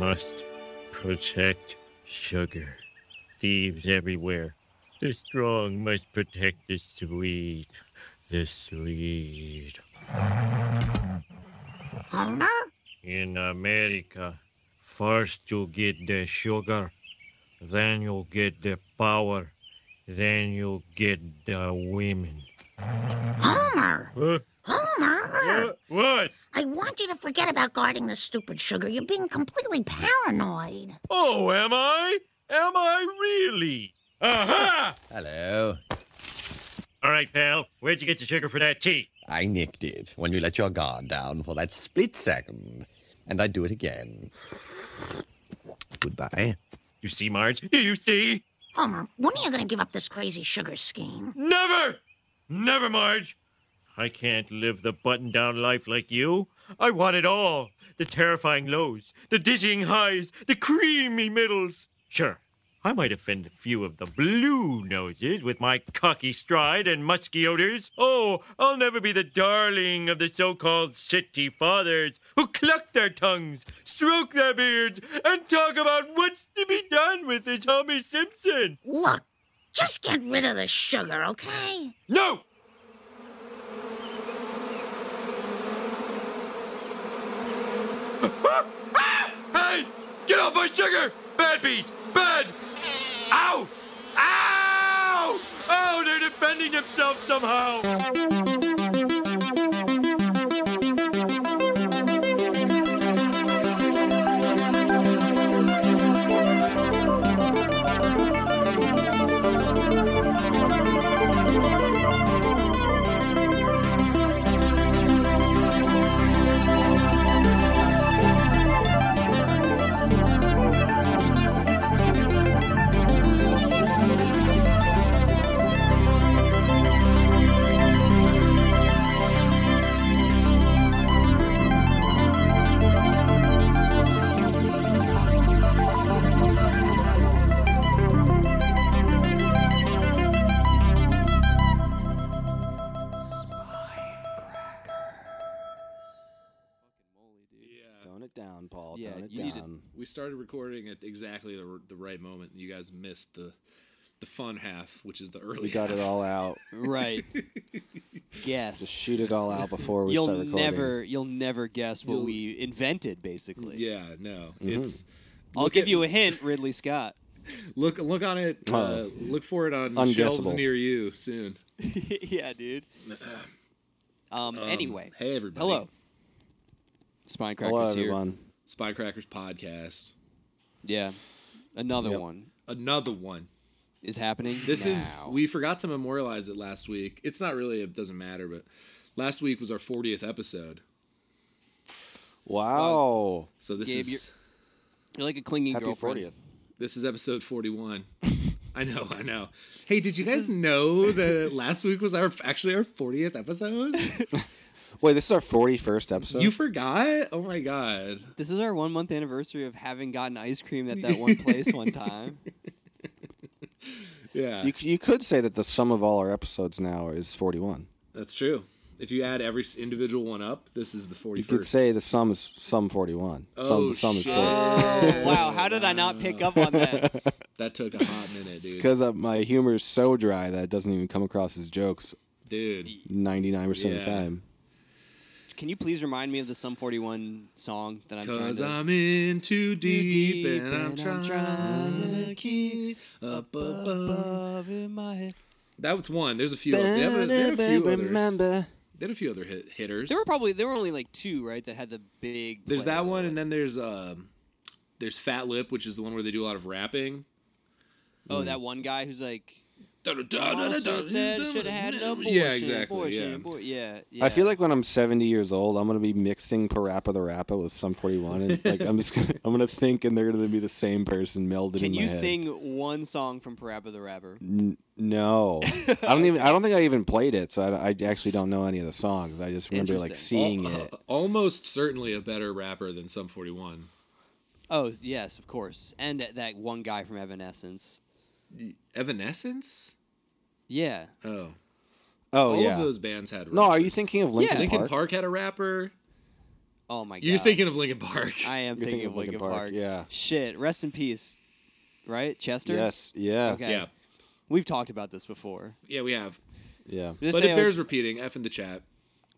must protect sugar. Thieves everywhere. The strong must protect the sweet. The sweet. Homer? In America, first you get the sugar, then you'll get the power, then you'll get the women. Homer! Huh? Homer! What? What? I want you to forget about guarding the stupid sugar. You're being completely paranoid. Oh, am I? Am I really? Uh-huh! Aha! Hello. All right, pal. Where'd you get the sugar for that tea? I nicked it when you let your guard down for that split second. And I'd do it again. Goodbye. You see, Marge? You see? Homer, when are you going to give up this crazy sugar scheme? Never! Never, Marge! I can't live the button down life like you. I want it all the terrifying lows, the dizzying highs, the creamy middles. Sure, I might offend a few of the blue noses with my cocky stride and musky odors. Oh, I'll never be the darling of the so called city fathers who cluck their tongues, stroke their beards, and talk about what's to be done with this Homer Simpson. Look, just get rid of the sugar, okay? No! hey! Get off my sugar! Bad bees! Bad! Ow! Ow! Oh, they're defending themselves somehow! Yeah, Tone it you need to- We started recording at exactly the, the right moment. You guys missed the the fun half, which is the early. We got half. it all out. Right. Guess. Just shoot it all out before we you'll start recording. never you'll never guess what You'll- we invented basically. Yeah, no, Mm-hmm. it's. I'll give at- you a hint, Ridley Scott. look. Look on it. Uh, Oh. look for it on shelves near you soon. yeah, dude. Um, anyway, Hey everybody. hello. Spinecrackers Hello, here. Everyone. Spinecrackers podcast. Yeah. Another Yep. one Another one. is happening. This is we forgot to memorialize it last week. It's not really it doesn't matter, but last week was our 40th episode. Wow. So this Gabe, is You're like a clinging Happy girlfriend. 40th. this is episode 41. I know, I know. Hey, did you guys know that last week was our actually our 40th episode? Wait, this is our 41st episode? you forgot? Oh my god. This is our one month anniversary of having gotten ice cream at that one place one time. Yeah. you, you could say that the sum of all our episodes now is 41. That's true. If you add every individual one up, this is the 41st. You could say the sum is sum 41. Oh, Sum, the sum is shit. 40. Oh wow! How did I not pick up on that? that took a hot minute, dude. Because uh, my humor is so dry that it doesn't even come across as jokes Dude. 99% of the time. Can you please remind me of the Sum 41 song that I'm trying Cause to? I'm in too deep, deep and I'm trying, trying to keep up above. above in my head. That was one. There's a few. They have a, they a few others. Remember. They had a few other hit, hitters. There were probably there were only like two, right? That had the big. There's that one, and then there's um, there's Fat Lip, which is the one where they do a lot of rapping. Oh, that one guy who's like. Yeah, Should have had no abortion. Yeah, exactly. Abortion, Yeah. abor- yeah, yeah. I feel like when I'm 70 years old, I'm gonna be mixing Parappa the Rapper with Sum 41, and like I'm just gonna I'm gonna think, and they're gonna be the same person melded Can in my you head. sing one song from Parappa the Rapper? N- no, I don't even. I don't think I even played it, so I, I actually don't know any of the songs. I just remember like seeing Al- it. Uh, almost certainly a better rapper than Sum 41. Oh yes, of course. And that- that one guy from Evanescence. Evanescence? Yeah. Oh, Oh all yeah. of those bands had. no, are you thinking of Linkin Yeah. Linkin Park? Park had a rapper. Oh my god. You're thinking of Linkin Park. I am You're thinking, of Linkin Park. Yeah. Shit. Rest in peace. Right, Chester. Yes. Yeah. Okay. Yeah, We've talked about this before. yeah, we have. Yeah. Just But say it I- bears repeating. F in the chat.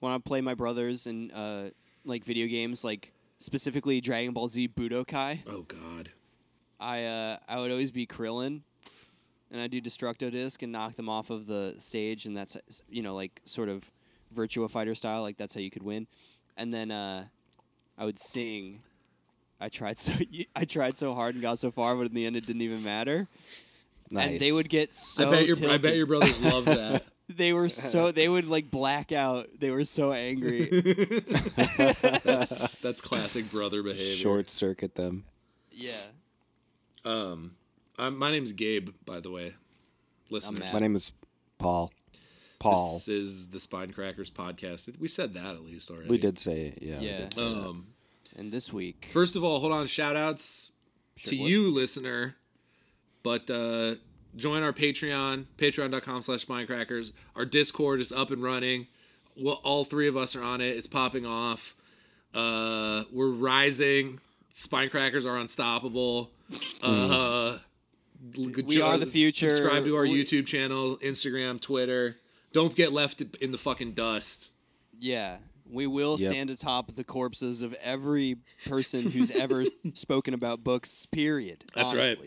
when I play my brothers in uh, like video games, like specifically Dragon Ball Z Budokai, Oh God. I uh, I would always be Krillin, and I do Destructo Disc and knock them off of the stage, and that's you know like sort of Virtua Fighter style, like that's how you could win. And then uh, I would sing. I tried so I tried so hard and got so far, but in the end it didn't even matter. Nice. And they would get so I bet your I bet your brothers love that. they were so they would like black out. They were so angry. that's that's classic brother behavior. short circuit them. yeah. Um, I'm, my name's Gabe, by the way. Listeners, My name is Paul. Paul. this is the Spine Crackers podcast. We said that at least already. We did say it. Yeah. we Yeah. did say. Um, And this week, first of all, hold on. Shout outs to what? you, listener. But uh, join our Patreon, patreon.com slash spinecrackers. Our Discord is up and running. Well, all three of us are on it. It's popping off. Uh, we're rising. Spinecrackers are unstoppable. Uh, We are the future. Subscribe to our We- YouTube channel, Instagram, Twitter. Don't get left in the fucking dust. yeah, we will Yep. stand atop the corpses of every person who's ever spoken about books. Period. That's right.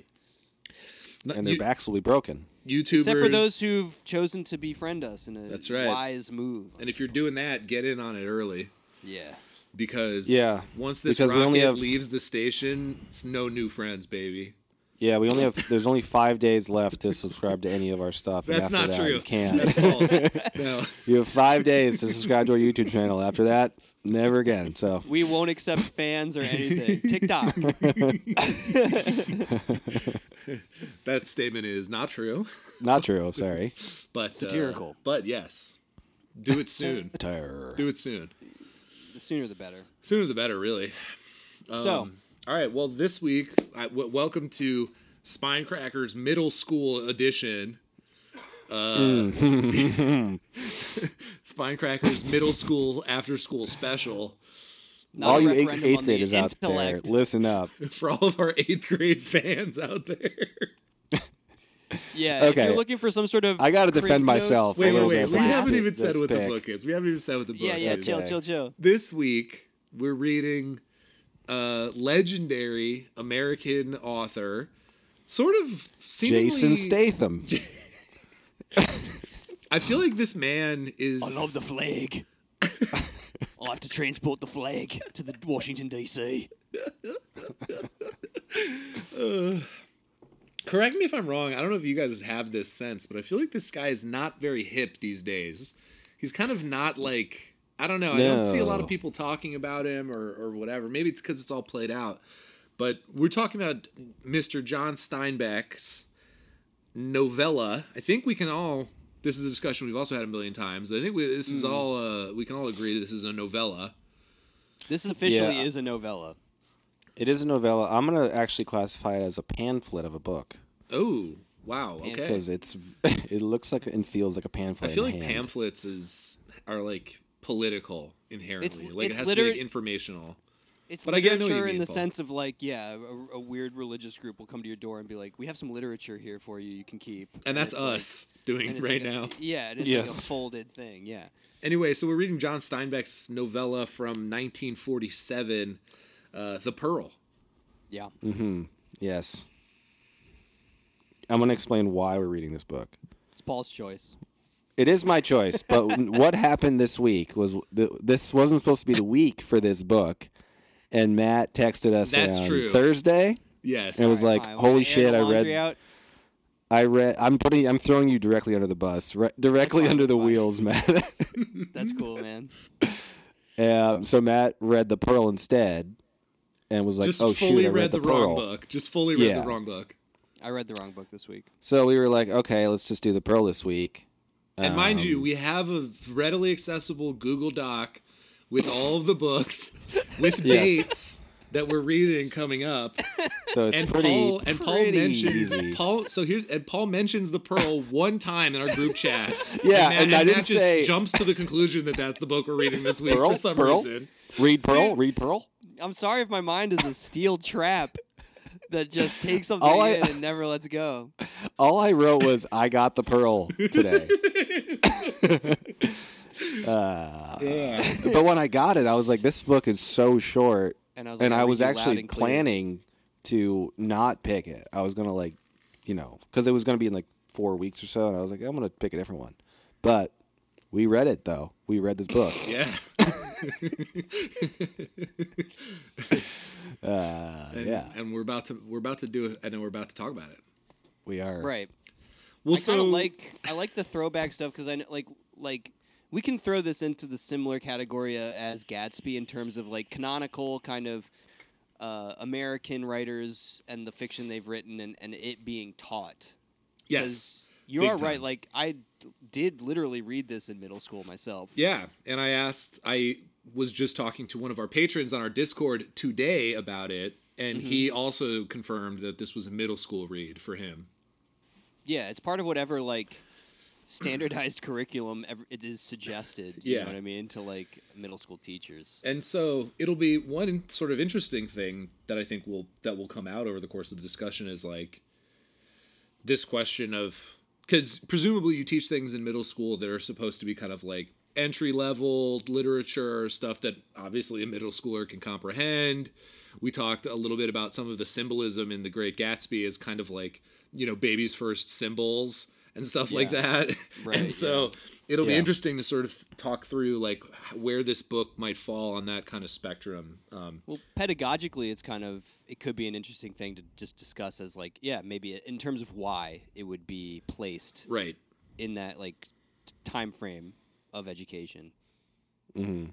and their You- backs will be broken. YouTubers. Except for those who've chosen to befriend us in a That's right. wise move. and if you're doing that, get in on it early. Yeah. because Yeah, once this because rocket have- leaves the station, it's no new friends, baby. Yeah, we only have. There's only five days left to subscribe to any of our stuff. and That's after not that, true. You can't. That's false. no. You have five days to subscribe to our YouTube channel. After that, never again. So We won't accept fans or anything. TikTok. That statement is not true, not true. Sorry. but uh, Satirical. but yes, do it soon. Tire. do it soon. The sooner the better. Sooner the better, really. so, Um, all right. Well, this week, I, w- welcome to Spinecracker's Middle School Edition. Uh, Spine Crackers Middle School After School Special not All you eighth, eighth on the graders out there, listen up. for all of our eighth grade fans out there. Yeah, if Okay. you're looking for some sort of I gotta defend notes myself. Wait, wait, wait. We haven't even said this what the book is. We haven't even said what the book Yeah, yeah, is. chill, chill, chill. This week, we're reading a legendary American author, sort of seemingly. Jason Statham. I feel like this man is. I love the flag. I'll have to transport the flag to the Washington D.C. Uh, correct me if I'm wrong. I don't know if you guys have this sense, but I feel like this guy is not very hip these days. He's kind of not like. I don't know. I don't see a lot of people talking about him or, or whatever. Maybe it's because it's all played out. But we're talking about Mr. John Steinbeck's novella. I think we can all. This is a discussion we've also had a million times. I think we, this is all. Uh, we can all agree this is a novella. This officially Yeah. is a novella. It is a novella. I'm gonna actually classify it as a pamphlet of a book Oh wow! Okay. because it's it looks like and feels like a pamphlet. I feel in like hand. pamphlets is are like political inherently. like it's it has to be like, informational. It's But I get- I know what you literature in the Paul. sense of like, yeah, a, a weird religious group will come to your door and be like, "We have some literature here for you. You can keep." And that's it's like- us doing it right like a- now. yeah, and it's like a folded thing. Yeah. Anyway, so we're reading John Steinbeck's novella from 1947, uh, The Pearl. Yeah. Mm-hmm. Yes. I'm gonna explain why we're reading this book. It's Paul's choice. It is my choice, but what happened this week was th- this wasn't supposed to be the week for this book, and Matt texted us That's on true. Thursday. Yes. And it was like, Fine, holy shit! I read, Out? I read. I'm putting, I'm throwing you directly under the bus, re- directly fine, under the fine. wheels, Matt. That's cool, man. um, so Matt read the Pearl instead, and was like, just "Oh shoot, I read, read the, Pearl." wrong book. Just fully read Yeah. the wrong book. I read the wrong book this week. So we were like, "Okay, let's just do the Pearl this week." And mind Um, you, we have a readily accessible Google Doc with all of the books with Yes. dates that we're reading coming up. So it's and pretty, Paul and Paul mentions easy. Paul. So here and Paul mentions the Pearl one time in our group chat. Yeah, Matt- and I didn't just say- jumps to the conclusion that that's the book we're reading this week Pearl, for some Pearl, reason. read Pearl, read Pearl. I'm sorry if my mind is a steel trap that just takes something All I- in and never lets go. All I wrote was I got the Pearl today. Uh, But when I got it, I was like, this book is so short, And I was, and like, I I'll was read you loud actually and planning to not pick it. I was gonna like, you know, because it was gonna be in like four weeks or so, and I was like, I'm gonna pick a different one. But we read it though. We read this book. Yeah. Uh, And, yeah, and we're about to we're about to do it, and then we're about to talk about it. we are. Right. Well, I so kind of like I like the throwback stuff because I kn- like like we can throw this into the similar category uh, as Gatsby in terms of like canonical kind of uh, American writers and the fiction they've written and, and it being taught. yes, 'Cause you big are right. Like I d- did literally read this in middle school myself. yeah. And I asked, I was just talking to one of our patrons on our Discord today about it, and he Mm-hmm. also confirmed that this was a middle school read for him. Yeah, it's part of whatever like standardized curriculum ever, it is suggested. You Yeah. know what I mean to like middle school teachers. And so it'll be one sort of interesting thing that I think will that will come out over the course of the discussion is like this question of because presumably you teach things in middle school that are supposed to be kind of like entry level literature stuff that obviously a middle schooler can comprehend. We talked a little bit about some of the symbolism in The Great Gatsby as kind of like you know baby's first symbols and stuff like that. Right, and so it'll be interesting to sort of talk through like where this book might fall on that kind of spectrum. Um, Well, pedagogically, it's kind of it could be an interesting thing to just discuss as like, yeah, maybe in terms of why it would be placed right. in that like time frame of education. hmm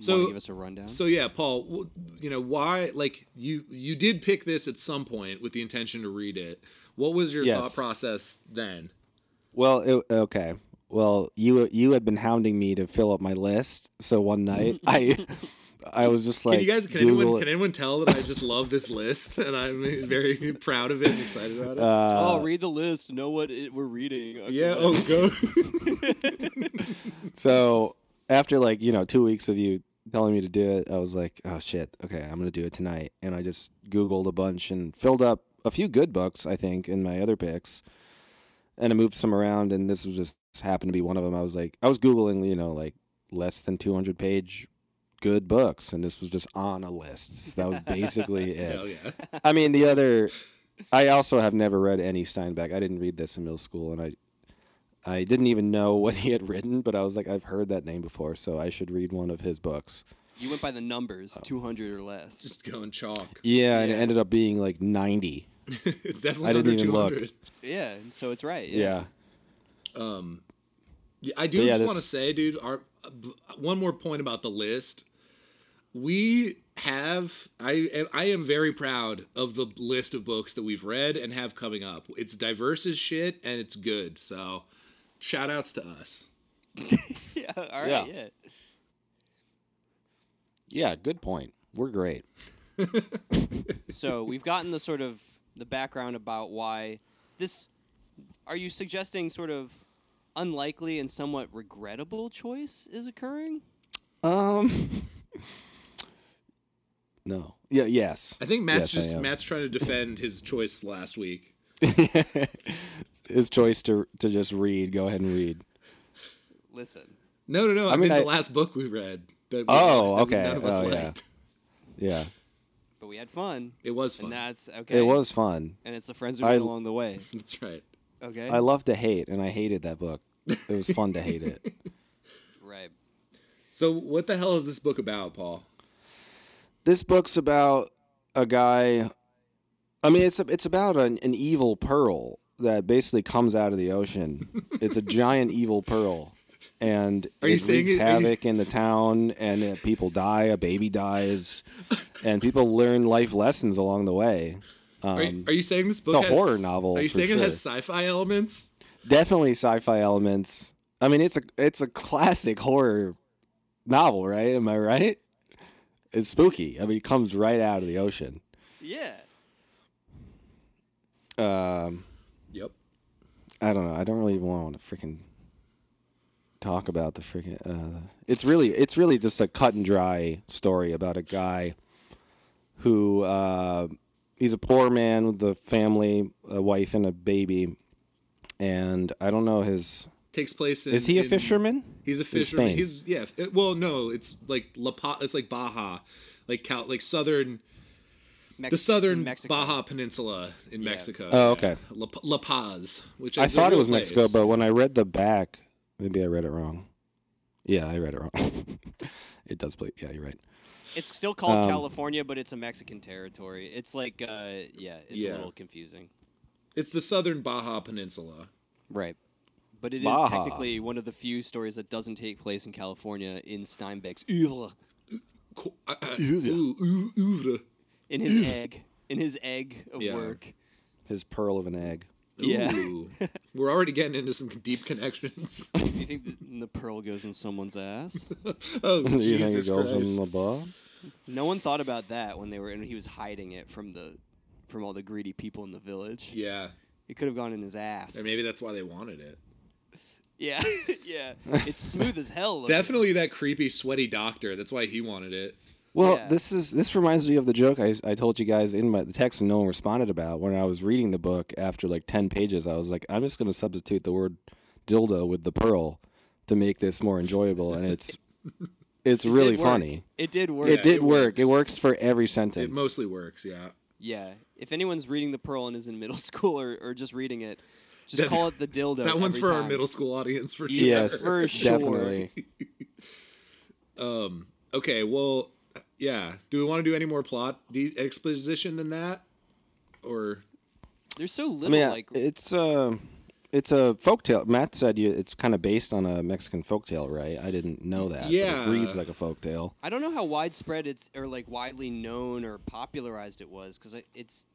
So- give us a rundown. So yeah, Paul, you know why? Like you, you did pick this at some point with the intention to read it. What was your Yes. thought process then? Well, it, okay. Well, you you had been hounding me to fill up my list, so one night I I was just like, can you guys? Can Google anyone? it. Can anyone tell that I just love this list and I'm very proud of it and excited about it? Uh, oh, read the list. Know what it, we're reading. Okay. yeah. Oh, go. So after like you know two weeks of you telling me to do it, I was like, oh shit, okay, I'm gonna do it tonight. And I just Googled a bunch and filled up a few good books, I think, in my other picks. And I moved some around, and this was just happened to be one of them. I was like, I was googling, you know, like less than 200 page good books, and this was just on a list. So that was basically oh, it. Hell yeah. I mean, the other, I also have never read any Steinbeck. I didn't read this in middle school, and I, I didn't even know what he had written, but I was like, I've heard that name before, so I should read one of his books. You went by the numbers, 200 or less. Just going chalk. Yeah, and it ended up being like 90. it's definitely I didn't under even look. 200. yeah, and so it's right. Yeah. Yeah, I do yeah, just want to say, dude, our uh, one more point about the list. We have I am- I am very proud of the list of books that we've read and have coming up. It's diverse as shit and it's good. So, shout outs to us. yeah. All right. Yeah. Yeah. Yeah, good point. We're great. so we've gotten the sort of the background about why this are you suggesting sort of unlikely and somewhat regrettable choice is occurring Um, no. Yeah, yes. I think Matt's Yes, just. Matt's trying to defend his choice last week. His choice to to just read, go ahead and read. listen No, no, no. I, I mean, mean, the last book we read. That we, Oh, that okay. None of us Oh, yeah. Yeah. But we had fun It was fun. and that's okay It was fun. and it's the friends we I- along the way That's right. okay I love to hate, and I hated that book. It was fun to hate it. right So, what the hell is this book about, Paul? This book's about a guy. I mean, it's it's about an, an evil pearl that basically comes out of the ocean. It's a giant evil pearl, and Are it saying wreaks it- are you- havoc in the town. And uh, people die. A baby dies, and people learn life lessons along the way. Um, Are, you- are you saying this book It's a has, horror novel, Are you for saying it has sci-fi elements? definitely sci-fi elements. I mean, it's a it's a classic horror novel, right? Am I right? It's spooky. I mean, it comes right out of the ocean. Yeah. Um, Yep. I don't know. I don't really even want to freaking talk about the freaking. Uh, it's really, it's really just a cut and dry story about a guy who uh, he's a poor man with a family, a wife and a baby, and I don't know his. Takes place in. Is he a in- fisherman? He's a fisherman. Spain. He's yeah. it- well, no, it's like La Paz. It's like Baja, like Cal, like southern, Mex- the southern Mexico. Baja Peninsula in Yeah. Mexico. Oh, okay. La, La Paz, which I thought it real was Mexico, but when I read the back, maybe I read it wrong. Yeah, I read it wrong. it does play. Yeah, you're right. It's still called Um, California, but it's a Mexican territory. It's like, uh, yeah, it's Yeah. a little confusing. it's the southern Baja Peninsula. Right. But it is Baja. technically one of the few stories that doesn't take place in California in Steinbeck's oeuvre, Co- uh, uh, ooh, ooh, oeuvre. in his egg, in his egg of Yeah. work. His pearl of an egg. Yeah. Ooh. We're already getting into some deep connections. Do you think the, the pearl goes in someone's ass? oh, Do you Jesus think it goes Christ. in the bar? No one thought about that when they were, and he was hiding it from the, from all the greedy people in the village. Yeah, It could have gone in his ass. Or maybe that's why they wanted it. Yeah, yeah. It's smooth as hell. Definitely that creepy, sweaty doctor. That's why he wanted it. Well, Yeah. this is this reminds me of the joke I, I told you guys in my the text and no one responded about when I was reading the book after like ten pages. I was like, I'm just going to substitute the word dildo with the pearl to make this more enjoyable, and it's it's It really funny. It did work. it did it work. It works. works for every sentence. It mostly works. Yeah. Yeah. If anyone's reading The Pearl and is in middle school or, or just reading it, just That- call it the dildo. That one's every for our middle school audience for sure. yes, For sure. definitely. Um, okay, well, yeah. Do we want to do any more plot de- exposition than that, or There's so little? I little mean, like it's uh, it's a folktale. Matt said you, it's kind of based on a Mexican folktale, right? I didn't know that. but Yeah. it reads like a folktale. I don't know how widespread it's or like widely known or popularized it was because it's.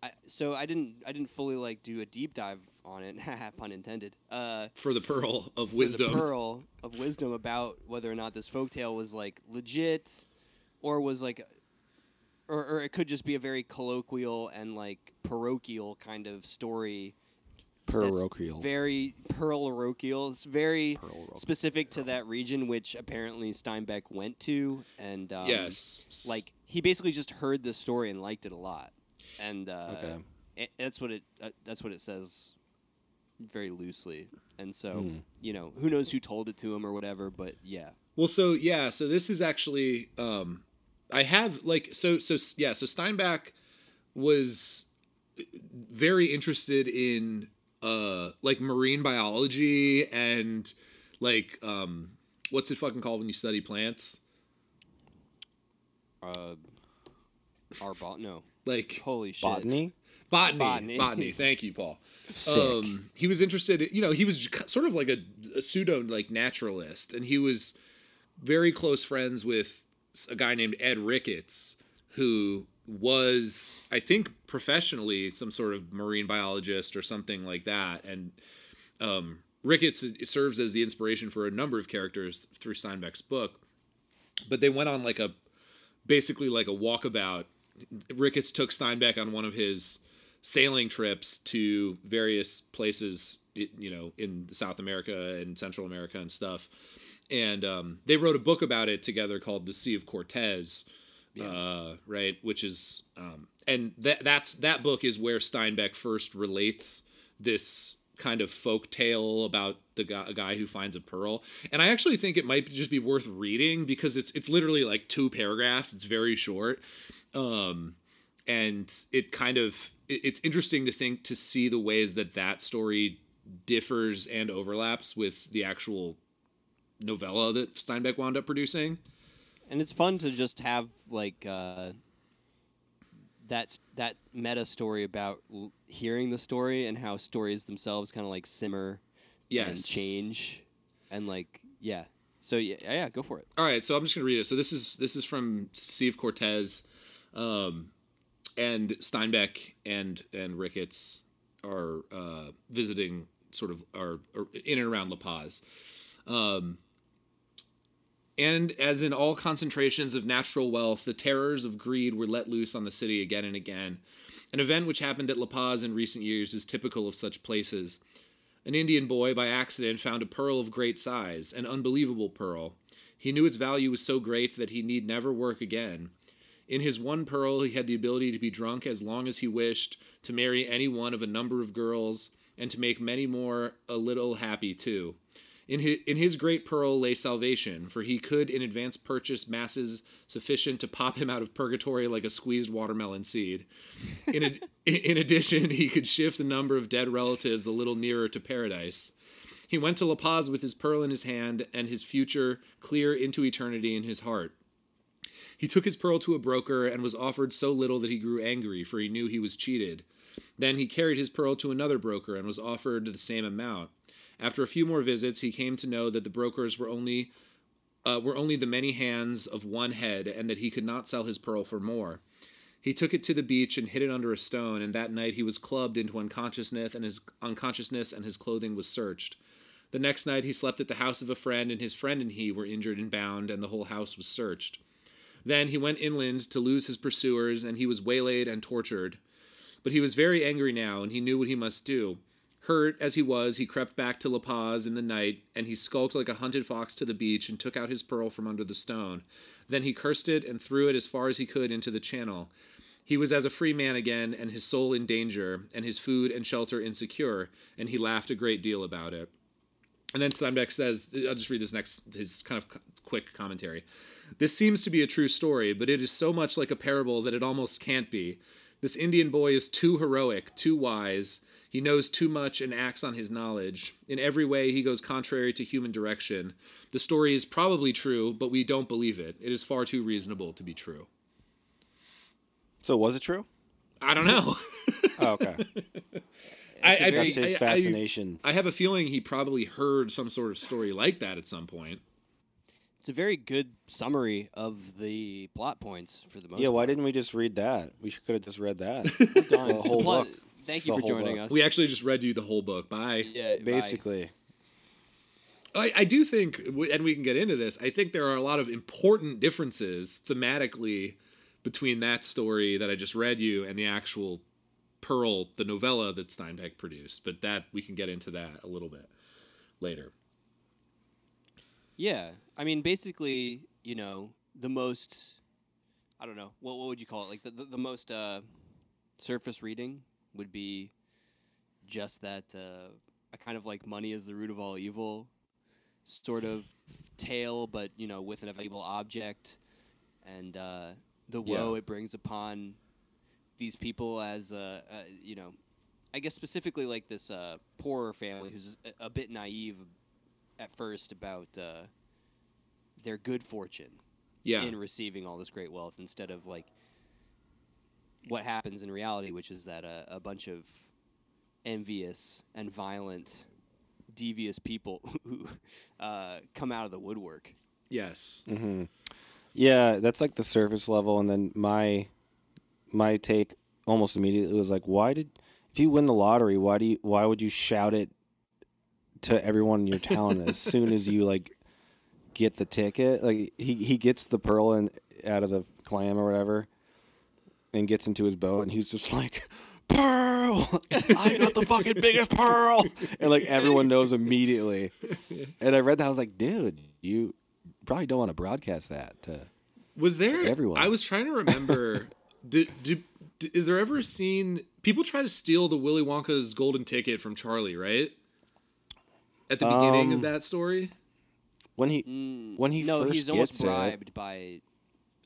I, so I didn't I didn't fully like do a deep dive on it, pun intended. Uh, for the pearl of for wisdom? the pearl of wisdom about whether or not this folktale was like legit, or was like, or or it could just be a very colloquial and like parochial kind of story Parochial. Very parochial. It's very specific to that region, which apparently Steinbeck went to, and um, yes. like he basically just heard the story and liked it a lot, and uh, Okay. it- that's what it uh, that's what it says very loosely. And so Hmm. you know who knows who told it to him or whatever, but yeah, Well, so yeah, so this is actually um I have like so so yeah, so Steinbeck was very interested in uh like marine biology and like um what's it fucking called when you study plants? uh, Arbot no, Like holy shit, Botany. botany. Botany. Botany. Thank you, Paul. Sick. Um, he was interested. You know, he was sort of like a, a pseudo like naturalist, and he was very close friends with a guy named Ed Ricketts, who was, I think, professionally some sort of marine biologist or something like that. And um, Ricketts serves as the inspiration for a number of characters through Steinbeck's book. But they went on like a basically like a walkabout. Ricketts took Steinbeck on one of his sailing trips to various places, you know, in South America and Central America and stuff. And um, they wrote a book about it together called The Sea of Cortez, uh, right? Which is, um, and that that's that book is where Steinbeck first relates this kind of folk tale about the guy, a guy who finds a pearl. And I actually think it might just be worth reading because it's it's literally like two paragraphs. It's very short um, and it kind of it- it's interesting to think to see the ways that that story differs and overlaps with the actual novella that Steinbeck wound up producing. and it's fun to just have like uh, that that meta story about l- hearing the story and how stories themselves kind of like simmer and Yes. change and like yeah. So yeah, yeah, go for it. All right, so I'm just gonna read it. So this is this is from of Cortez, um, and Steinbeck and and Ricketts are uh, visiting sort of are, are in and around La Paz. Um, And as in all concentrations of natural wealth, the terrors of greed were let loose on the city again and again. An event which happened at La Paz in recent years is typical of such places. An Indian boy, by accident, found a pearl of great size, an unbelievable pearl. He knew its value was so great that he need never work again. In his one pearl, he had the ability to be drunk as long as he wished, to marry any one of a number of girls, and to make many more a little happy too. In his, in his great pearl lay salvation, for he could in advance purchase masses sufficient to pop him out of purgatory like a squeezed watermelon seed. In, ad- in addition, he could shift the number of dead relatives a little nearer to paradise. He went to La Paz with his pearl in his hand and his future clear into eternity in his heart. He took his pearl to a broker and was offered so little that he grew angry, for he knew he was cheated. Then he carried his pearl to another broker and was offered the same amount. After a few more visits, he came to know that the brokers were only uh, were only the many hands of one head, and that he could not sell his pearl for more. He took it to the beach and hid it under a stone, and that night he was clubbed into unconsciousness, and his unconsciousness and his clothing was searched. The next night he slept at the house of a friend, and his friend and he were injured and bound, and the whole house was searched. Then he went inland to lose his pursuers, and he was waylaid and tortured. But he was very angry now, and he knew what he must do. Hurt as he was, he crept back to La Paz in the night, and he skulked like a hunted fox to the beach and took out his pearl from under the stone. Then he cursed it and threw it as far as he could into the channel. He was as a free man again, and his soul in danger, and his food and shelter insecure, and he laughed a great deal about it. And then Steinbeck says, I'll just read this next, his kind of quick commentary. This seems to be a true story, but it is so much like a parable that it almost can't be. This Indian boy is too heroic, too wise. He knows too much and acts on his knowledge. In every way, he goes contrary to human direction. The story is probably true, but we don't believe it. It is far too reasonable to be true. So was it true? I don't know. Oh, okay. I, I, That's his I- I- fascination. I have a feeling he probably heard some sort of story like that at some point. It's a very good summary of the plot points for the most. yeah, why part. didn't we just read that? We could have just read that. The whole Plot- book. Thank you for joining book. us. We actually just read you the whole book. Bye. yeah, bye. Basically. I, I do think, and we can get into this, I think there are a lot of important differences thematically between that story that I just read you and the actual Pearl, the novella that Steinbeck produced. But that, we can get into that a little bit later. Yeah, I mean, basically, you know, the most. I don't know what what would you call it? Like the the, the most uh, surface reading would be just that uh, a kind of like money is the root of all evil sort of tale, but you know, with an valuable object and uh, the Yeah. woe it brings upon these people as uh, uh, you know, I guess specifically like this uh, poorer family who's a, a bit naive at first about uh, their good fortune Yeah. in receiving all this great wealth instead of like what happens in reality, which is that a, a bunch of envious and violent, devious people who uh, come out of the woodwork. yes. hmm Yeah, that's like the surface level, and then my my take almost immediately was like, why did if you win the lottery, why do you why would you shout it to everyone in your town as soon as you like get the ticket? Like he he gets the pearl and out of the clam or whatever, and gets into his boat, and he's just like. Pearl! I got the fucking biggest pearl! And like everyone knows immediately. And I read that, I was like, dude, you probably don't want to broadcast that to Was there Everyone. I was trying to remember. do, do, do- is there ever a scene? People try to steal the Willy Wonka's golden ticket from Charlie, right? At the beginning of Um, that story. when he when he no, first he's almost gets it. bribed by.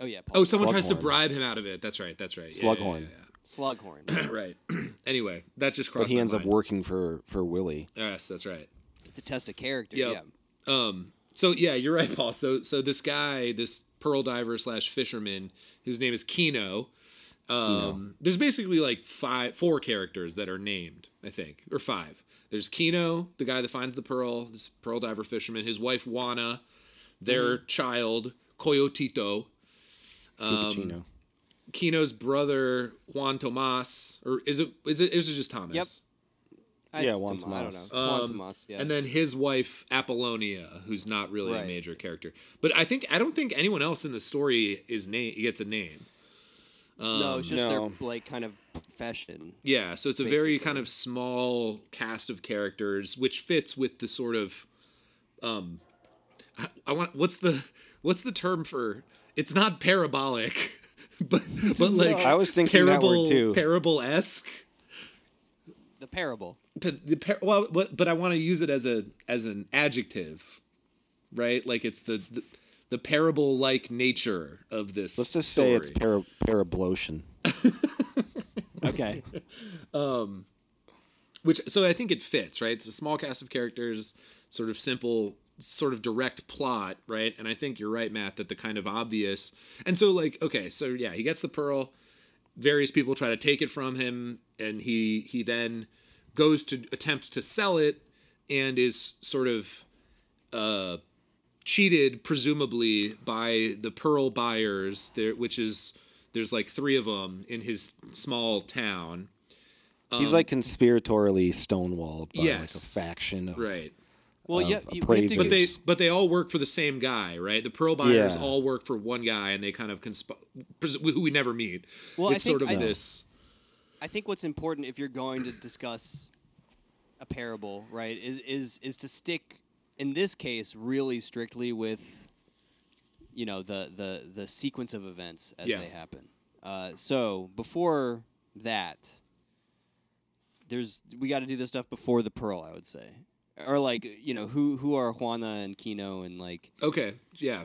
Oh yeah, Oh, someone tries to bribe him out of it. That's right. That's right. Yeah, yeah, Slughorn. yeah, Slughorn. right. anyway, that just crossed. but he my ends up working for for Willy. Yes, that's right. it's a test of character. Yep. Yeah. Um. So yeah, you're right, Paul. So so this guy, this pearl diver slash fisherman, whose name is Kino. Um, there's basically like five, four characters that are named, I think, or five. There's Kino, the guy that finds the pearl, this pearl diver fisherman, his wife Juana, their child Coyotito, Puppuccino. Kino's brother Juan Tomas, or is it is it is it just Thomas? Yep. I- Yeah, it's Juan Tomas, I don't know. Juan Tomas, yeah. Um, And then his wife Apolonia, who's not really a major character. But I think I don't think anyone else in the story is name gets a name. no, it's just No. their like kind of profession. Yeah, so it's a very kind of small cast of characters, which fits with the sort of, um, I, I want what's the what's the term for? It's not parabolic, but but like I was thinking that word parable too. parable esque. The parable. But the par- well, but, but I want to use it as a as an adjective, right? Like it's the the, the parable like nature of this. Let's just story. say it's para, parablotion. Okay. Um, which so I think it fits, right? It's a small cast of characters, sort of simple, sort of direct plot, right? And I think you're right, Matt, that the kind of obvious and so like okay, so yeah, he gets the pearl. Various people try to take it from him, and he he then goes to attempt to sell it, and is sort of uh, cheated, presumably by the pearl buyers. There, which is there's like three of them in his small town. He's like conspiratorially stonewalled by Um, Yes. like a faction of Right. Well, of yeah, you- we to appraisers. But they but they all work for the same guy, right? The pearl buyers Yeah. all work for one guy, and they kind of consp- pres- who we never meet. Well, I think- sort of I- this. I think what's important if you're going to discuss a parable, right, is is is to stick in this case really strictly with you know the the the sequence of events as Yeah. they happen. Uh, so before that, there's we got to do this stuff before the pearl, I would say, or like you know who who are Juana and Kino and like Okay, yeah,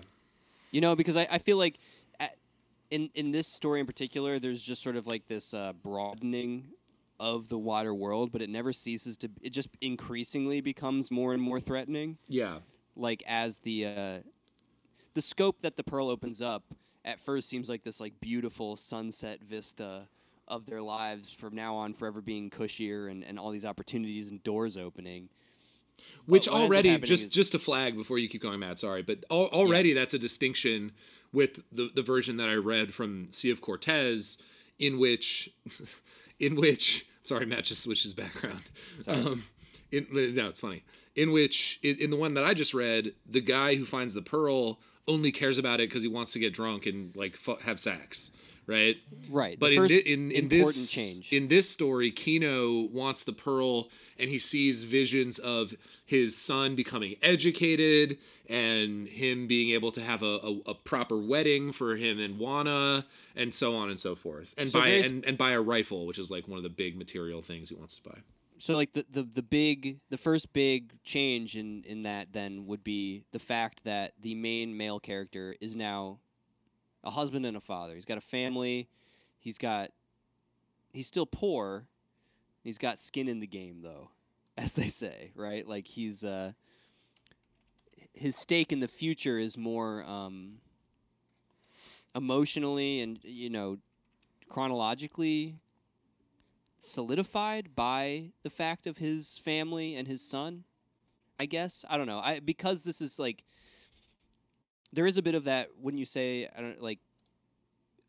you know, because I, I feel like at, in in this story in particular, there's just sort of like this uh, broadening of the wider world, but it never ceases to. It just increasingly becomes more and more threatening. yeah, Like as the uh, the scope that the pearl opens up at first seems like this like beautiful sunset vista of their lives from now on forever being cushier and, and all these opportunities and doors opening. Which already just is- just to flag before you keep going, Matt. Sorry, but al- already that's a distinction with the the version that I read from Sea of Cortez, in which, in which sorry, Matt just switched his background. Um, in, no, it's funny. In which, in, in the one that I just read, the guy who finds the pearl only cares about it because he wants to get drunk and like fu- have sex, right? Right. But in, thi- in in important this change. in this story, Kino wants the pearl, and he sees visions of his son becoming educated and him being able to have a, a, a proper wedding for him and Juana, and so on and so forth, and So buy and, and buy a rifle, which is like one of the big material things he wants to buy. so like the, the the big the first big change in in that then would be the fact that the main male character is now a husband and a father. He's got a family. He's got he's still poor. He's got skin in the game though as they say right? Like he's uh his stake in the future is more um emotionally and you know chronologically solidified by the fact of his family and his son i guess. I don't know. I because this is like there is a bit of that when you say i don't like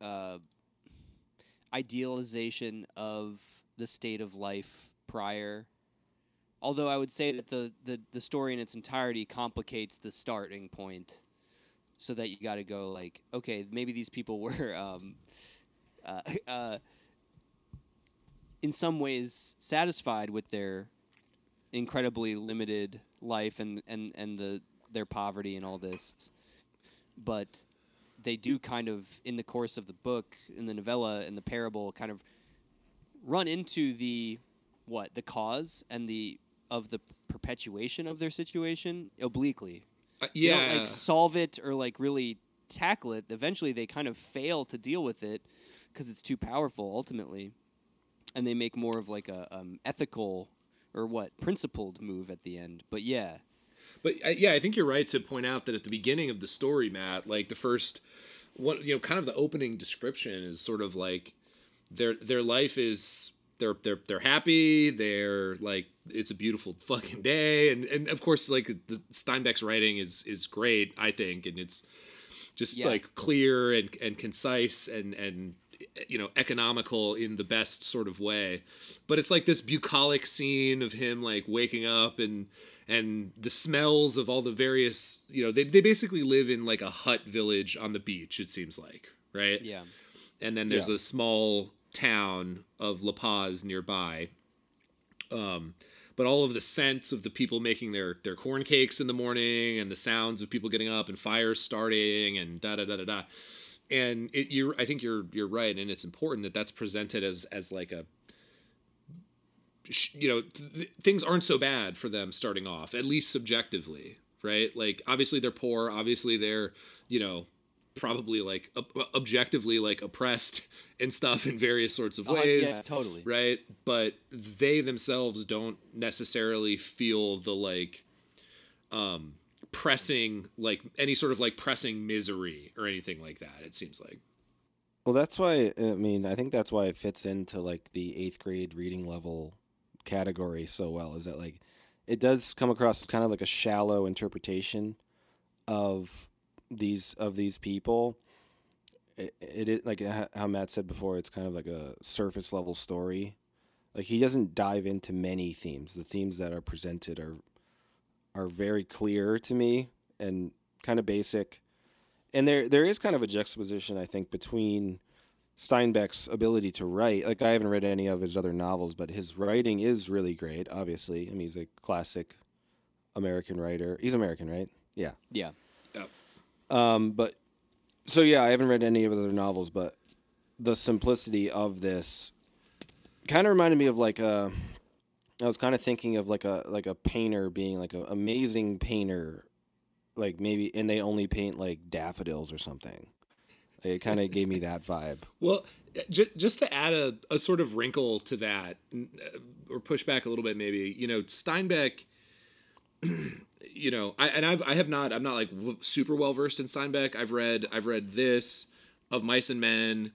uh idealization of the state of life prior although i would say that the the, the story in its entirety complicates the starting point so that you got to go like okay maybe these people were um uh, uh in some ways satisfied with their incredibly limited life and, and, and the their poverty and all this. But they do kind of in the course of the book, in the novella, in the parable, kind of run into the what, the cause and the of the perpetuation of their situation obliquely. Uh, yeah, like solve it or like really tackle it. Eventually they kind of fail to deal with it because it's too powerful ultimately and they make more of like a um, ethical or what principled move at the end. But yeah, But uh, yeah, I think you're right to point out that at the beginning of the story, Matt, like the first what you know, kind of the opening description is sort of like their their life is they're they're they're happy, they're like it's a beautiful fucking day and and of course like the Steinbeck's writing is is great, I think, and it's just Yeah. like clear and and concise and and you know economical in the best sort of way but it's like this bucolic scene of him like waking up and and the smells of all the various you know they, they basically live in like a hut village on the beach it seems like right Yeah. and then there's Yeah. a small town of La Paz nearby. Um, but all of the scents of the people making their their corn cakes in the morning, and the sounds of people getting up, and fires starting, and da da da da da. And it, you're, I think you're you're right, and it's important that that's presented as as like a you know th- things aren't so bad for them starting off at least subjectively right like obviously they're poor obviously they're you know probably like ob- objectively like oppressed and stuff in various sorts of Oh, ways yeah, totally. right but they themselves don't necessarily feel the like um pressing like any sort of like pressing misery or anything like that it seems like Well, that's why I mean I think that's why it fits into like the eighth grade reading level category so well. Is that like it does come across kind of like a shallow interpretation of these of these people. It, it is like how Matt said before. It's kind of like a surface level story. Like he doesn't dive into many themes. The themes that are presented are are very clear to me and kind of basic and there there is kind of a juxtaposition I think between Steinbeck's ability to write. Like I haven't read any of his other novels, but his writing is really great. Obviously, I mean he's a classic American writer. He's American, right? Yeah. Yeah. Um, but so yeah, I haven't read any of his other novels, but the simplicity of this kind of reminded me of like a. I was kind of thinking of like a like a painter being like an amazing painter, like maybe, and they only paint like daffodils or something. It kind of gave me that vibe. Well, j- just to add a, a sort of wrinkle to that, uh, or push back a little bit, maybe you know Steinbeck. you know, I and I've I have not I'm not like w- super well versed in Steinbeck. I've read I've read this of Mice and Men.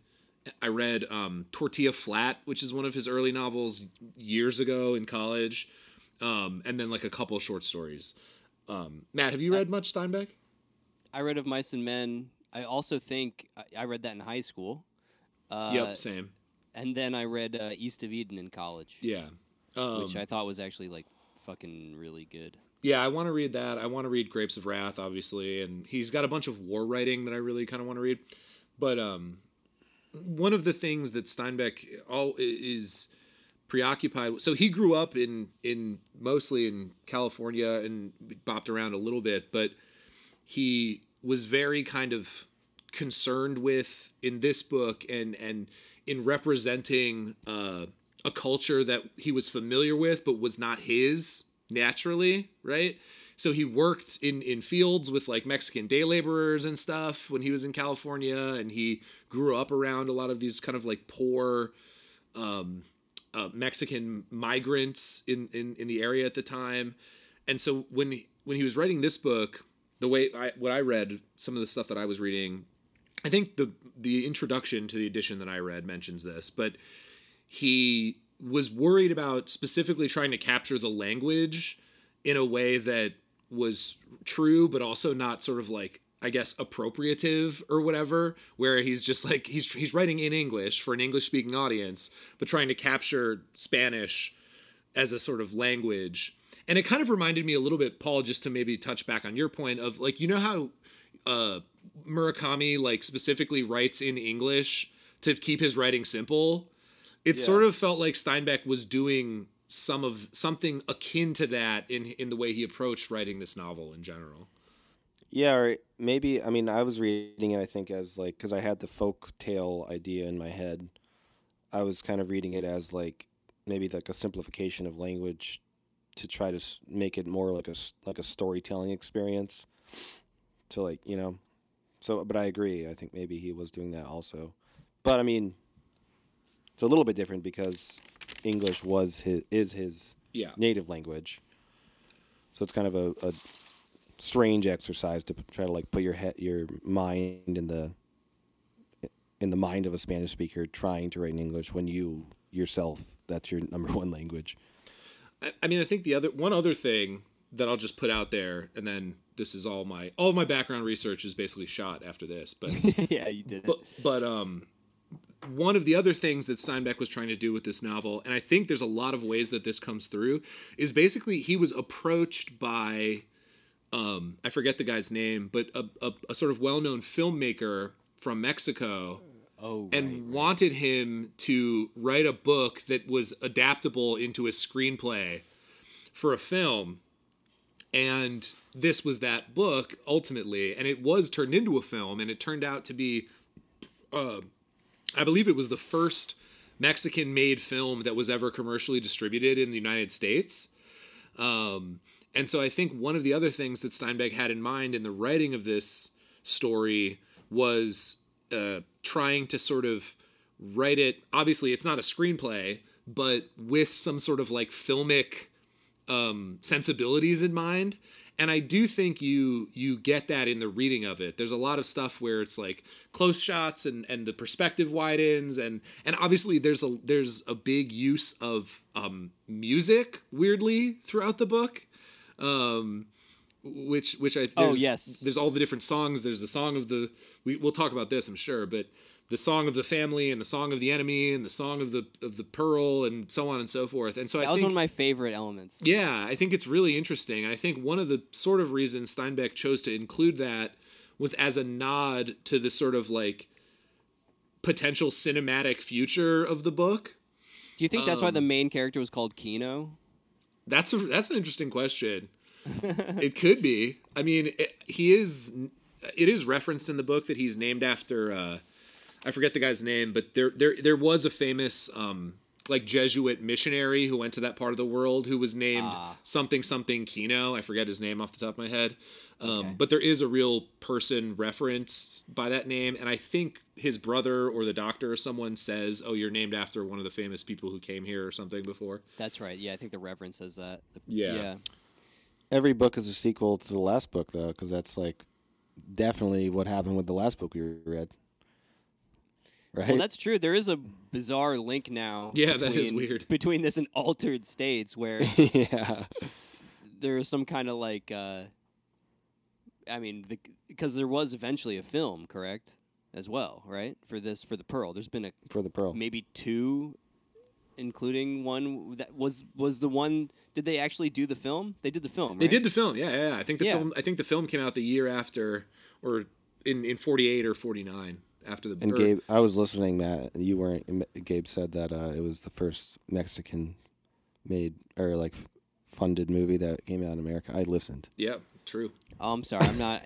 I read um, Tortilla Flat, which is one of his early novels years ago in college, um, and then like a couple short stories. Um, Matt, have you read much Steinbeck? I read of Mice and Men. I also think I, I read that in high school. Uh, yep, same. And then I read uh, East of Eden in college, Yeah. Um, which I thought was actually like fucking really good. Yeah, I want to read that. I want to read Grapes of Wrath, obviously, and he's got a bunch of war writing that I really kind of want to read. But um, one of the things that Steinbeck all is preoccupied. So he grew up in in mostly in California and bopped around a little bit, but he was very kind of concerned with in this book and and in representing uh, a culture that he was familiar with but was not his naturally right so he worked in in fields with like mexican day laborers and stuff when he was in california and he grew up around a lot of these kind of like poor um, uh, mexican migrants in, in in the area at the time. And so when he, when he was writing this book the way I, what i read some of the stuff that i was reading I think the the introduction to the edition that I read mentions this, but he was worried about specifically trying to capture the language in a way that was true, but also not sort of like I guess appropriative or whatever, where he's just like he's he's writing in English for an English speaking audience, but trying to capture Spanish as a sort of language. And it kind of reminded me a little bit, Paul, just to maybe touch back on your point of like, you know how uh, Murakami like specifically writes in English to keep his writing simple. It sort of felt like Steinbeck was doing some of something akin to that in in the way he approached writing this novel in general. Yeah, or maybe I mean I was reading it I think as like because I had the folk tale idea in my head. I was kind of reading it as like maybe like a simplification of language to try to make it more like a like a storytelling experience. To like you know, so but I agree. I think maybe he was doing that also, but I mean, it's a little bit different because English was his is his Yeah. native language. So it's kind of a, a strange exercise to p- try to like put your head your mind in the in the mind of a Spanish speaker trying to write in English when you yourself that's your number one language. I, I mean, I think the other one other thing that I'll just put out there, and then this is all my all of my background research is basically shot after this, but yeah, you did. but but um one of the other things that Steinbeck was trying to do with this novel, and I think there's a lot of ways that this comes through, is basically he was approached by, um, I forget the guy's name, but a, a, a sort of well known filmmaker from Mexico Oh, and wanted him to write a book that was adaptable into a screenplay for a film. And this was that book ultimately, and it was turned into a film, and it turned out to be, uh, I believe it was the first Mexican made film that was ever commercially distributed in the United States. Um, and so I think one of the other things that Steinbeck had in mind in the writing of this story was uh, trying to sort of write it. Obviously, it's not a screenplay, but with some sort of like filmic um, sensibilities in mind. And I do think you you get that in the reading of it. There's a lot of stuff where it's like close shots and and the perspective widens and and obviously there's a there's a big use of um, music weirdly throughout the book. Um, which which I Oh, yes. there's all the different songs. There's the song of the we we'll talk about this I'm sure, but the song of the family and the song of the enemy and the song of the of the pearl and so on and so forth. And so that I was think one of my favorite elements. yeah, I think it's really interesting. And I think one of the sort of reasons Steinbeck chose to include that was as a nod to the sort of like potential cinematic future of the book. Do you think that's why Um, the main character was called Kino? That's a, that's an interesting question. it could be. I mean, it, he is. It is referenced in the book that he's named after. Uh, I forget the guy's name, but there there there was a famous um, like Jesuit missionary who went to that part of the world who was named something something Kino. I forget his name off the top of my head. Um, But there is a real person referenced by that name, and I think his brother or the doctor or someone says, "Oh, you're named after one of the famous people who came here or something before." That's right. Yeah, I think the Reverend says that. The- Yeah. Yeah. Every book is a sequel to the last book, though, because that's like definitely what happened with the last book we read. Right? Well, that's true. There is a bizarre link now. Yeah, that is between- weird. Between this and altered states, where yeah. there is some kind of like, uh, I mean, the, because there was eventually a film, correct, as well, right? For this, for the Pearl, there's been a For the Pearl. maybe two, including one that was was the one. Did they actually do the film? They did the film. They did the film, yeah, yeah. yeah. I think the Yeah. film. I think the film came out the year after, or in in forty eight or forty nine after the. And or- Gabe, I was listening, Matt. and You weren't. Gabe said that uh, it was the first Mexican made or like funded movie that came out in America. I listened. Yeah, true. Oh, I'm sorry. I'm not.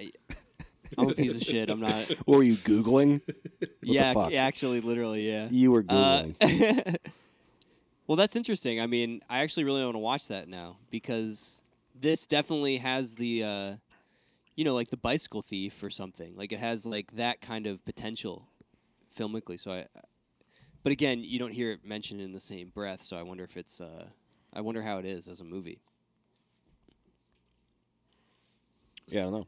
I'm a piece of shit. I'm not. What were you googling? yeah, fuck? yeah, actually, literally, yeah. You were Uh, googling. well, that's interesting. I mean, I actually really want to watch that now because this definitely has the, uh, you know, like the bicycle thief or something. Like it has like that kind of potential filmically. So I, but again, you don't hear it mentioned in the same breath. So I wonder if it's, uh, I wonder how it is as a movie. yeah, I don't know.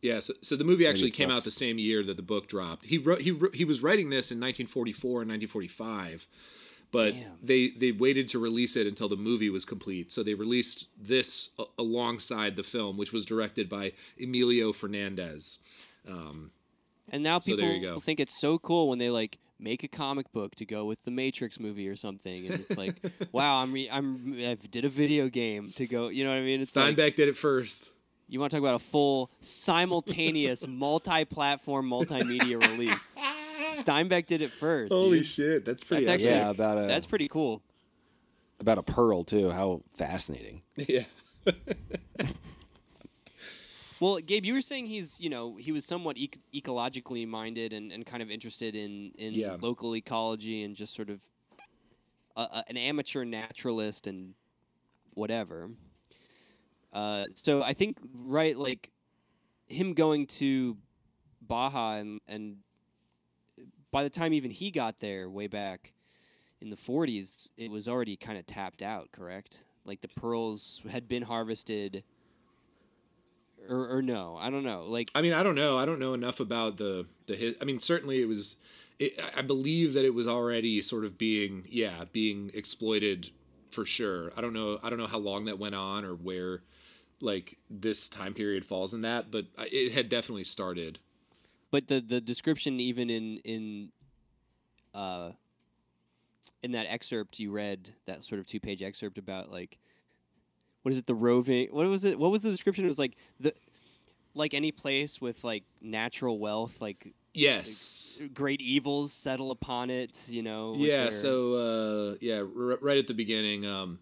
Yeah, so, so the movie actually it came out the same year that the book dropped. He wrote he wrote, he was writing this in 1944 and 1945, but Damn. they they waited to release it until the movie was complete. So they released this a- alongside the film, which was directed by Emilio Fernandez. Um, and now So people go. think it's so cool when they like make a comic book to go with the Matrix movie or something, and it's like, wow, I'm re- I'm I did a video game to go. You know what I mean? It's like, Steinbeck did it first. you want to talk about a full simultaneous multi-platform multimedia release. Steinbeck did it first. Holy dude. shit, that's pretty. That's actually- Yeah, about a That's pretty cool. about a pearl too. How fascinating. yeah. Well, Gabe, you were saying he's, you know, he was somewhat ec- ecologically minded and, and kind of interested in, in Yeah. local ecology and just sort of a, a, an amateur naturalist and whatever. Uh, so I think, right, like him going to Baja and, and by the time even he got there way back in the 40s, it was already kind of tapped out, correct? Like the pearls had been harvested or, or no, I don't know. Like I mean, I don't know. I don't know enough about the the. I mean, certainly it was. It, I believe that it was already sort of being, yeah, being exploited for sure. I don't know. I don't know how long that went on or where, like this time period falls in that, but uh, it had definitely started. But the the description even in in uh, in that excerpt you read, that sort of two page excerpt about like, what is it? The roving. What was it? What was the description? It was like the, like any place with like natural wealth, like Yes. great evils settle upon it. You know. Yeah. their- So uh, yeah, r- right at the beginning, um,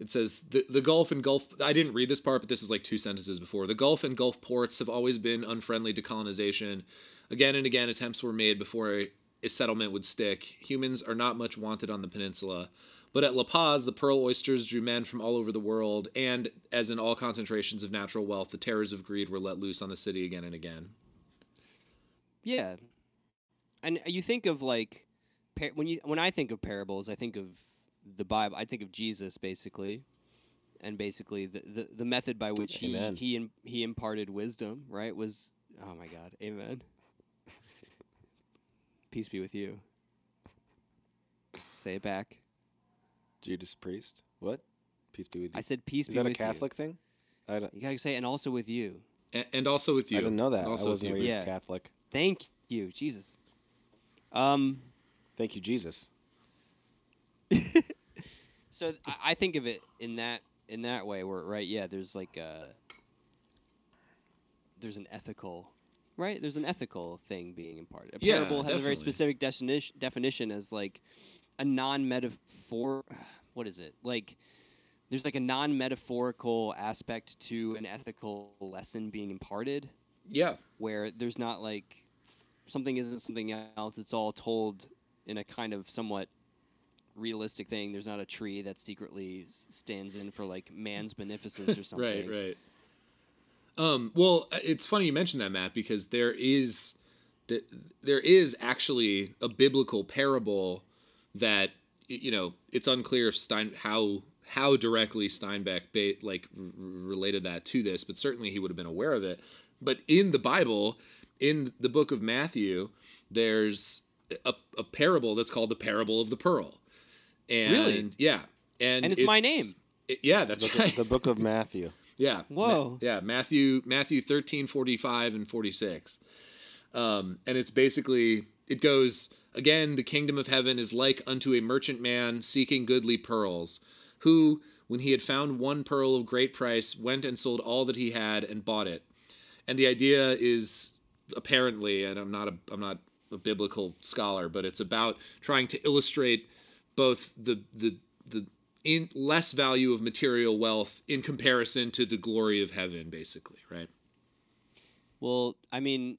it says the the Gulf and Gulf. I didn't read this part, but this is like two sentences before. The Gulf and Gulf ports have always been unfriendly to colonization. Again and again, attempts were made before a, a settlement would stick. Humans are not much wanted on the peninsula. But at La Paz, the pearl oysters drew men from all over the world, and as in all concentrations of natural wealth, the terrors of greed were let loose on the city again and again. Yeah, and you think of like when you when I think of parables, I think of the Bible. I think of Jesus basically, and basically the the, the method by which he Amen. he im- he imparted wisdom. Right was oh my God, Amen. Peace be with you. Say it back. Judas Priest. What? Peace be with you. I said peace Is be that a with Catholic thing? I, don't, you. You gotta say and also with you. And, and also with you. I didn't know that. I Also with wasn't raised Yeah. Catholic. Thank you, Jesus. Um. Thank you, Jesus. So I, I think of it in that in that way, where right, yeah, there's like a there's an ethical, right? There's an ethical thing being imparted. A Yeah, parable has a very specific definition definition as like a non-metaphor. What is it like? There's like a non-metaphorical aspect to an ethical lesson being imparted, Yeah. where there's not like something isn't something else. It's all told in a kind of somewhat realistic thing. There's not a tree that secretly stands in for like man's beneficence or something. Right, right. Um, well, uh, it's funny you mentioned that, Matt, because there is th- there is actually a biblical parable that you know it's unclear if Stein how how directly Steinbeck ba- like r- related that to this, but certainly he would have been aware of it. But in the Bible, in the book of Matthew, there's a, a parable that's called the parable of the pearl. And Really? yeah, and And it's my name. it- yeah, that's The, right. the Book of Matthew. Yeah. Whoa. Ma- yeah, Matthew Matthew 13, 45 and 46. Um, and it's basically it goes again, the kingdom of heaven is like unto a merchant man seeking goodly pearls, who, when he had found one pearl of great price, went and sold all that he had and bought it. And the idea is apparently, and I'm not a I'm not a biblical scholar, but it's about trying to illustrate both the the the in less value of material wealth in comparison to the glory of heaven, basically, right? Well, I mean,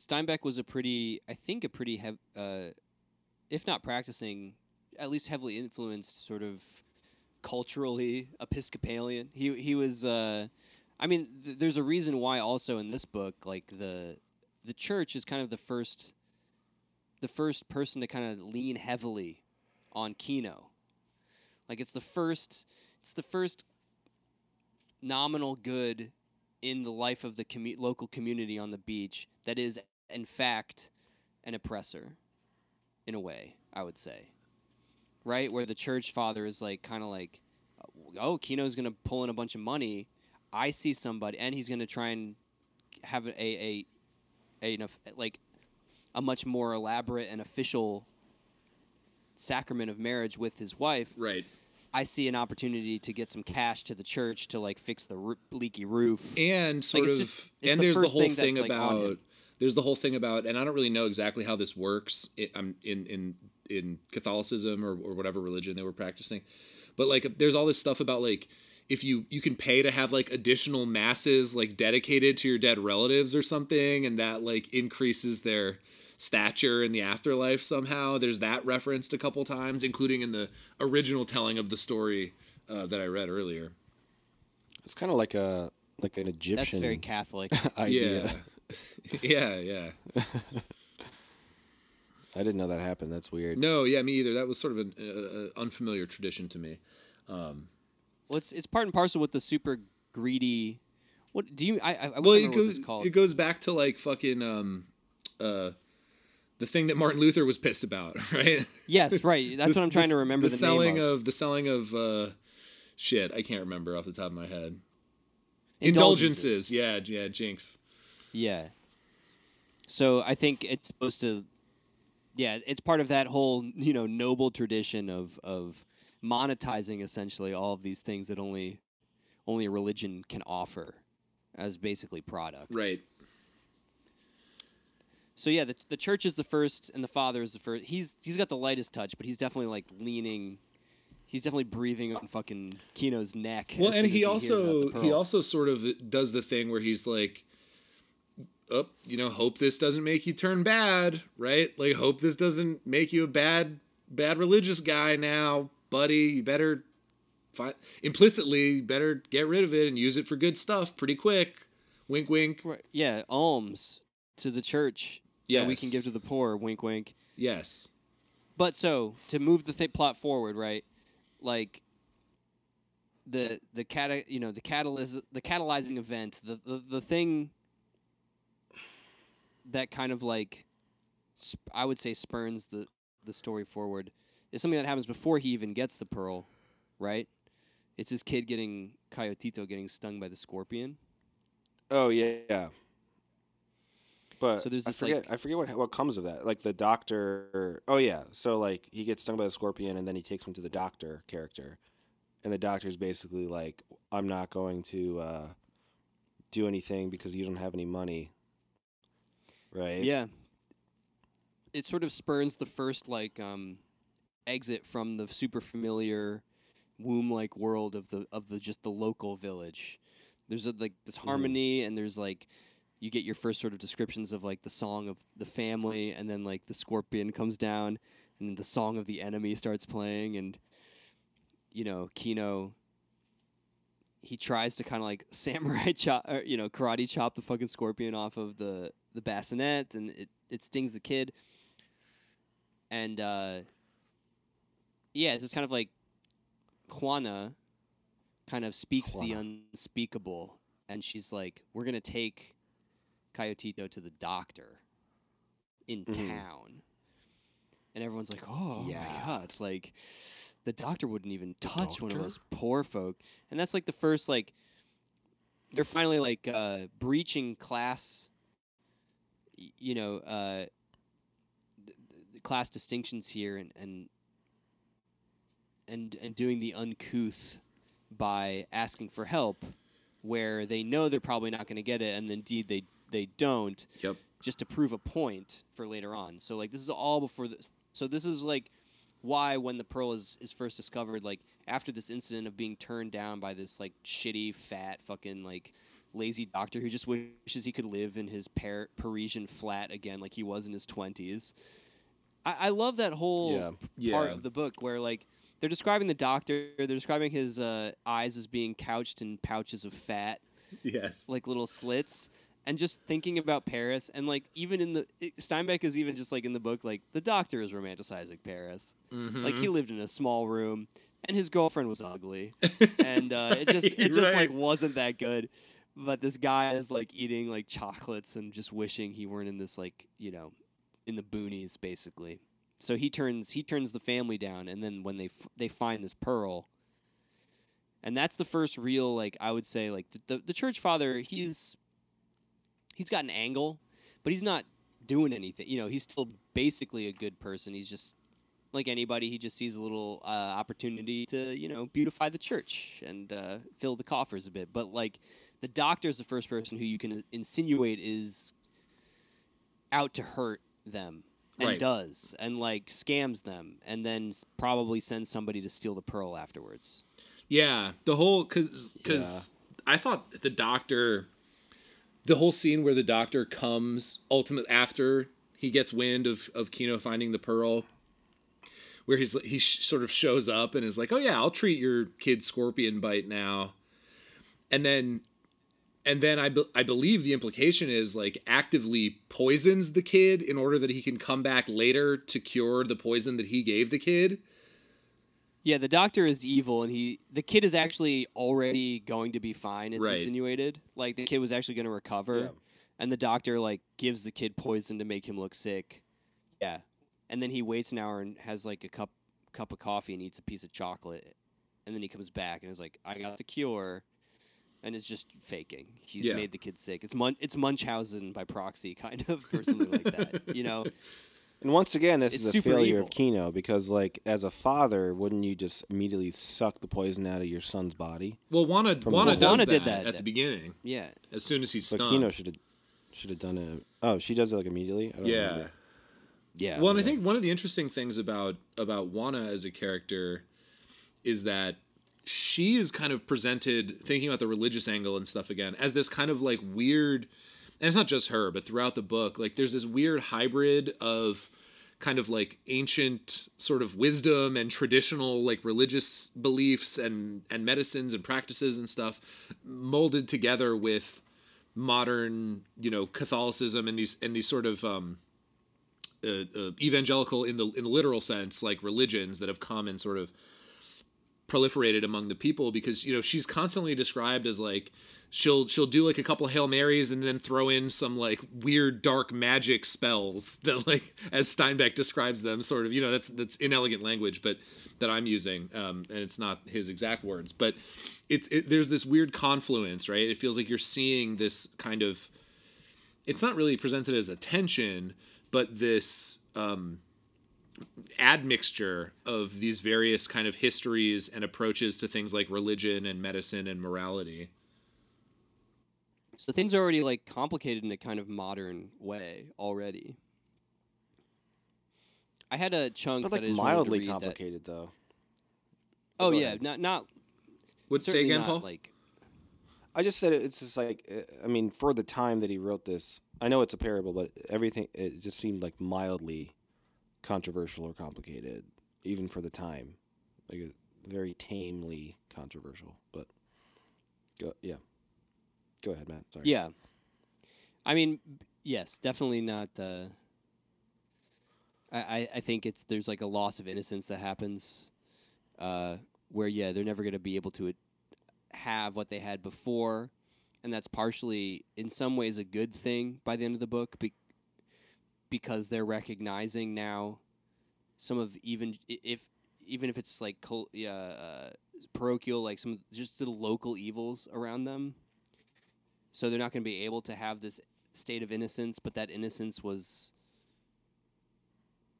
Steinbeck was a pretty, I think, a pretty hev- uh, if not practicing, at least heavily influenced, sort of culturally Episcopalian. He he was. Uh, I mean, th- there's a reason why also in this book, like the the church is kind of the first, the first person to kind of lean heavily on Kino. Like it's the first, it's the first nominal good in the life of the commu- local community on the beach that is in fact an oppressor in a way i would say. Right? Where the church father is like kind of like oh kino's going to pull in a bunch of money. I see somebody and he's going to try and have a a, a enough like a much more elaborate and official sacrament of marriage with his wife Right. I see an opportunity to get some cash to the church to like fix the roo- leaky roof. And sort it's of, just- and the there's the whole thing thing, that's, like, about there's the whole thing about, and I don't really know exactly how this works i- um, in in in Catholicism or or whatever religion they were practicing, but like there's all this stuff about like if you you can pay to have like additional masses like dedicated to your dead relatives or something, and that like increases their stature in the afterlife somehow. There's that referenced a couple times, including in the original telling of the story uh, that I read earlier. It's kind of like a like an Egyptian That's very Catholic. idea. Yeah. yeah, yeah. I didn't know that happened. That's weird. No, yeah, me either. That was sort of an uh, uh, unfamiliar tradition to me. well, it's it's part and parcel with the super greedy. What do you? I I, I Well, it remember what goes it's called. it goes back to like fucking um, uh, the thing that Martin Luther was pissed about, right? yes, right. That's This- what I'm trying to remember The, the, selling of. of the selling of uh, shit. I can't remember off the top of my head. Indulgences. Yeah, yeah, Jinx. Yeah. So I think it's supposed to yeah, it's part of that whole you know noble tradition of of monetizing essentially all of these things that only only a religion can offer as basically products. Right. So yeah, the the church is the first, and the father is the first. He's he's got the lightest touch, but he's definitely like leaning. He's definitely breathing on fucking Kino's neck. Well, and he about also he also sort of does the thing where he's like, "Up, you know, hope this doesn't make you turn bad, right? Like, hope this doesn't make you a bad bad religious guy now, buddy. You better fi- implicitly you better get rid of it and use it for good stuff pretty quick. Wink, wink. Right, yeah, alms to the church. Yeah, we can give to the poor. Wink, wink. Yes. But so to move the th- plot forward, right? Like the the cata you know the catalyst the catalyzing event the, the the thing that kind of like sp- I would say spurns the the story forward is something that happens before he even gets the pearl, right? It's his kid getting Coyotito getting stung by the scorpion. Oh yeah, yeah. But So there's I forget like- I forget what what comes of that. Like the doctor. Oh yeah. So like he gets stung by the scorpion, and then he takes him to the doctor character, and the doctor's basically like, "I'm not going to uh, do anything because you don't have any money." Right. Yeah. It sort of spurns the first like um exit from the super familiar womb like world of the of the just the local village. There's a, like this harmony and there's like you get your first sort of descriptions of like the song of the family and then like the scorpion comes down and then the song of the enemy starts playing and you know, Kino he tries to kind of like samurai chop or, you know, karate chop the fucking scorpion off of the the bassinet and it it stings the kid. And uh yeah, it's just kind of like Juana kind of speaks the unspeakable and she's like, We're gonna take Coyotito to the doctor in Mhm. town. And everyone's like, Oh Yeah. my god, like the doctor wouldn't even touch one of those poor folk. And that's like the first like they're finally like uh breaching class you know, uh th- th- class distinctions here and and and and doing the uncouth by asking for help where they know they're probably not going to get it and indeed they they don't Yep. just to prove a point for later on so like this is all before the so this is like why when the pearl is, is first discovered like after this incident of being turned down by this like shitty fat fucking like lazy doctor who just wishes he could live in his Par- parisian flat again like he was in his 20s i, I love that whole Yeah. p- part Yeah. of the book where like they're describing the doctor they're describing his uh, eyes as being couched in pouches of fat Yes. like little slits and just thinking about Paris and like even in the Steinbeck is even just like in the book like the doctor is romanticizing Paris. Like he lived in a small room and his girlfriend was ugly. And uh, it just it just like wasn't that good. But this guy is like eating like chocolates and just wishing he weren't in this like you know in the boonies basically. So he turns he turns the family down and then when they f- they find this pearl and that's the first real like i would say like the, the, the church father he's he's got an angle but he's not doing anything. You know he's still basically a good person. He's just like anybody he just sees a little uh, opportunity to you know beautify the church and uh, fill the coffers a bit. But like the doctor is the first person who you can insinuate is out to hurt them and Right. does and like scams them and then probably sends somebody to steal the pearl afterwards. Yeah, the whole because because I thought the doctor, the whole scene where the doctor comes ultimate after he gets wind of of Kino finding the pearl, where he's he sh- sort of shows up and is like, oh yeah, I'll treat your kid scorpion bite now, and then. And then I, be- I believe the implication is like actively poisons the kid in order that he can come back later to cure the poison that he gave the kid. Yeah the doctor is evil and he the kid is actually already going to be fine it's Right. insinuated. Like the kid was actually going to recover Yeah. and the doctor like gives the kid poison to make him look sick. Yeah. And then he waits an hour and has like a cup cup of coffee and eats a piece of chocolate. And then he comes back and is like i got the cure. And it's just faking. He's Yeah. made the kid sick. It's Mun- it's munchausen by proxy kind of or something like that you know And once again, this It's is a failure evil. of Kino because, like, as a father, wouldn't you just immediately suck the poison out of your son's body? Well, Juana From Juana the- does Juana that, did that. at the beginning Yeah. as soon as he's But stunned. Kino should have should have done it. Oh, she does it like immediately. I don't yeah. remember. Yeah. Well, and I think one of the interesting things about about Juana as a character is that she is kind of presented thinking about the religious angle and stuff again as this kind of like weird and it's not just her but throughout the book like there's this weird hybrid of kind of like ancient sort of wisdom and traditional like religious beliefs and and medicines and practices and stuff molded together with modern you know catholicism and these and these sort of um uh, uh, evangelical in the in the literal sense, like religions that have come and sort of proliferated among the people. Because you know she's constantly described as like she'll she'll do like a couple hail marys and then throw in some like weird dark magic spells that like as Steinbeck describes them, sort of you know that's that's inelegant language, but that I'm using, um, and it's not his exact words, but it's it, there's this weird confluence, right? It feels like you're seeing this kind of it's not really presented as a tension, but this um, admixture of these various kind of histories and approaches to things like religion and medicine and morality. So things are already like complicated in a kind of modern way already. I had a chunk But that like I just wanted to mildly read that- complicated though. Oh Go yeah, ahead. not not Would say certainly again, not Paul? like I just said it's just like uh, I mean, for the time that he wrote this, I know it's a parable, but everything it just seemed like mildly controversial or complicated, even for the time, like uh, very tamely controversial. But go, yeah, go ahead, Matt. Sorry. yeah. I mean, yes, definitely not. Uh, I, I think it's there's like a loss of innocence that happens, uh, where yeah they're never gonna be able to have what they had before, and that's partially in some ways a good thing by the end of the book, because they're recognizing now some of even if even if it's like col- yeah, uh, parochial, like some just the local evils around them. So they're not going to be able to have this state of innocence, but that innocence was,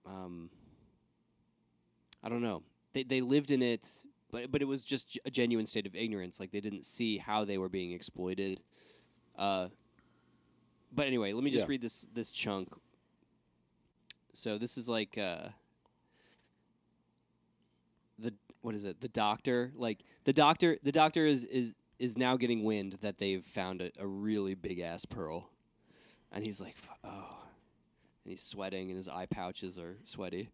um, I don't know. They they lived in it, but but it was just a genuine state of ignorance. Like they didn't see how they were being exploited. Uh, but anyway, let me just Yeah. read this this chunk. So this is like uh, the what is it? The doctor, like the doctor, the doctor is is is now getting wind that they've found a, a really big ass pearl, and he's like, oh, and he's sweating, and his eye pouches are sweaty.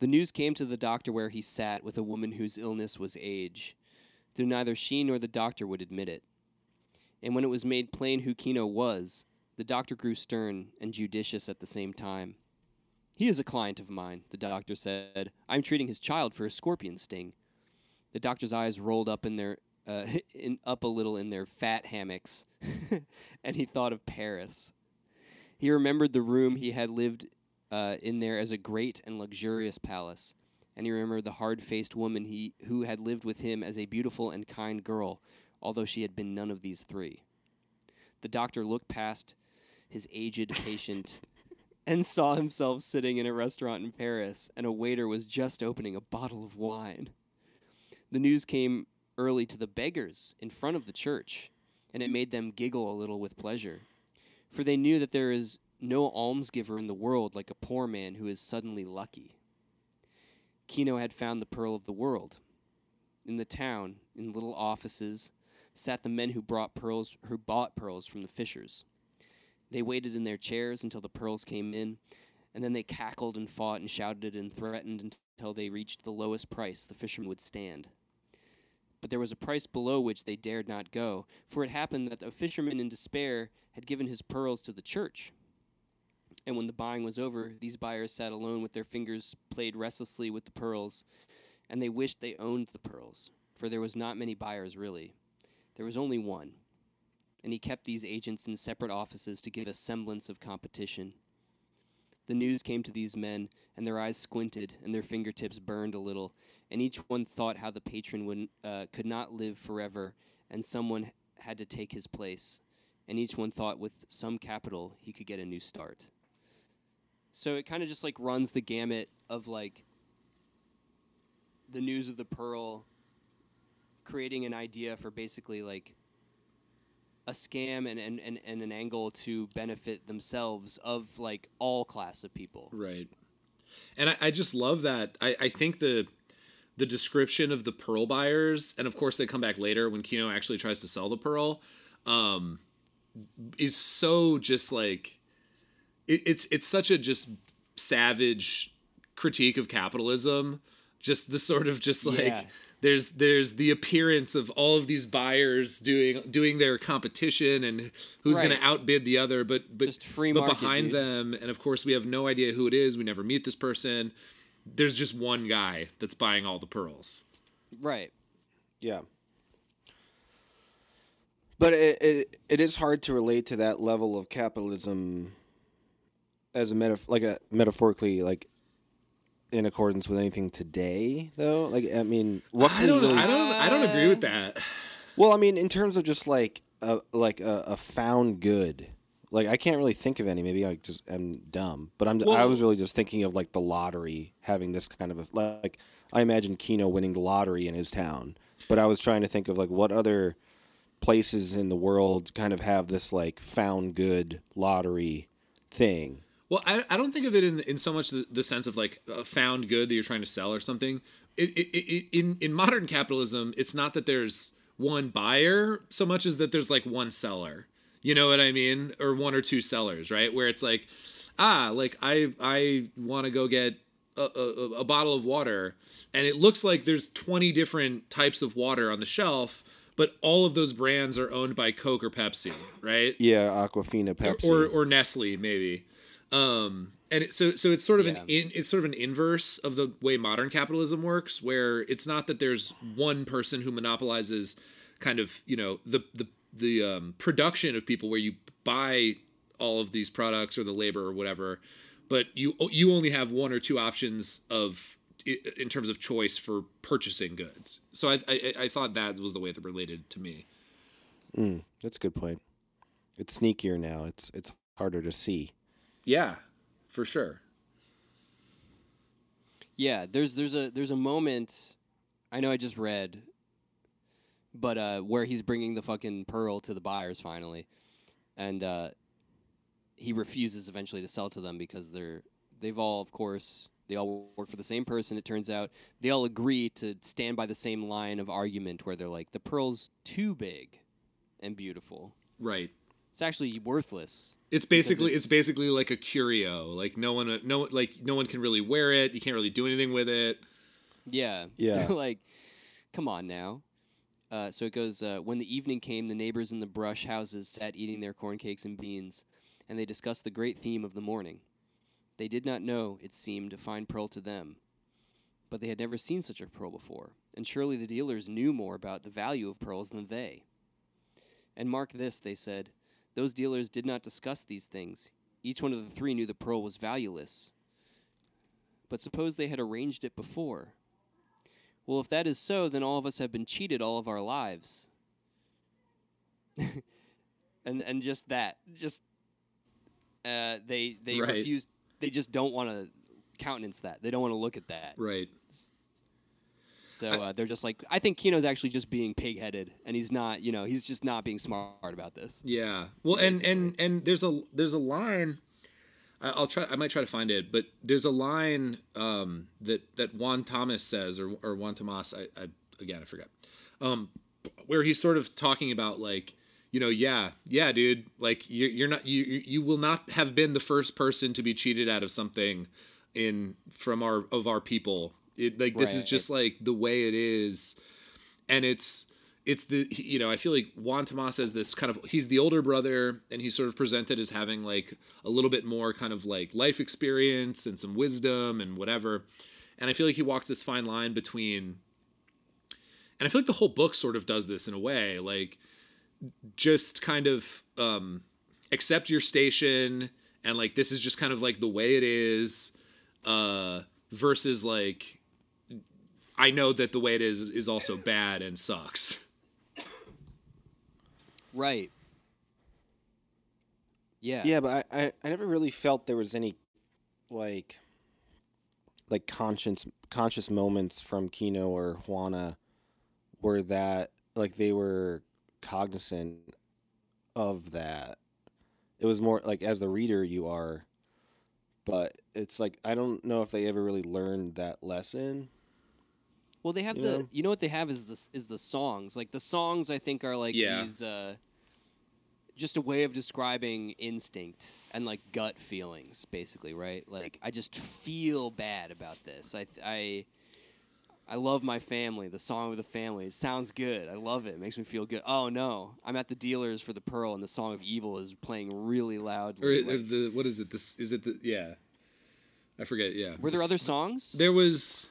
The news came to the doctor where he sat with a woman whose illness was age, though neither she nor the doctor would admit it. And when it was made plain who Kino was, the doctor grew stern and judicious at the same time. He is a client of mine, the doctor said. I'm treating his child for a scorpion sting. The doctor's eyes rolled up in their uh, in, up a little in their fat hammocks, and he thought of Paris. He remembered the room he had lived uh, in there as a great and luxurious palace, and he remembered the hard-faced woman he who had lived with him as a beautiful and kind girl, although she had been none of these three. The doctor looked past his aged patient and saw himself sitting in a restaurant in Paris, and a waiter was just opening a bottle of wine. The news came early to the beggars in front of the church, and it made them giggle a little with pleasure. For they knew that there is no almsgiver in the world like a poor man who is suddenly lucky. Kino had found the pearl of the world. In the town, in little offices, sat the men who brought pearls who bought pearls from the fishers. They waited in their chairs until the pearls came in, and then they cackled and fought and shouted and threatened until they reached the lowest price the fishermen would stand. But there was a price below which they dared not go, for it happened that a fisherman in despair had given his pearls to the church. And when the buying was over, these buyers sat alone with their fingers played restlessly with the pearls, and they wished they owned the pearls, for there was not many buyers really. There was only one, and he kept these agents in separate offices to give a semblance of competition. The news came to these men, and their eyes squinted, and their fingertips burned a little, and each one thought how the patron would, uh, could not live forever, and someone had to take his place, and each one thought with some capital he could get a new start. So it kind of just like runs the gamut of like the news of the pearl creating an idea for basically like a scam and, and, and, and an angle to benefit themselves of like all class of people. Right. And I, I just love that. I, I think the the description of the pearl buyers, and of course they come back later when Kino actually tries to sell the pearl, um, is so just like it, it's it's such a just savage critique of capitalism. Just the sort of just like Yeah. There's there's the appearance of all of these buyers doing doing their competition and who's Right. going to outbid the other but but Just free but market, behind dude. them and of course we have no idea who it is we never meet this person there's just one guy that's buying all the pearls Right. Yeah. But it, it it is hard to relate to that level of capitalism as a metaf- like a metaphorically like in accordance with anything today though. Like I mean, what i don't really i don't i don't agree with that Well, I mean, in terms of just like a like a, a found good, like I can't really think of any. Maybe I just am dumb, but I'm I was really just thinking of like the lottery having this kind of a like I imagine Kino winning the lottery in his town, but I was trying to think of like what other places in the world kind of have this like found good lottery thing. Well, I, I don't think of it in in so much the, the sense of like a found good that you're trying to sell or something. It, it, it, in in modern capitalism, it's not that there's one buyer so much as that there's like one seller. You know what I mean? Or one or two sellers, right? Where it's like, ah, like I I want to go get a, a, a bottle of water, and it looks like there's 20 different types of water on the shelf, but all of those brands are owned by Coke or Pepsi, right? Yeah, Aquafina, Pepsi. or or Nestle maybe. Um, and it, so so it's sort of an in, it's sort of an inverse of the way modern capitalism works, where it's not that there's one person who monopolizes kind of you know the the the um, production of people where you buy all of these products or the labor or whatever, but you you only have one or two options of in terms of choice for purchasing goods. So I I, I thought that was the way that related to me. Mm, That's a good point. It's sneakier now. It's it's harder to see. Yeah, for sure. Yeah, there's there's a there's a moment I know I just read but uh where he's bringing the fucking pearl to the buyers finally. And uh he refuses eventually to sell to them because they're they've all of course they all work for the same person it turns out. They all agree to stand by the same line of argument where they're like the pearl's too big and beautiful. Right. It's actually worthless. It's basically it's, it's- basically like a curio. Like no one no like no one can really wear it. You can't really do anything with it. Yeah. Yeah. like, come on now. Uh, so it goes uh, When the evening came, the neighbors in the brush houses sat eating their corn cakes and beans, and they discussed the great theme of the morning. They did not know, it seemed, a fine pearl to them. But they had never seen such a pearl before, and surely the dealers knew more about the value of pearls than they. And mark this, they said, those dealers did not discuss these things. Each one of the three knew the pearl was valueless. But suppose they had arranged it before. Well, if that is so, then all of us have been cheated all of our lives. and and just that, just uh, they they Right. refuse. They just don't want to countenance that. They don't want to look at that. Right. So uh, they're just like, I think Kino's actually just being pig-headed, and he's not. You know, he's just not being smart about this. Yeah. Well, and and and there's a there's a line. I'll try. I might try to find it, but there's a line um, that that Juan Thomas says, or or Juan Tomas. I, I again I forgot. Um, where he's sort of talking about like you know yeah yeah dude like you're, you're not you you you will not have been the first person to be cheated out of something in from our of our people it like this is just like the way it is. And it's it's the you know I feel like Juan Tomas has this kind of he's the older brother and he's sort of presented as having like a little bit more kind of like life experience and some wisdom and whatever. And I feel like he walks this fine line between and I feel like the whole book sort of does this in a way like just kind of um accept your station and like this is just kind of like the way it is uh versus like I know that the way it is is also bad and sucks. Right. Yeah. Yeah, but I, I, I never really felt there was any like like conscious conscious moments from Kino or Juana were that like they were cognizant of that. It was more like as the reader you are, but it's like I don't know if they ever really learned that lesson. Well, they have You the know? you know what they have is the is the songs. Like the songs, I think are like Yeah. these uh, just a way of describing instinct and like gut feelings, basically, right? Like I just feel bad about this. I I I love my family. The song of the family. It sounds good. I love it. It makes me feel good. Oh no, I'm at the dealers for the pearl, and the song of evil is playing really Or, loudly. or Like, the what is it? This is it. The yeah, I forget. Yeah. were there other songs? There was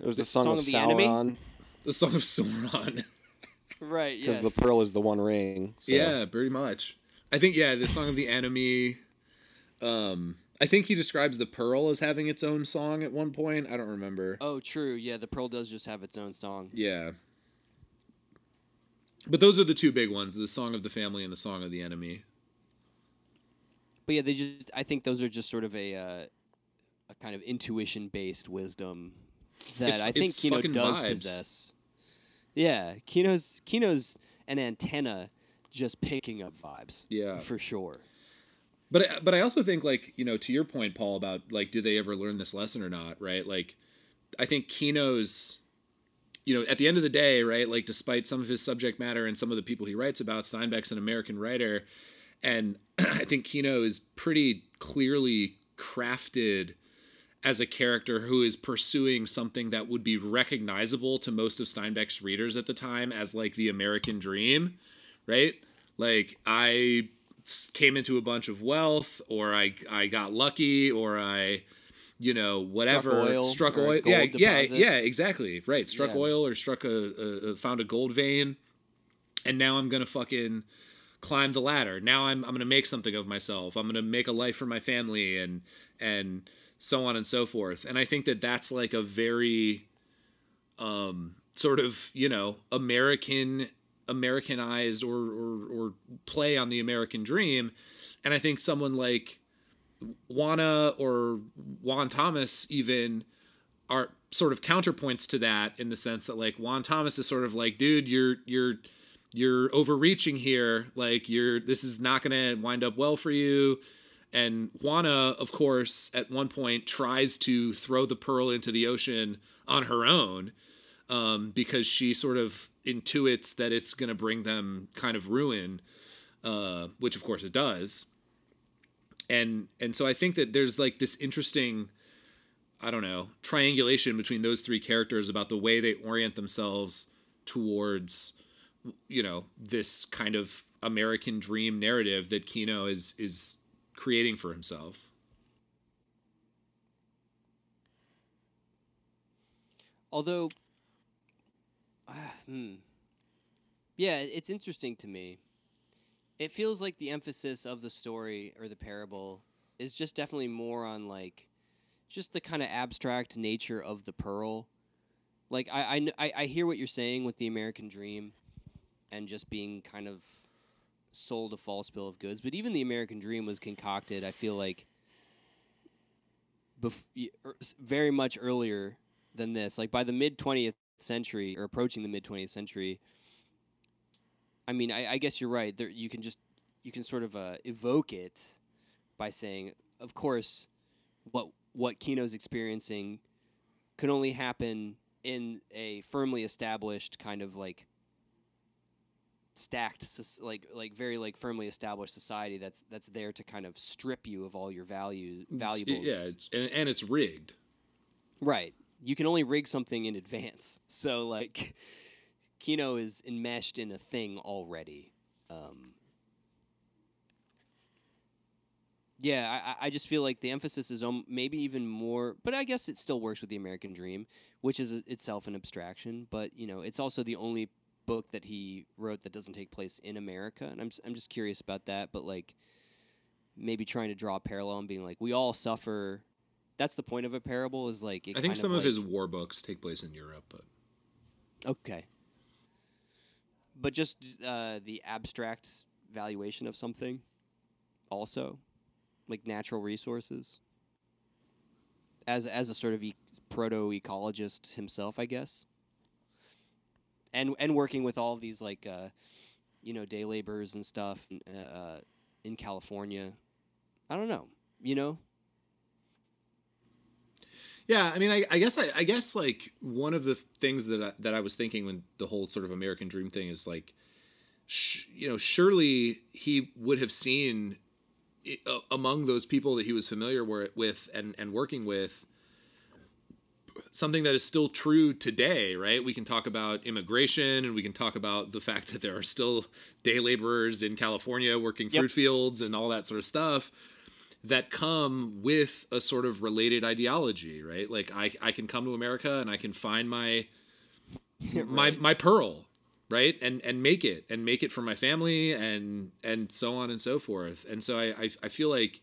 It was the, The song, Song of of the Enemy? The song of Sauron. right. Yeah. Because Yes. the pearl is the one ring. So. Yeah, pretty much. I think yeah, the song of the enemy. Um, I think he describes the pearl as having its own song at one point. I don't remember. Oh, true. Yeah, the pearl does just have its own song. Yeah. But those are the two big ones: the song of the family and the song of the enemy. But yeah, they just I think those are just sort of a uh, a kind of intuition based wisdom that It's- I think Kino does vibes. possess. Yeah, Kino's Kino's an antenna just picking up vibes. Yeah. for sure. But I- but I also think like you know to your point, Paul, about like do they ever learn this lesson or not? Right? Like, I think Kino's, you know, at the end of the day, right? Like, despite some of his subject matter and some of the people he writes about, Steinbeck's an American writer, and I think Kino is pretty clearly crafted as a character who is pursuing something that would be recognizable to most of Steinbeck's readers at the time as like the American dream, right? Like I came into a bunch of wealth or I I got lucky or I you know whatever oil struck oil yeah gold yeah deposit. yeah exactly right struck Yeah. oil or struck a, a, a found a gold vein and now I'm gonna fucking climb the ladder. Now I'm I'm gonna make something of myself. I'm gonna make a life for my family and and so on and so forth. And I think that that's like a very um sort of you know American Americanized or or, or play on the American dream. And I think someone like Juana or Juan Thomas even are sort of counterpoints to that in the sense that like Juan Thomas is sort of like, dude, you're you're you're overreaching here. Like you're this is not gonna wind up well for you. And Juana, of course, at one point tries to throw the pearl into the ocean on her own um, because she sort of intuits that it's going to bring them kind of ruin, uh, which of course it does. And and so I think that there's like this interesting, I don't know, triangulation between those three characters about the way they orient themselves towards, you know, this kind of American dream narrative that Kino is is creating for himself. Although, ah, hmm. yeah, it's interesting to me. It feels like the emphasis of the story or the parable is just definitely more on like, just the kind of abstract nature of the pearl. Like I, I, I hear what you're saying with the American dream, and just being kind of sold a false bill of goods. But even the American dream was concocted. I feel like. Bef- er- very much earlier than this. Like by the mid 20th century or approaching the mid 20th century, I mean, I, I guess you're right. There, you can just you can sort of uh, evoke it by saying, of course, what what Kino's experiencing can only happen in a firmly established kind of like stacked like like very like firmly established society that's that's there to kind of strip you of all your value valuables Yeah, it's, and, and it's rigged. Right. You can only rig something in advance. So like Kino is enmeshed in a thing already. Um, yeah, I, I- I just feel like the emphasis is on maybe even more, but I guess it still works with the American Dream, which is itself an abstraction. But you know, it's also the only book that he wrote that doesn't take place in America, and I'm s- I'm just curious about that. But like, maybe trying to draw a parallel and being like, we all suffer. That's the point of a parable. Is like it I think some of like- his war books take place in Europe, but Okay. But just uh, the abstract valuation of something, also, like natural resources. as as a sort of e- proto ecologist himself, I guess. And and working with all of these like uh, you know day laborers and stuff uh, in California. I don't know. You know, Yeah, I mean, I, I guess I, I guess like one of the things that I, that I was thinking when the whole sort of American Dream thing is like, sh- you know, surely he would have seen i- uh, among those people that he was familiar with and and working with something that is still true today, right? We can talk about immigration and we can talk about the fact that there are still day laborers in California working Yep. fruit fields and all that sort of stuff that come with a sort of related ideology, right? Like I, I can come to America and I can find my my my pearl, right? And and make it and make it for my family and and so on and so forth. And so I I, I feel like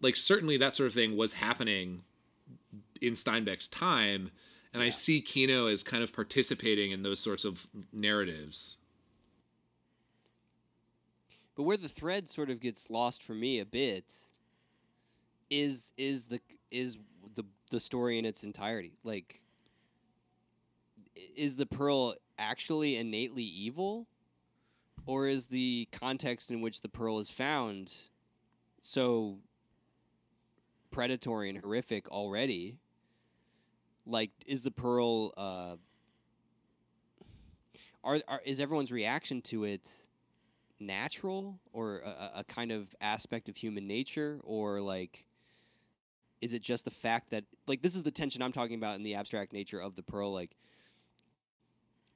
like certainly that sort of thing was happening in Steinbeck's time. And I see Kino as kind of participating in those sorts of narratives. But where the thread sort of gets lost for me a bit is is the is the the story in its entirety. Like is the pearl actually innately evil or is the context in which the pearl is found so predatory and horrific already? Like is the pearl uh are, are is everyone's reaction to it natural or a, a- kind of aspect of human nature? Or like is it just the fact that like this is the tension i'm talking about in the abstract nature of the pearl like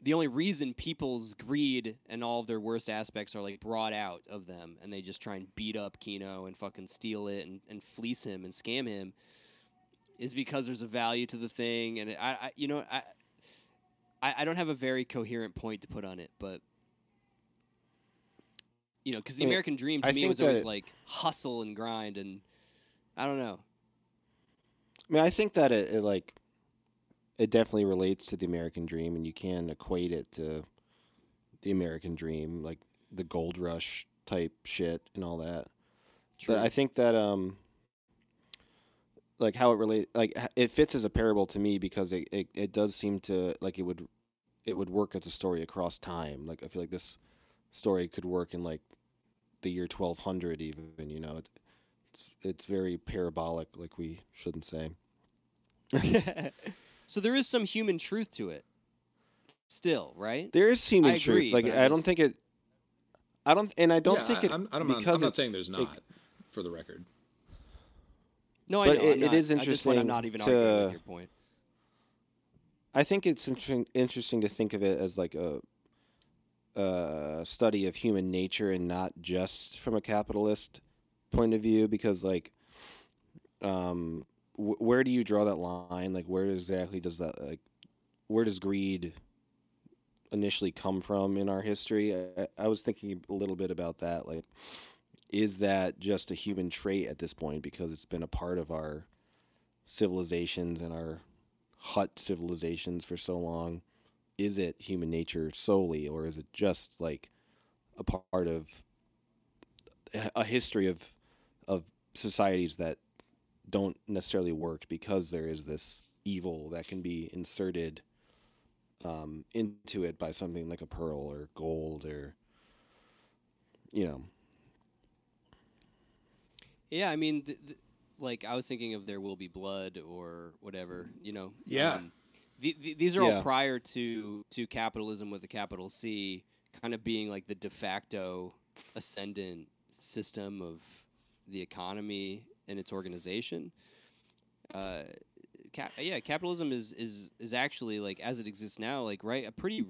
the only reason people's greed and all of their worst aspects are like brought out of them and they just try and beat up kino and fucking steal it and, and fleece him and scam him is because there's a value to the thing and i, I you know I, I i don't have a very coherent point to put on it but you know, because the American dream to I me was always like hustle and grind, and I don't know. I mean, I think that it, it like it definitely relates to the American dream, and you can equate it to the American dream, like the gold rush type shit and all that. True. But I think that um, like how it relates like it fits as a parable to me because it, it it does seem to like it would it would work as a story across time. Like I feel like this story could work in like the year twelve hundred even. You know, it, it's it's very parabolic, like we shouldn't say. so there is some human truth to it, still, right? There is human I truth. agree, Like I I don't just- think it. I don't, and I don't Yeah, think I, it I'm, I'm, because I'm not saying there's it- not, for the record. No, I But know. it- I'm it not, is point, I'm not even arguing with your point. I think it's interesting interesting to think of it as like a, a study of human nature and not just from a capitalist point of view because like um wh- where do you draw that line like where exactly does that like where does greed initially come from in our history I, I was thinking a little bit about that like is that just a human trait at this point because it's been a part of our civilizations and our hut civilizations for so long? Is it human nature solely or is it just like a part of a history of of societies that don't necessarily work because there is this evil that can be inserted um, into it by something like a pearl or gold or you know Yeah, I mean, th- th- like I was thinking of "There Will Be Blood" or whatever. You know. Yeah. Um, the, the, these are Yeah. all prior to to capitalism with a capital C, kind of being like the de facto ascendant system of the economy and its organization. Uh, cap- yeah, capitalism is is is actually like as it exists now, like right, a pretty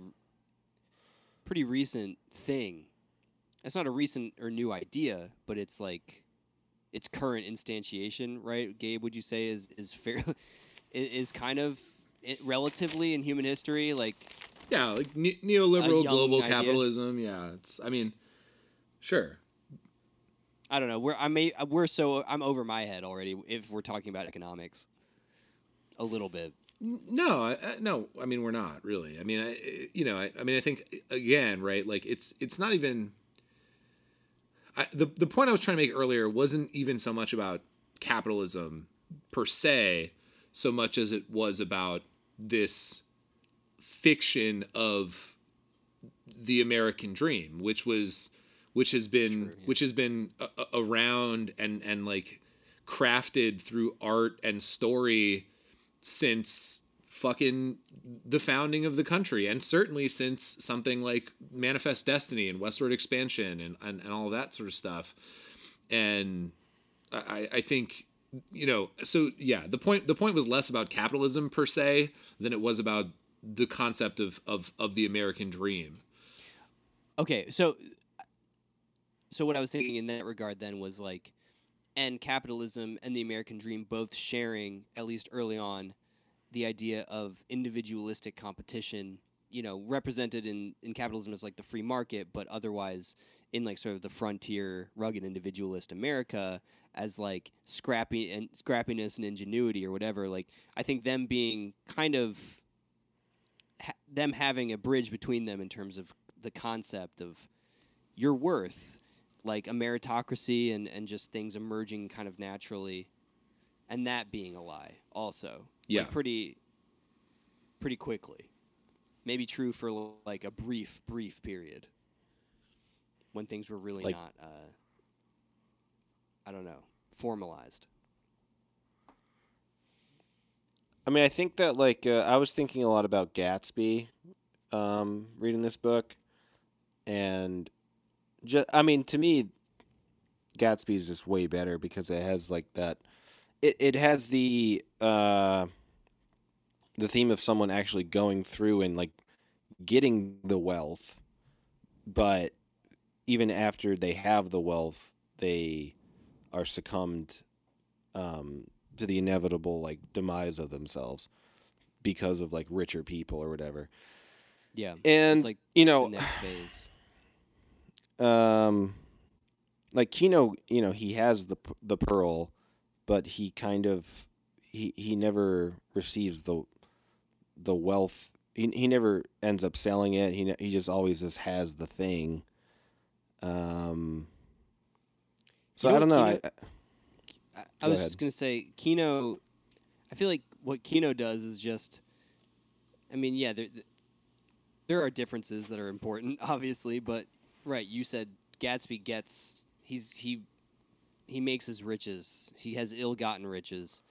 pretty recent thing. It's not a recent or new idea, but it's like its current instantiation, right? Gabe, would you say is is fair is kind of relatively in human history like Yeah, like ne- neoliberal global idea. capitalism. Yeah, it's. I mean, sure. I don't know. We're I may uh, we're so I'm over my head already if we're talking about economics. A little bit. No, I, I- no. I mean, we're not really. I mean, I- you know, I, I mean, I think again, right? Like, it's it's not even. I, the the point I was trying to make earlier wasn't even so much about capitalism per se, so much as it was about this fiction of the American dream, which was which has been which has been a- a- around and and like crafted through art and story since fucking the founding of the country. And certainly since something like manifest destiny and westward expansion and, and, and all that sort of stuff. And I, I think you know so yeah the point the point was less about capitalism per se than it was about the concept of of, of the american dream. Okay, so so what I was thinking in that regard then was like, and capitalism and the American dream both sharing at least early on the idea of individualistic competition. You know, represented in in capitalism as like the free market, but otherwise in like sort of the frontier, rugged individualist America as like scrappy and scrappiness and ingenuity or whatever. Like I think them being kind of ha- them having a bridge between them in terms of the concept of your worth, like a meritocracy and, and just things emerging kind of naturally, and that being a lie also. Yeah. Like pretty pretty quickly. Maybe true for like a brief, brief period when things were really Like- not uh, I don't know, formalized. I mean, I think that like uh, I was thinking a lot about Gatsby, um, reading this book, and just I mean, to me, Gatsby is just way better because it has like that. It it has the uh, the theme of someone actually going through and like getting the wealth, but even after they have the wealth, they are succumbed um, to the inevitable like demise of themselves because of like richer people or whatever. Yeah. And like you know, next phase. um, like Kino, you know, he has the the pearl, but he kind of he he never receives the the wealth. He he never ends up selling it. He he just always just has the thing. Um. So You know I don't know. Kino- I, I, I was ahead. just gonna say Kino. I feel like what Kino does is just. I mean, yeah, there, there are differences that are important, obviously, but right, you said Gatsby gets he's he he makes his riches. He has ill-gotten riches.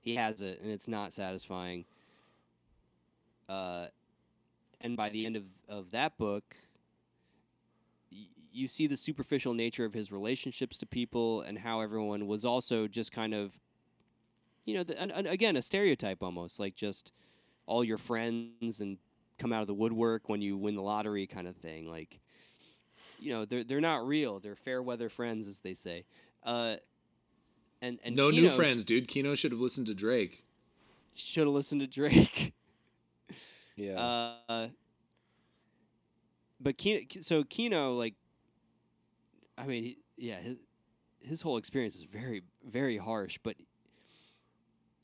He has it, and it's not satisfying. Uh, and by the end of of that book, y- you see the superficial nature of his relationships to people and how everyone was also just kind of you know the, and, and again a stereotype almost like just all your friends and come out of the woodwork when you win the lottery kind of thing like you know they're they're not real they're fair weather friends as they say uh and and no new friends dude kino should have listened to drake should have listened to Drake yeah. Uh, but Kino, so Kino, like, I mean, he, yeah, his his whole experience is very, very harsh. But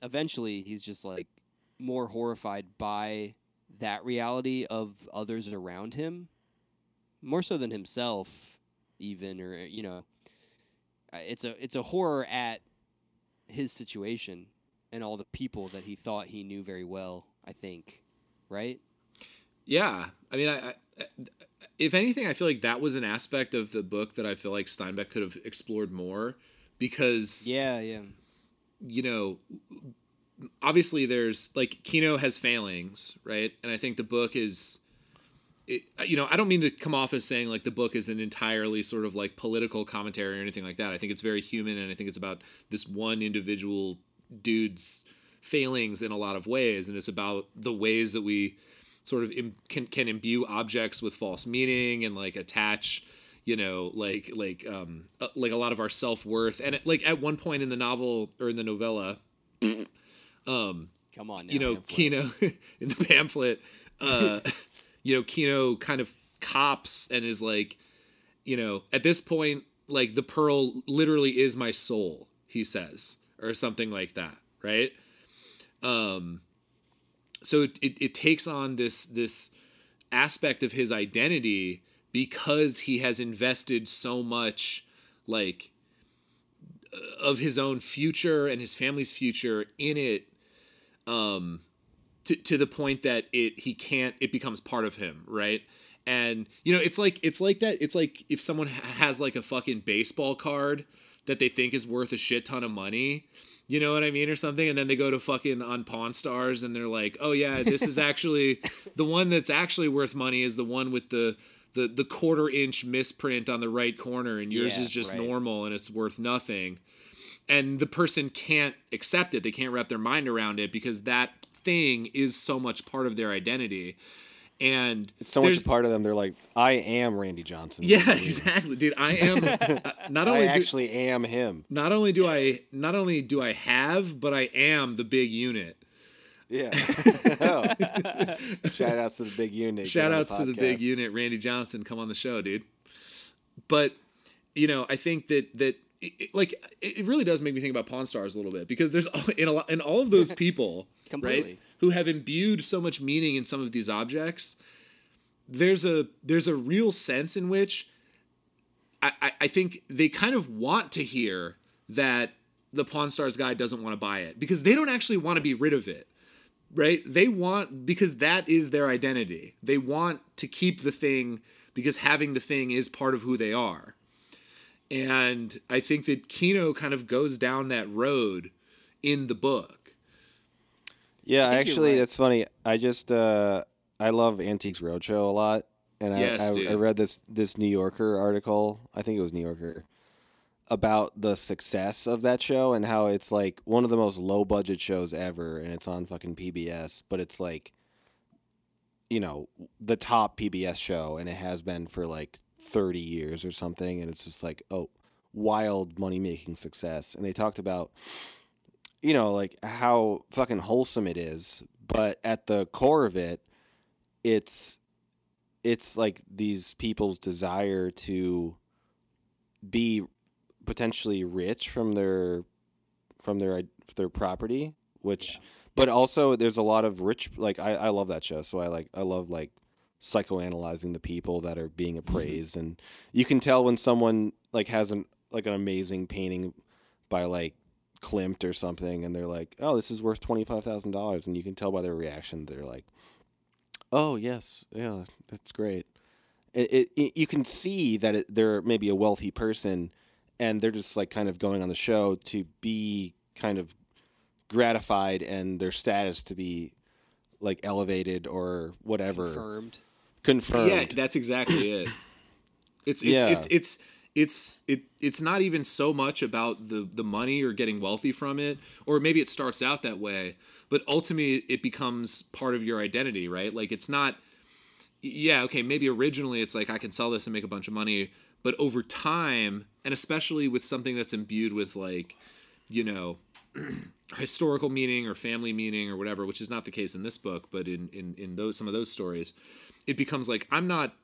eventually, he's just like more horrified by that reality of others around him, more so than himself, even, or you know, Uh, it's a it's a horror at his situation and all the people that he thought he knew very well. I think, right? Yeah, I mean, I, I, if anything, I feel like that was an aspect of the book that I feel like Steinbeck could have explored more, because Yeah, yeah. you know, obviously there's like Kino has failings, right? And I think the book is, it, you know, I don't mean to come off as saying like the book is an entirely sort of like political commentary or anything like that. I think it's very human, and I think it's about this one individual dude's failings in a lot of ways, and it's about the ways that we sort of Im- can can imbue objects with false meaning and like attach you know like like um uh, like a lot of our self-worth and it, like at one point in the novel or in the novella um Come on, now, you know pamphlet. Kino in the pamphlet uh you know Kino kind of cops and is like you know at this point like the pearl literally is my soul he says or something like that right? Um so it, it, it takes on this this aspect of his identity because he has invested so much like of his own future and his family's future in it. Um, to to the point that it he can't it becomes part of him, right? And you know, it's like it's like that. It's like if someone has like a fucking baseball card that they think is worth a shit ton of money. You know what I mean, or something, and then they go to fucking on Pawn Stars, and they're like, "Oh yeah, this is actually the one that's actually worth money is the one with the the the quarter inch misprint on the right corner, and yours Yeah, is just right. normal and it's worth nothing." And the person can't accept it; they can't wrap their mind around it because that thing is so much part of their identity. And It's so much a part of them. They're like, I am Randy Johnson. yeah, exactly, dude. I am uh, not I only do, actually am him. not only do I not only do I have, but I am the big unit. Yeah. oh. Shout outs to the big unit. Shout outs to the big unit, Randy Johnson. Come on the show, dude. But you know, I think that that it, it- like it really does make me think about Pawn Stars a little bit because there's in a lot in all of those people, right, who have imbued so much meaning in some of these objects. There's a there's a real sense in which I, I, I think they kind of want to hear that the Pawn Stars guy doesn't want to buy it because they don't actually want to be rid of it right? They want because that is their identity. They want to keep the thing because having the thing is part of who they are. And I think that Kino kind of goes down that road in the book. Yeah, think actually, right. that's funny. I just uh, I love Antiques Roadshow a lot, and I, Yes, I, dude. I read this this New Yorker article. I think it was New Yorker about the success of that show and how it's like one of the most low budget shows ever, and it's on fucking PBS. But it's like, you know, the top PBS show, and it has been for like thirty years or something. And it's just like, oh, wild money making success. And they talked about you know, like how fucking wholesome it is, but at the core of it, it's it's like these people's desire to be potentially rich from their from their their property, which but also there's a lot of rich like I, I love that show, so I like I love like psychoanalyzing the people that are being mm-hmm. appraised and you can tell when someone like has an like an amazing painting by like Klimt or something, and they're like, "Oh, this is worth twenty five thousand dollars," and you can tell by their reaction, they're like, "Oh, yes, yeah, that's great." It, it, it you can see that it, they're maybe a wealthy person, and they're just like kind of going on the show to be kind of gratified and their status to be like elevated or whatever Confirmed. Confirmed. Yeah, that's exactly it. It's it's Yeah. it's it's it's it it's not even so much about the the money or getting wealthy from it, or maybe it starts out that way, but ultimately it becomes part of your identity, right? Like it's not. Yeah, okay, maybe originally it's like I can sell this and make a bunch of money, but over time, and especially with something that's imbued with like, you know, historical meaning or family meaning or whatever, which is not the case in this book, but in in in those some of those stories, it becomes like I'm not.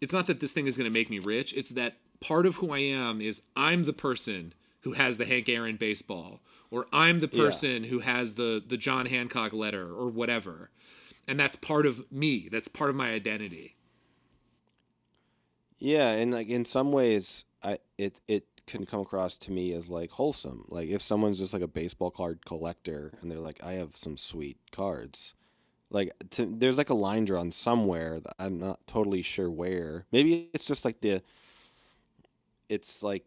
It's not that this thing is going to make me rich. It's that part of who I am is I'm the person who has the Hank Aaron baseball, or I'm the Yeah. person who has the the John Hancock letter, or whatever, and that's part of me. That's part of my identity. Yeah, and like in some ways, I it it can come across to me as like wholesome. Like if someone's just like a baseball card collector and they're like, I have some sweet cards. Like to, there's like a line drawn somewhere that I'm not totally sure where. Maybe it's just like the. It's like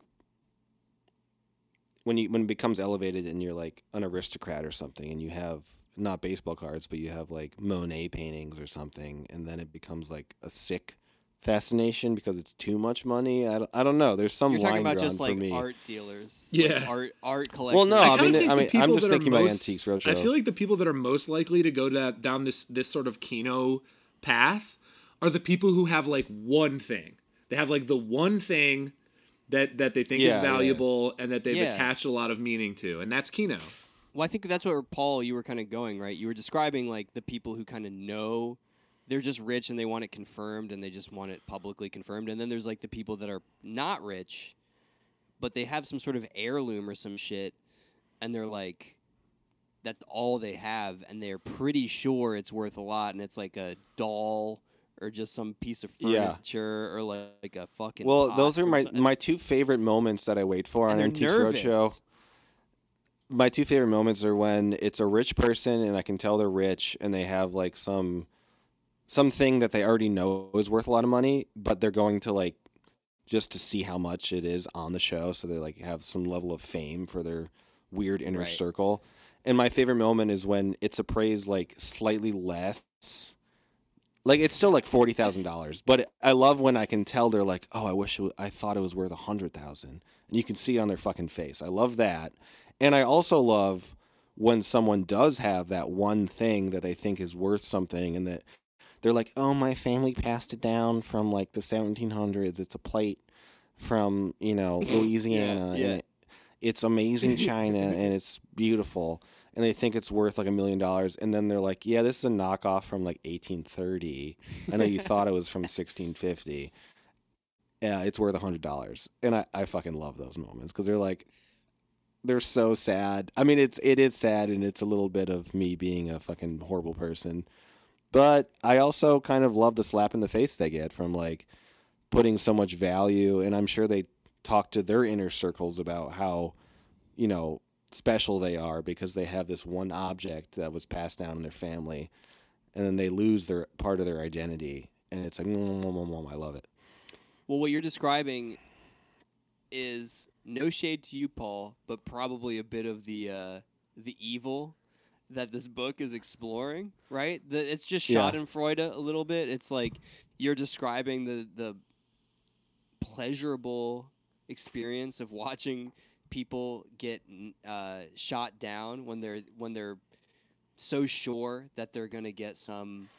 when you when it becomes elevated and you're like an aristocrat or something, and you have not baseball cards, but you have like Monet paintings or something, and then it becomes like a sick fascination because it's too much money. I don't, I don't know. There's some You're line talking about drawn just for like me. art dealers. Yeah. Like art art collectors. Well, no, I I mean, I mean, I'm just that are thinking about most- Antiques Roadshow. I feel like the people that are most likely to go that down this this sort of Kino path are the people who have like one thing. They have like the one thing that that they think Yeah, is yeah. valuable and that they've Yeah. attached a lot of meaning to, and that's Kino. Well, I think that's where Paul, you were kind of going, right? You were describing like the people who kind of know they're just rich and they want it confirmed and they just want it publicly confirmed. And then there's like the people that are not rich, but they have some sort of heirloom or some shit, and they're like, that's all they have, and they're pretty sure it's worth a lot, and it's like a doll or just some piece of Yeah. furniture or like, like a fucking. well, those are my my two favorite moments that I wait for on and they're Antiques. Roadshow. my two favorite moments are when it's a rich person and I can tell they're rich and they have like some something that they already know is worth a lot of money, but they're going to like just to see how much it is on the show, so they like have some level of fame for their weird inner Right. circle. And my favorite moment is when it's appraised like slightly less. Like it's still like forty thousand dollars, but I love when I can tell they're like, "Oh, I wish it was, I thought it was worth a hundred thousand, and you can see it on their fucking face. I love that, and I also love when someone does have that one thing that they think is worth something, and that they're like, "Oh, my family passed it down from like the seventeen hundreds. It's a plate from you know Louisiana, yeah. and it, it's amazing china, and it's beautiful." and they think it's worth like a million dollars and then they're like yeah this is a knockoff from like 1830 i know you thought it was from 1650 yeah it's worth a hundred dollars and I, I fucking love those moments because they're like they're so sad i mean it's it is sad and it's a little bit of me being a fucking horrible person but i also kind of love the slap in the face they get from like putting so much value and i'm sure they talk to their inner circles about how you know special they are because they have this one object that was passed down in their family and then they lose their part of their identity and it's like "Mm, mm, mm, i love it. Well, what you're describing is no shade to you, Paul, but probably a bit of the uh, the evil that this book is exploring. Right? The, it's just Yeah. Schadenfreude a little bit. It's like you're describing the the pleasurable experience of watching people get uh, shot down when they're when they're so sure that they're gonna get some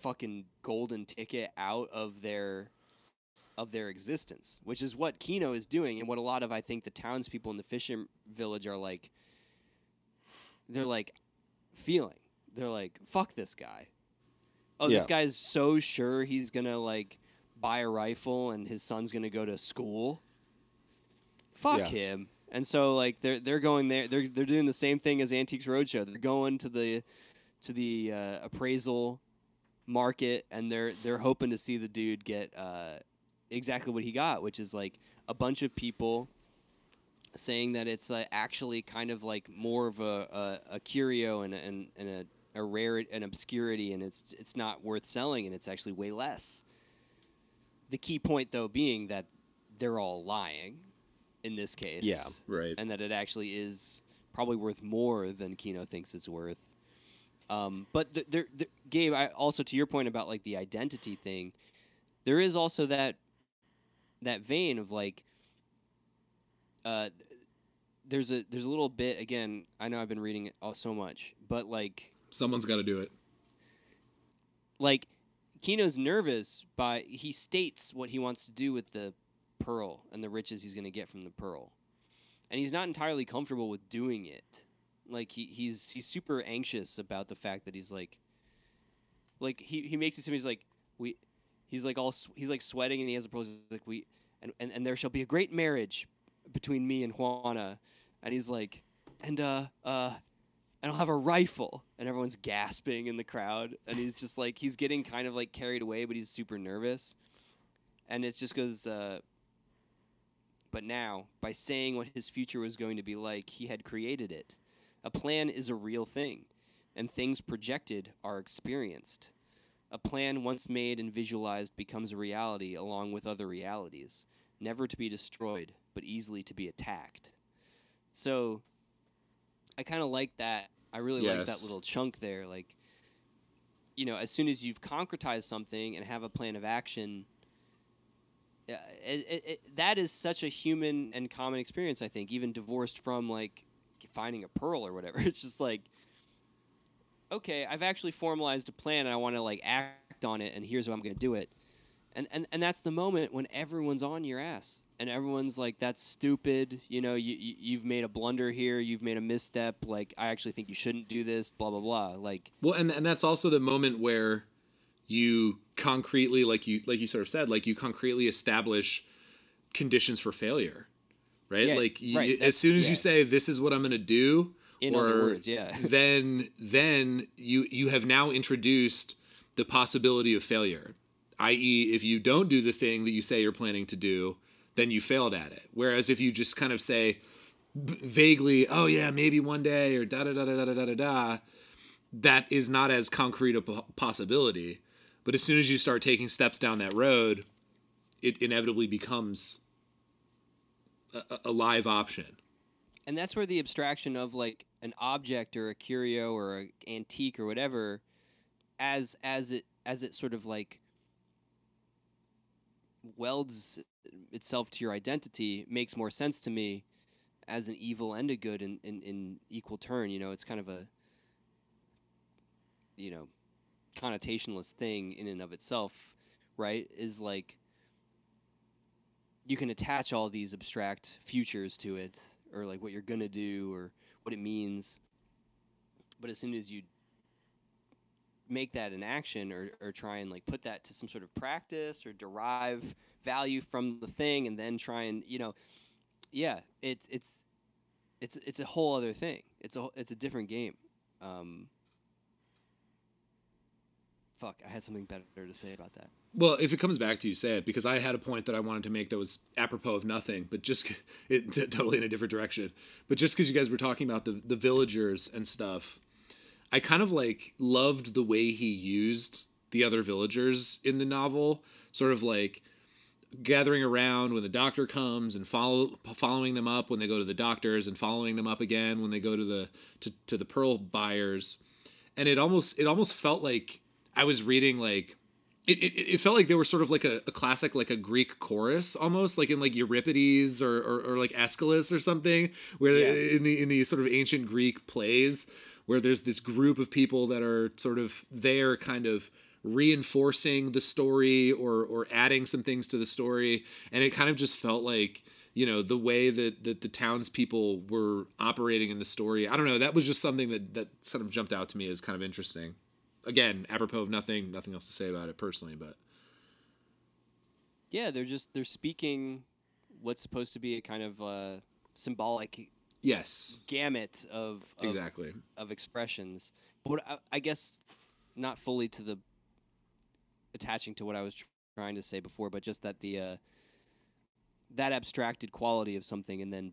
fucking golden ticket out of their of their existence, which is what Kino is doing, and what a lot of I think the townspeople in the fishing village are like. They're like feeling. They're like, "Fuck this guy." Oh, this guy's so sure he's gonna like buy a rifle and his son's gonna go to school. Fuck Yeah. him. And so like they're they're going there. They're they're doing the same thing as Antiques Roadshow. They're going to the to the uh, appraisal market and they're they're hoping to see the dude get uh, exactly what he got, which is like a bunch of people saying that it's uh, actually kind of like more of a, a, a curio and, and, and a, a rare an obscurity and it's it's not worth selling and it's actually way less. The key point though being that they're all lying in this case. Yeah. Right. And that it actually is probably worth more than Kino thinks it's worth. Um, but th- there, th- Gabe, I, also to your point about like the identity thing, there is also that that vein of like, uh, there's a there's a little bit again. I know I've been reading it all so much, but like Someone's got to do it. like Kino's nervous by he states what he wants to do with the pearl and the riches he's going to get from the pearl. And he's not entirely comfortable with doing it. Like he, he's he's super anxious about the fact that he's like like he, he makes it seem he's like we he's like all he's like sweating and he has a proposal he's like we and, and and there shall be a great marriage between me and Juana and he's like and uh uh and I'll have a rifle. And everyone's gasping in the crowd. And he's just like, he's getting kind of like carried away, but he's super nervous. And it just goes, uh, but now, by saying what his future was going to be like, he had created it. A plan is a real thing, and things projected are experienced. A plan once made and visualized becomes a reality along with other realities, never to be destroyed, but easily to be attacked. So, I kind of like that. I really like that little chunk there. Like, you know, as soon as you've concretized something and have a plan of action, it, it, it, that is such a human and common experience. I think, even divorced from like finding a pearl or whatever. It's just like, okay, I've actually formalized a plan and I want to like act on it, and here's how I'm going to do it. And, and and that's the moment when everyone's on your ass and everyone's like that's stupid you know you, you you've made a blunder here you've made a misstep like i actually think you shouldn't do this blah blah blah like Well, and and that's also the moment where you concretely, like you like you sort of said, like you concretely establish conditions for failure, right? Yeah, like you, right, as soon as yeah. you say this is what I'm going to do, In or other words, yeah. then then you you have now introduced the possibility of failure, i.e., if you don't do the thing that you say you're planning to do, then you failed at it. Whereas if you just kind of say, vaguely, oh yeah, maybe one day or da da da da da da da da, that is not as concrete a po- possibility. But as soon as you start taking steps down that road, it inevitably becomes a- a live option. and that's where the abstraction of like an object or a curio or an antique or whatever as as it as it sort of like welds itself to your identity makes more sense to me as an evil and a good in, in, in equal turn you know? It's kind of a you know connotationless thing in and of itself right? Is like you can attach all these abstract futures to it or like what you're gonna do or what it means. But as soon as you make that an action or, or try and like put that to some sort of practice or derive value from the thing and then try and you know yeah it's it's it's it's a whole other thing. It's a it's a different game. Um fuck i had something better to say about that. Well, if it comes back to you, say it because I had a point that I wanted to make that was apropos of nothing, but just it totally in a different direction. But just because you guys were talking about the the villagers and stuff, I kind of like loved the way he used the other villagers in the novel, sort of like gathering around when the doctor comes and follow following them up when they go to the doctors and following them up again when they go to the to, to the pearl buyers and it almost it almost felt like I was reading like it, it, it felt like they were sort of like a, a classic like a greek chorus almost like in like euripides or, or, or like aeschylus or something where Yeah. in the in the sort of ancient greek plays where there's this group of people that are sort of there kind of reinforcing the story or or adding some things to the story. And it kind of just felt like you know the way that that the townspeople were operating in the story i don't know that was just something that that sort of jumped out to me as kind of interesting. Again apropos of nothing nothing else to say about it personally but. Yeah they're just they're speaking what's supposed to be a kind of uh, symbolic yes gamut of, of exactly of expressions. But I, I guess not fully to the attaching to what I was trying to say before, but just that the uh, that abstracted quality of something, and then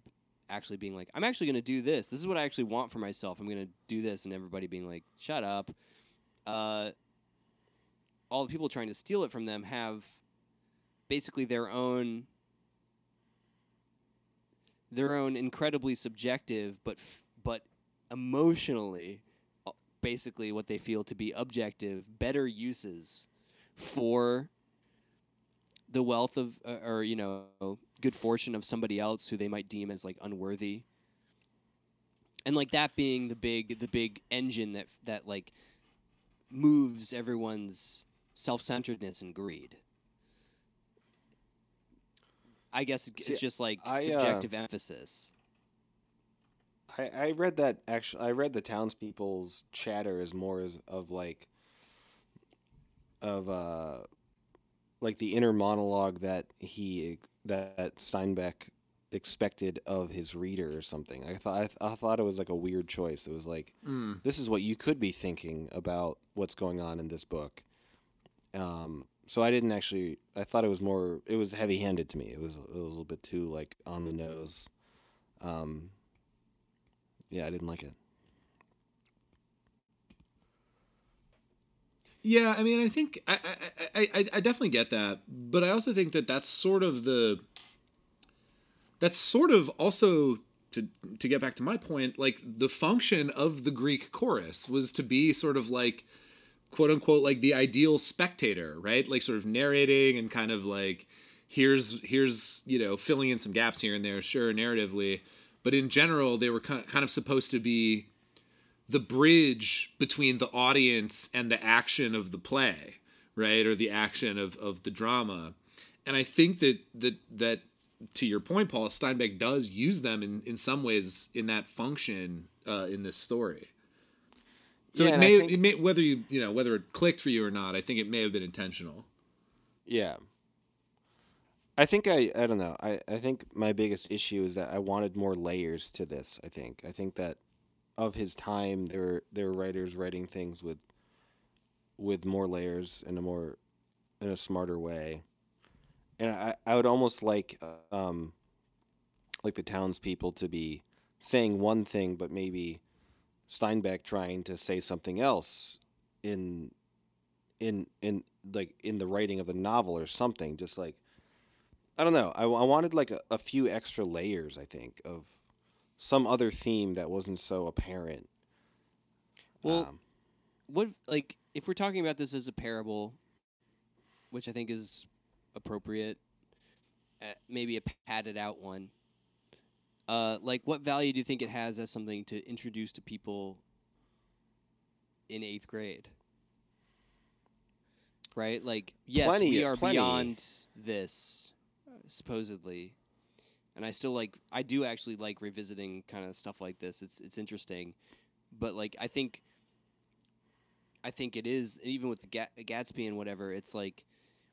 actually being like, I'm actually going to do this. This is what I actually want for myself. I'm going to do this, and everybody being like, shut up. Uh, all the people trying to steal it from them have basically their own their own incredibly subjective but f- but emotionally uh, basically what they feel to be objective better uses for the wealth of uh, or you know good fortune of somebody else who they might deem as like unworthy. And like that being the big the big engine that that like moves everyone's self-centeredness and greed i guess it's See, just like I, uh, subjective emphasis I, I read that actually. I read the townspeople's chatter as more as of like of uh like the inner monologue that he that Steinbeck expected of his reader or something. I thought I, th- I thought it was like a weird choice. It was like Mm. this is what you could be thinking about what's going on in this book. Um, so I didn't actually. I thought it was more. It was heavy handed to me. It was it was a little bit too like on the nose. Um, yeah, I didn't like it. Yeah, I mean, I think I, I, I, I- definitely get that, but I also think that that's sort of the that's sort of also to to get back to my point, like the function of the Greek chorus was to be sort of like quote unquote like the ideal spectator, right? Like sort of narrating and kind of like here's here's you know filling in some gaps here and there, sure, narratively, but in general they were kind of supposed to be the bridge between the audience and the action of the play, right? Or the action of, of the drama. And I think that that that to your point, Paul, Steinbeck does use them in, in some ways in that function uh, in this story. So Yeah, it may, think- it may whether you you know whether it clicked for you or not, I think it may have been intentional. Yeah. I think I I don't know. I, I think my biggest issue is that I wanted more layers to this, I think. I think that of his time there were there were writers writing things with with more layers in a more in a smarter way. And I, I would almost like um like the townspeople to be saying one thing, but maybe Steinbeck trying to say something else in in in like in the writing of the novel or something. Just like I don't know. I, I wanted like a, a few extra layers. I think of some other theme that wasn't so apparent. Well, Um, what like if we're talking about this as a parable, which I think is appropriate, uh, maybe a padded out one. Uh, like, what value do you think it has as something to introduce to people in eighth grade? Right, like yes, Plenty- we are plenty. beyond this, supposedly, and I still like. I do actually like revisiting kind of stuff like this. It's it's interesting, but like I think I think it is even with the Ga- Gatsby and whatever. It's like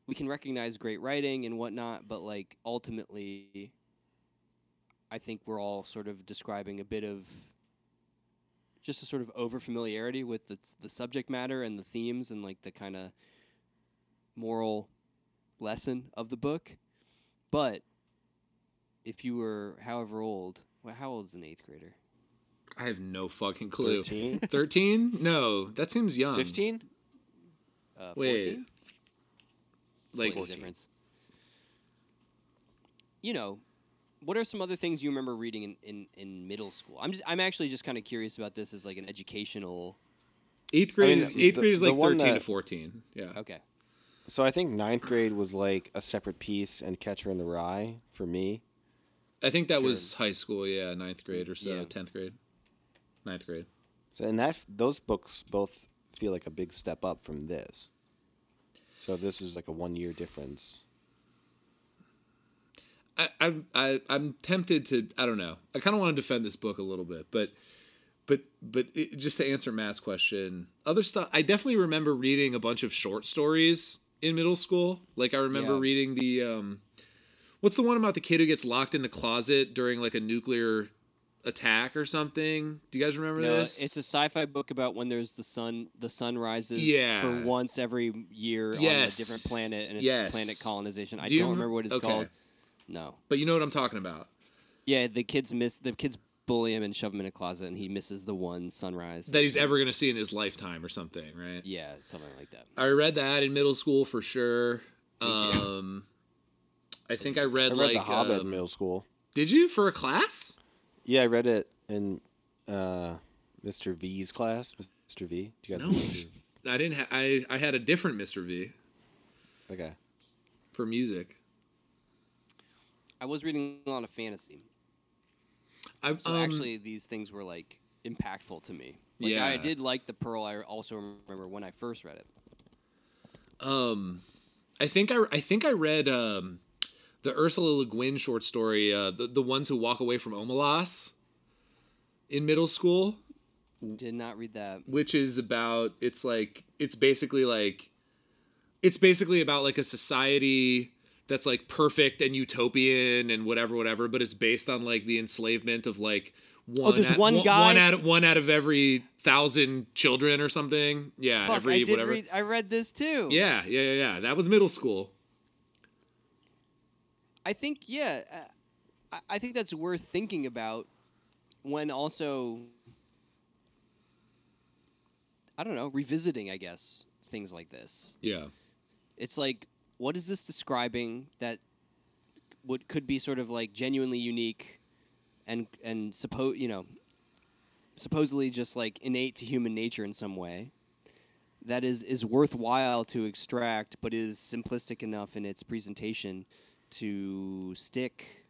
we can recognize great writing and whatnot, but like ultimately, I think we're all sort of describing a bit of just a sort of over familiarity with the the subject matter and the themes and like the kind of moral lesson of the book. But if you were however old, well, how old is an eighth grader? I have no fucking clue. 13? 13? No, that seems young. 15? Uh, Wait. Like, Split difference. You know, what are some other things you remember reading in, in, in middle school? I'm just I'm actually just kind of curious about this as like an educational. eighth grade mean, is eighth the- grade is like one 13 to 14. Yeah. Okay. So I think ninth grade was like a separate piece and Catcher in the Rye for me. I think that Sure. was high school, yeah, ninth grade or so, Yeah. 10th grade. Ninth grade. So and that those books both feel like a big step up from this. So this is like a one year difference. I, I, I, I'm tempted to, I don't know. I kind of want to defend this book a little bit, but, but, but it, just to answer Matt's question, other stuff, I definitely remember reading a bunch of short stories in middle school. Like I remember Yeah. reading the, um, what's the one about the kid who gets locked in the closet during like a nuclear attack or something? Do you guys remember No, this? it's a sci-fi book about when there's the sun the sun rises Yeah. for once every year on a different planet and it's Yes. planet colonization. I do don't remember what it's okay. called. No. but you know what I'm talking about. Yeah, the kids miss the kids bully him and shove him in a closet and he misses the one sunrise That he's ever going to see in his lifetime or something, right? Yeah, something like that. I read that in middle school for sure. Me too. Um, I think I read, I read like. The Hobbit in um, middle school. did you for a class? Yeah, I read it in uh, Mr. V's class. Mr. V. Do you guys know No. Mr. V? I didn't. Ha- I I had a different Mr. V Okay. for music. I was reading a lot of fantasy. I So um, actually, these things were like impactful to me. Like, I did like the Pearl. I also remember when I first read it. um, I think I I think I read um, the Ursula Le Guin short story, uh, the the ones who walk away from Omelas, in middle school. Did not read that. which is about it's like it's basically like it's basically about like a society that's like perfect and utopian and whatever whatever but it's based on like the enslavement of like one Oh, there's out, one one, guy? one out of one out of every thousand children or something yeah Fuck, every I did whatever read. I read this too. yeah yeah yeah yeah that was middle school I think yeah, uh, I, I think that's worth thinking about when also I don't know revisiting I guess things like this. yeah It's like what is this describing that what could be sort of like genuinely unique and and suppose you know supposedly just like innate to human nature in some way that is is worthwhile to extract but is simplistic enough in its presentation to stick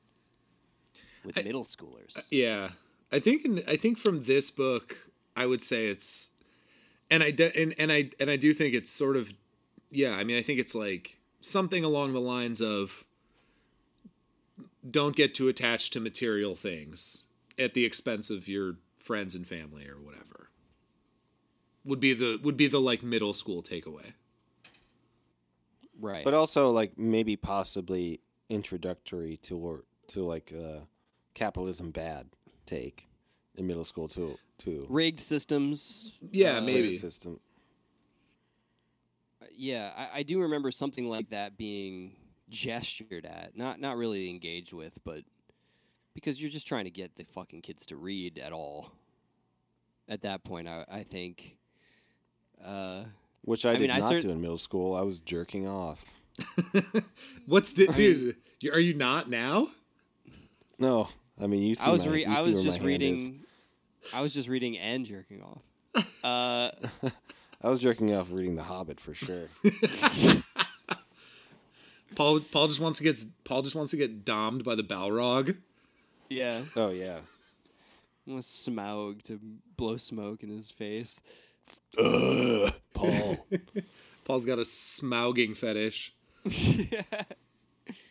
with I- middle schoolers uh, Yeah, I think in, I think from this book, I would say it's, and I de- and and I and I do think it's sort of, yeah. I mean, I think it's like something along the lines of, don't get too attached to material things at the expense of your friends and family or whatever. Would be the would be the like middle school takeaway. right But also like maybe possibly introductory to or to like uh, capitalism bad take in middle school too. too rigged systems Yeah, uh, maybe. system. Yeah I, I do remember something like that being gestured at not not really engaged with but because you're just trying to get the fucking kids to read at all. At that point, I I think. Uh, Which I, I did mean, I not cert- do in middle school. I was jerking off. What's the dude? you- Are you not now? No, I mean you see I was my, re- you I see was just my is. reading. I was just reading and jerking off. Uh, I was jerking off reading The Hobbit for sure. Paul Paul just wants to get Paul just wants to get domed by the Balrog. yeah, oh yeah. I want Smaug to blow smoke in his face. Paul. Paul's got a smouging fetish.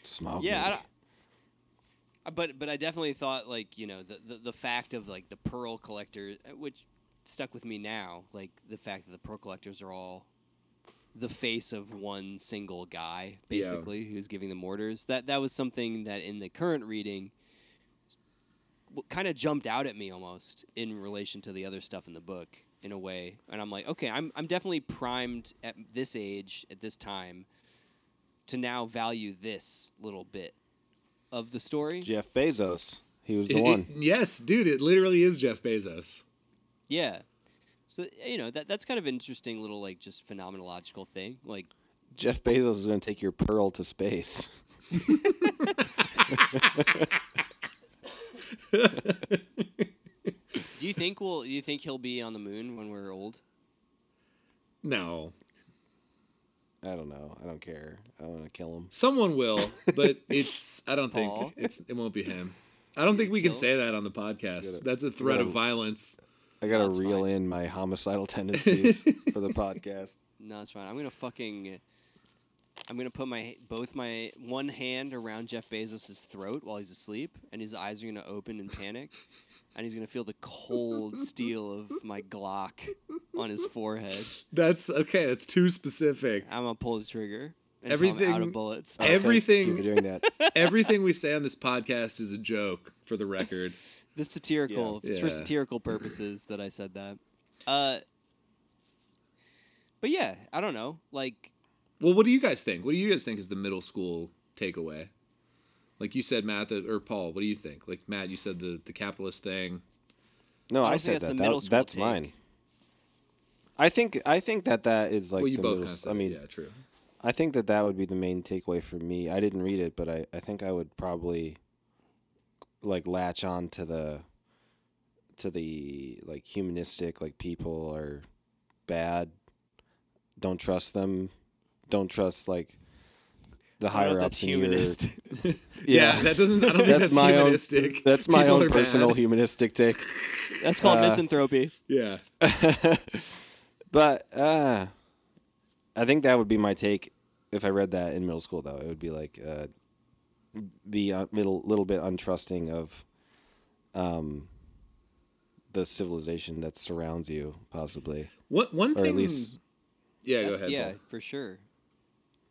Smoke. Yeah, I don't, uh, but but I definitely thought like you know the, the the fact of like the pearl collectors, uh, which stuck with me now, like the fact that the pearl collectors are all the face of one single guy, Yeah. basically, who's giving them orders. That that was something that in the current reading kind of jumped out at me almost in relation to the other stuff in the book in a way and i'm like okay i'm, I'm definitely primed at this age at this time to now value this little bit of the story Jeff Bezos. He was the It- it- one. yes, dude, it literally is Jeff Bezos. Yeah so you know that that's kind of an interesting little like just phenomenological thing like Jeff Bezos is going to take your pearl to space. do you think we'll do you think he'll be on the moon when we're old No, I don't know. I don't care. I want to kill him. someone will, but it's I don't Paul? think it's it won't be him. I don't think we can Kill? say that on the podcast. Gotta- That's a threat of gotta- violence. I got to That's reel fine. in my homicidal tendencies for the podcast. no it's fine i'm gonna fucking i'm gonna put my both my one hand around jeff bezos' throat while he's asleep and his eyes are gonna open in panic and he's gonna feel the cold steel of my glock on his forehead That's okay. That's too specific. I'm gonna pull the trigger. Until I'm out Everything- of bullets. Oh, thank you Everything- for doing that. Everything we say on this podcast is a joke, for the record. The satirical. Yeah. It's for satirical purposes that I said that. Uh. But yeah, I don't know. Like, Well, what do you guys think? What do you guys think is the middle school takeaway? Like you said, Matt, or Paul, what do you think? Like Matt, you said the the capitalist thing. No, I I, said that's that. the that that's take. mine. I think I think that that is like well, you the both middle kind of. I mean, yeah, true. I think that that would be the main takeaway for me. I didn't read it, but I, I think I would probably like latch on to the to the like humanistic like people are bad. Don't trust them. Don't trust like the I don't know higher ups that's in your humanist. Yeah, that doesn't. I don't think That's that's, my own- humanistic. That's my People own are personal bad. humanistic take. That's called Uh, misanthropy. Yeah, but uh, I think that would be my take if I read that in middle school. Though it would be like uh, be a little little bit untrusting of um, the civilization that surrounds you, possibly. one one Or at thing. least- yeah, go ahead. yeah, Paul. for sure.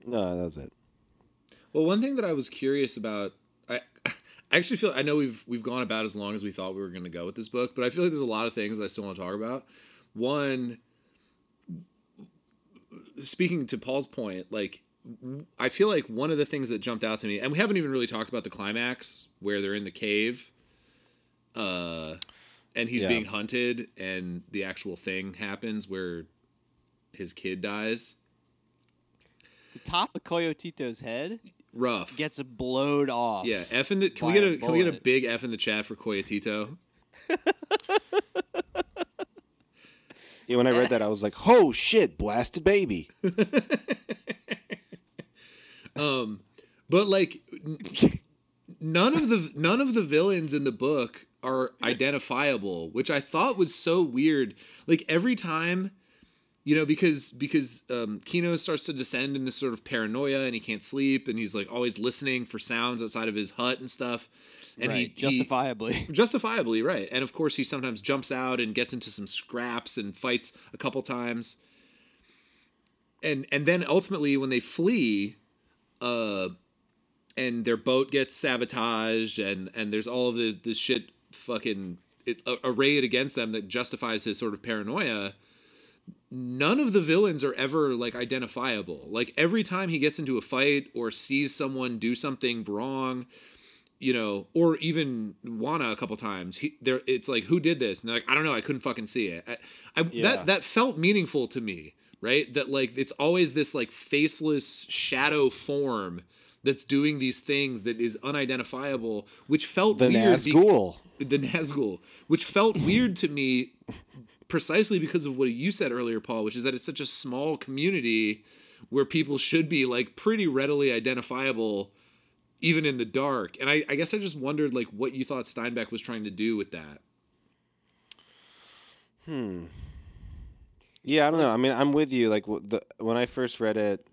No, that's it. Well, one thing that I was curious about, I, I actually feel I know we've we've gone about as long as we thought we were going to go with this book, but I feel like there's a lot of things that I still want to talk about. One, speaking to Paul's point, like I feel like one of the things that jumped out to me, and we haven't even really talked about the climax where they're in the cave, uh, and he's Yeah. being hunted, and the actual thing happens where his kid dies. The top of Coyotito's head Rough. gets blowed off. Yeah, F in the can we get a a can we get a big F in the chat for Coyotito? Yeah, when I read that, I was like, "Oh shit, blasted baby!" But like none of the none of the villains in the book are identifiable, which I thought was so weird. Like every time you know because because um, Kino starts to descend in this sort of paranoia and he can't sleep and he's like always listening for sounds outside of his hut and stuff and right. he he- justifiably. justifiably right and of course he sometimes jumps out and gets into some scraps and fights a couple times and and then ultimately when they flee uh and their boat gets sabotaged and and there's all of this this shit fucking it, uh, arrayed against them that justifies his sort of paranoia none of the villains are ever like identifiable like every time he gets into a fight or sees someone do something wrong you know, or even Juana a couple times. He there, it's like who did this, and they're like, I don't know, I couldn't fucking see it. I, I Yeah. that that felt meaningful to me, right? That like it's always this like faceless shadow form that's doing these things that is unidentifiable, which felt The weird. be- Nazgul. the Nazgul, which felt weird to me precisely because of what you said earlier, Paul, which is that it's such a small community where people should be like pretty readily identifiable even in the dark. And I, I guess I just wondered like what you thought Steinbeck was trying to do with that. Hmm. Yeah, I don't know. I mean, I'm with you. Like the when I first read it,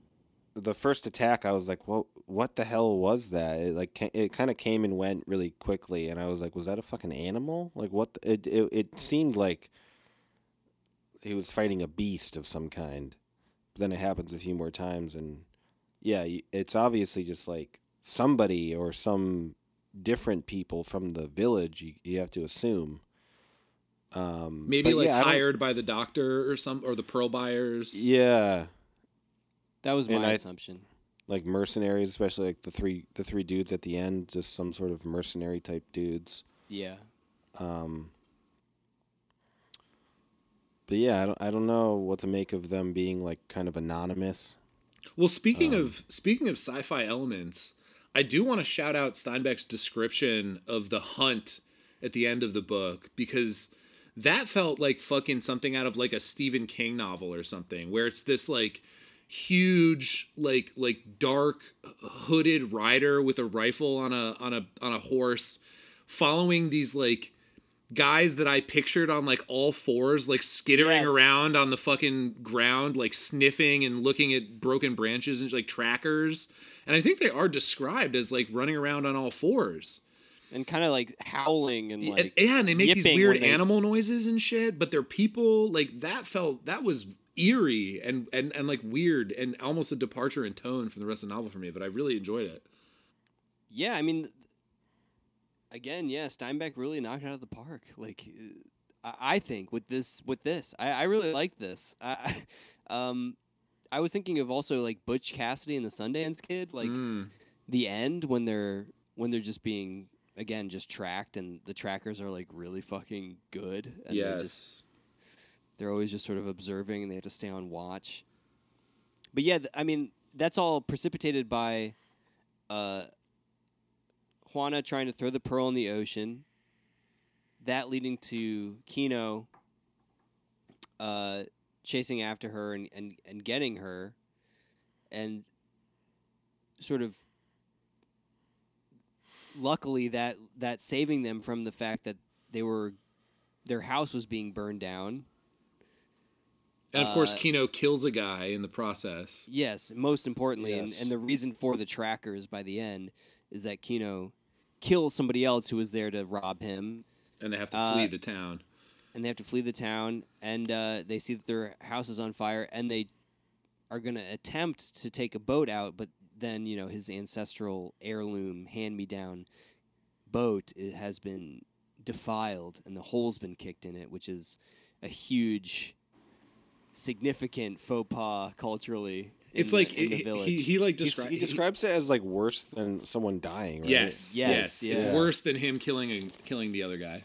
the first attack, I was like, "What? What the hell was that?" It like it kind of came and went really quickly, and I was like, "Was that a fucking animal? Like what?" The, it, it it seemed like he was fighting a beast of some kind. But then it happens a few more times, and yeah, it's obviously just like somebody or some different people from the village. You, you have to assume. Um, Maybe like yeah, hired by the doctor or some or the pearl buyers. Yeah, That was And my I- assumption. like mercenaries, especially like the three the three dudes at the end, just some sort of mercenary type dudes. Yeah. Um, but yeah, I don't I don't know what to make of them being like kind of anonymous. Well, speaking of speaking of sci-fi elements, I do want to shout out Steinbeck's description of the hunt at the end of the book because that felt like fucking something out of like a Stephen King novel or something where it's this like huge like like dark hooded rider with a rifle on a on a on a horse following these like guys that I pictured on like all fours, like skittering Yes. around on the fucking ground, like sniffing and looking at broken branches and like trackers. And I think they are described as like running around on all fours. And kind of like howling and like yeah, and they make these weird they animal noises and shit, but they're people. Like that felt that was eerie and and and like weird and almost a departure in tone from the rest of the novel for me. But I really enjoyed it. Yeah, I mean, again, yeah, Steinbeck really knocked it out of the park. Like, uh, I, think with this, with this, I, I really like this. I, I, um, I was thinking of also like Butch Cassidy and the Sundance Kid, like Mm. the end when they're when they're just being again just tracked and the trackers are like really fucking good and they're just yes. they're always just sort of observing and they have to stay on watch. But yeah, th- I mean, that's all precipitated by uh, Juana trying to throw the pearl in the ocean. That leading to Kino uh, chasing after her and, and, and getting her. And sort of luckily that that saving them from the fact that they were their house was being burned down And of course, Uh, Kino kills a guy in the process. Yes, most importantly, and, Yes. and the reason for the trackers by the end is that Kino kills somebody else who was there to rob him, and they have to Uh, flee the town. and they have to flee the town, and uh, they see that their house is on fire, and they are going to attempt to take a boat out, but then you know his ancestral heirloom hand-me-down boat it has been defiled, and the hole's been kicked in it, which is a huge, significant faux pas culturally. in It's the- like in the he, village. he he like He's- descri- he describes it as like worse than someone dying. Right? Yes, Yes, yes, It's yeah. worse than him killing and killing the other guy,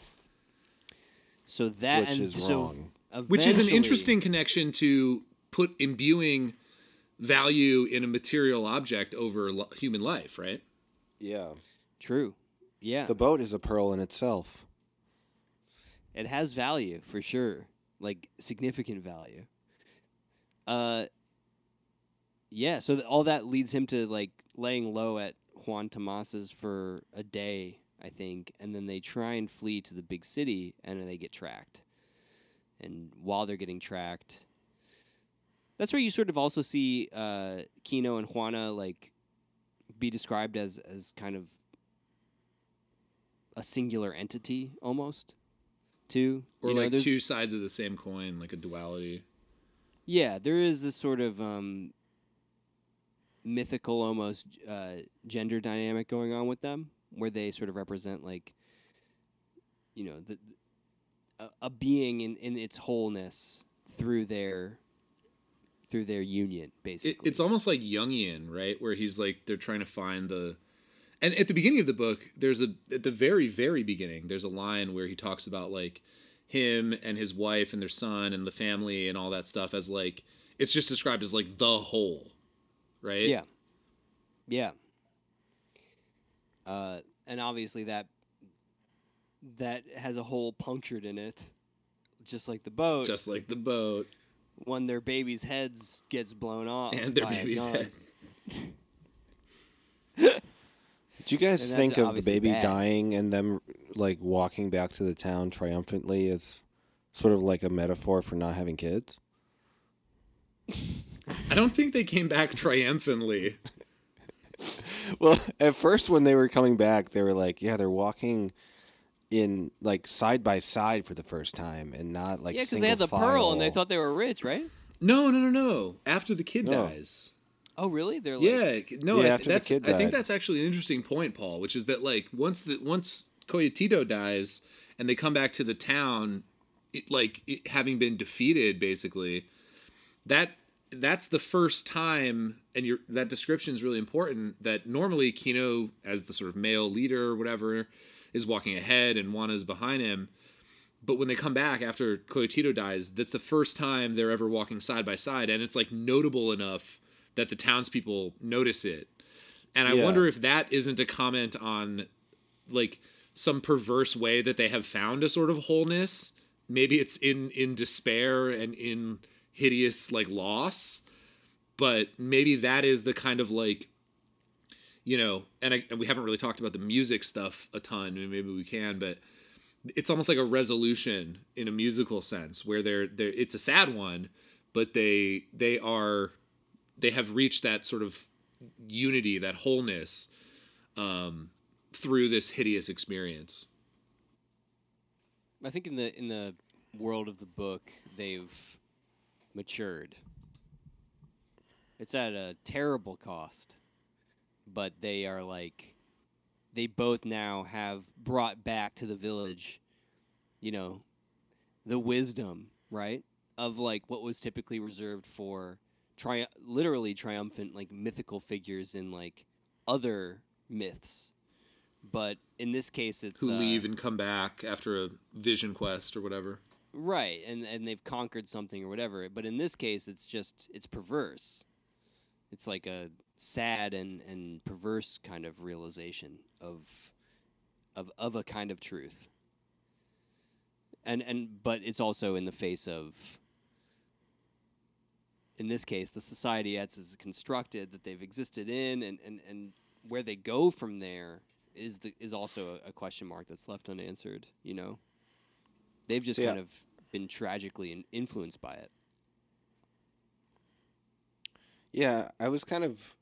So that Which and is so wrong. which is an interesting connection to put imbuing value in a material object over lo- human life, right? Yeah. True. Yeah, The boat is a pearl in itself. it has value for sure, like significant value. Uh, yeah. So th- all that leads him to like laying low at Juan Tomas's for a day, I think, and then they try and flee to the big city, and then they get tracked. And while they're getting tracked, that's where you sort of also see uh, Kino and Juana like be described as as kind of a singular entity almost too Or You know, like two sides of the same coin, like a duality. yeah there is this sort of um, mythical almost uh, gender dynamic going on with them where they sort of represent like you know the, a, a being in, in its wholeness through their through their union basically It, it's almost like Jungian, right? Where he's like they're trying to find the And at the beginning of the book, there's a at the very very beginning, there's a line where he talks about like him and his wife and their son and the family and all that stuff as like it's just described as like the whole, right? Yeah. Yeah. Uh, and obviously that that has a hole punctured in it, just like the boat. Just like the boat when their baby's heads gets blown off and their by a baby's gun. head. Did you guys think of the baby bad. dying and them like walking back to the town triumphantly as sort of like a metaphor for not having kids? I don't think they came back triumphantly. Well, at first when they were coming back, they were like, yeah, they're walking in like side by side for the first time and not like yeah, because they had the pearl and they thought they were rich, right? No, no, no, no. After the kid No. dies. Oh, really? They're like, Yeah, no, Yeah, I, after the that's. kid I think that's actually an interesting point, Paul. Which is that like once the once Coyotito dies and they come back to the town, it, like it, having been defeated, basically, that that's the first time, and your that description is really important. That normally Kino, as the sort of male leader or whatever, is walking ahead and Juana's behind him. But when they come back after Coyotito dies, that's the first time they're ever walking side by side, and it's like notable enough that the townspeople notice it. And I Yeah. wonder if that isn't a comment on like some perverse way that they have found a sort of wholeness. Maybe it's in in despair and in hideous like loss, but maybe that is the kind of like you know, and, I, and we haven't really talked about the music stuff a ton. I mean, maybe we can, but it's almost like a resolution in a musical sense where they're they're it's a sad one, but they they are they have reached that sort of unity, that wholeness um, through this hideous experience. I think in the in the world of the book, they've matured. It's at a terrible cost, but they are like they both now have brought back to the village, you know, the wisdom, right? Of like what was typically reserved for tri- literally triumphant like mythical figures in like other myths. But in this case it's Who uh, leave and come back after a vision quest or whatever. Right, and and they've conquered something or whatever. But in this case, it's just it's perverse. It's like a sad and and perverse kind of realization of of of a kind of truth. And and but it's also in the face of in this case the society as is constructed that they've existed in and and and where they go from there is the is also a, a question mark that's left unanswered, you know. They've just So, yeah. kind of been tragically in- influenced by it. Yeah, I was kind of.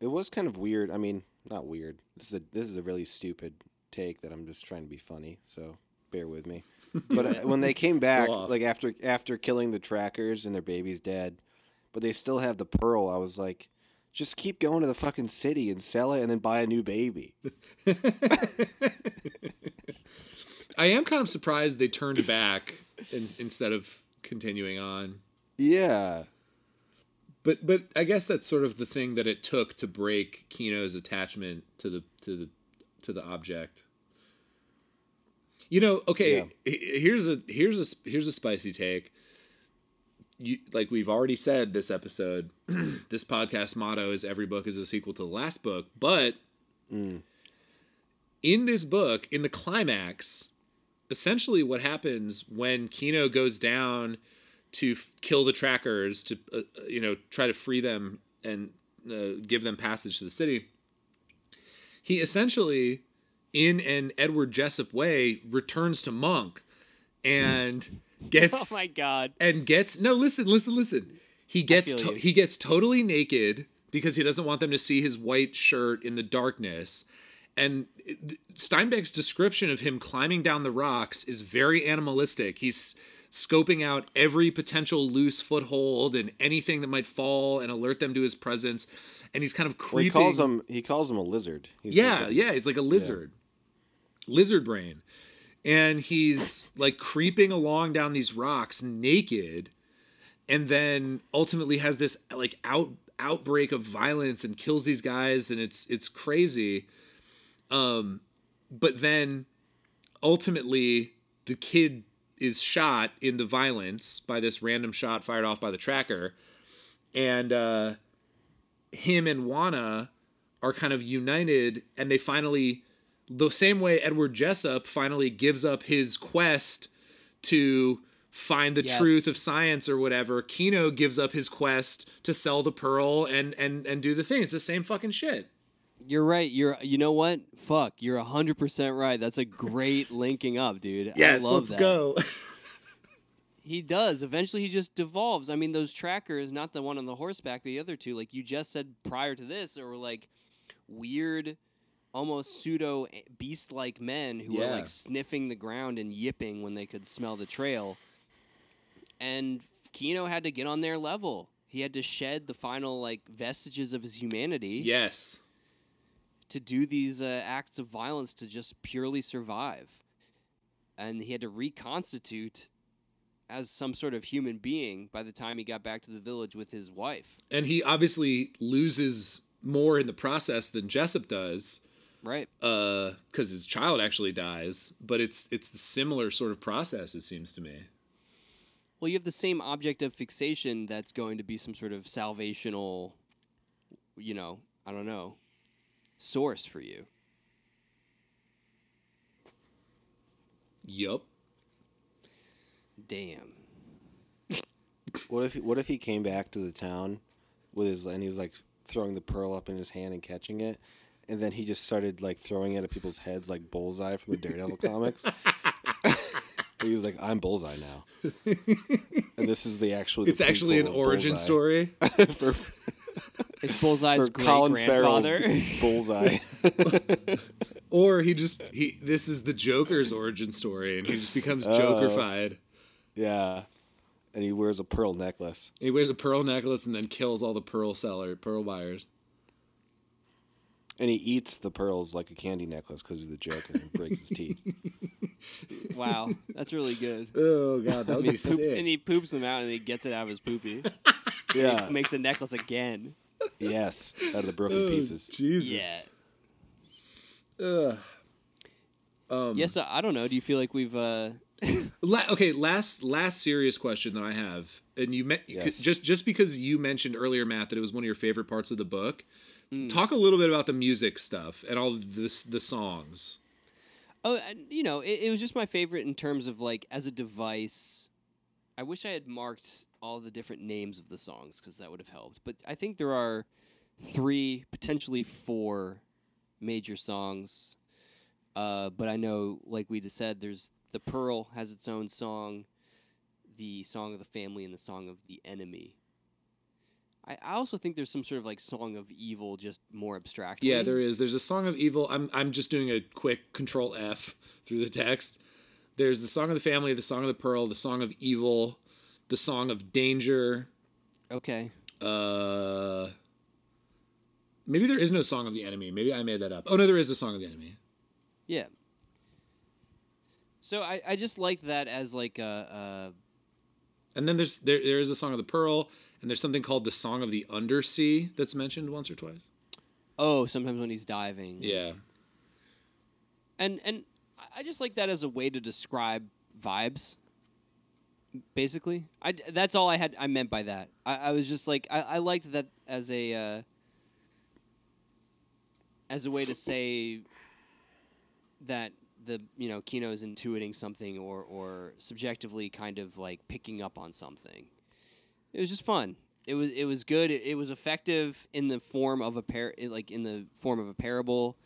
It was kind of weird. I mean, not weird. This is a this is a really stupid take that I'm just trying to be funny. So bear with me. But uh, when they came back, like after after killing the trackers and their baby's dead, but they still have the pearl. I was like, just keep going to the fucking city and sell it, and then buy a new baby. I am kind of surprised they turned back in, instead of continuing on. Yeah, But but I guess that's sort of the thing that it took to break Kino's attachment to the to the to the object. You know, okay, Yeah. here's a here's a here's a spicy take. You like we've already said this episode, this podcast motto is every book is a sequel to the last book, but mm. in this book, in the climax, essentially what happens when Kino goes down to f- kill the trackers to uh, uh, you know try to free them and uh, give them passage to the city. He essentially in an edward jessup way returns to monk and gets Oh my god. and gets no listen listen listen. He gets to- he gets totally naked because he doesn't want them to see his white shirt in the darkness. And Steinbeck's description of him climbing down the rocks is very animalistic. He's scoping out every potential loose foothold and anything that might fall and alert them to his presence and he's kind of well, he calls him he calls him a lizard. He's yeah, like a- yeah, he's like a lizard. Lizard brain. And he's like creeping along down these rocks naked and then ultimately has this like out outbreak of violence and kills these guys and it's it's crazy. Um, but then ultimately the kid is shot in the violence by this random shot fired off by the tracker, and uh, him and Juana are kind of united, and they finally, the same way Edward Jessup finally gives up his quest to find the Yes. truth of science or whatever. Kino gives up his quest to sell the pearl and and and do the thing. It's the same fucking shit. You're right. You're. You know what? Fuck. You're hundred percent right. That's a great linking up, dude. I love that. go. He does. Eventually, he just devolves. I mean, those trackers, not the one on the horseback, but the other two, like you just said prior to this, were like weird, almost pseudo eh, beast like men who were Yeah. like sniffing the ground and yipping when they could smell the trail. And Kino had to get on their level. He had to shed the final like vestiges of his humanity yes. To do these uh, acts of violence to just purely survive. And he had to reconstitute as some sort of human being by the time he got back to the village with his wife. And he obviously loses more in the process than Jessup does, Right. uh, because his child actually dies. But it's it's the similar sort of process. It seems to me. Well, you have the same object of fixation that's going to be some sort of salvational, you know, I don't know, source for you. Yup. Damn. What if what if he came back to the town with his and he was like throwing the pearl up in his hand and catching it, and then he just started like throwing it at people's heads like Bullseye from the Daredevil comics. he was like, "I'm Bullseye now," and this is the actual. the It's actually an prequel origin Bullseye. story. for, It's Bullseye's for great Colin Farrell's. Bullseye. Or he just he this is the Joker's origin story, and he just becomes oh. Jokerfied. yeah, and he wears a pearl necklace. He wears a pearl necklace and then kills all the pearl seller pearl buyers. And he eats the pearls like a candy necklace because he's the Joker and breaks his teeth. wow, that's really good. Oh god, that would be Poops, and he poops them out and he gets it out of his poopy. Yeah. Makes a necklace again. Yes. Out of the broken pieces. Jesus. Yeah. Ugh. Um, yes, I I don't know. Do you feel like we've uh La- okay, last last serious question that I have, and you met Yes. just just because you mentioned earlier, Matt, that it was one of your favorite parts of the book. Hmm. Talk a little bit about the music stuff and all this the songs. Oh, you know, it, it was just my favorite in terms of like as a device. I wish I had marked all the different names of the songs because that would have helped. But I think there are three, potentially four major songs. Uh, but I know, like we just said, there's the Pearl has its own song, the song of the family, and the song of the enemy. I, I also think there's some sort of like song of evil, just more abstract. Yeah, there is. There's a song of evil. I'm I'm just doing a quick Control F through the text. There's the song of the family, the song of the pearl, the song of evil, the song of danger. Okay. Uh, maybe there is no song of the enemy. Maybe I made that up. Oh no, there is a song of the enemy. Yeah. So I, I just like that as like a, And then there's there there is a song of the pearl, and there's something called the song of the undersea that's mentioned once or twice. oh sometimes when he's diving Yeah. and and I- just like that as a way to describe vibes. Basically, I that's all I had. I meant by that. I, I was just like I, I liked that as a uh, as a way to say that the you know Kino is intuiting something or or subjectively kind of like picking up on something. It was just fun. It was it was good. It, it was effective in the form of a par- like in the form of a parable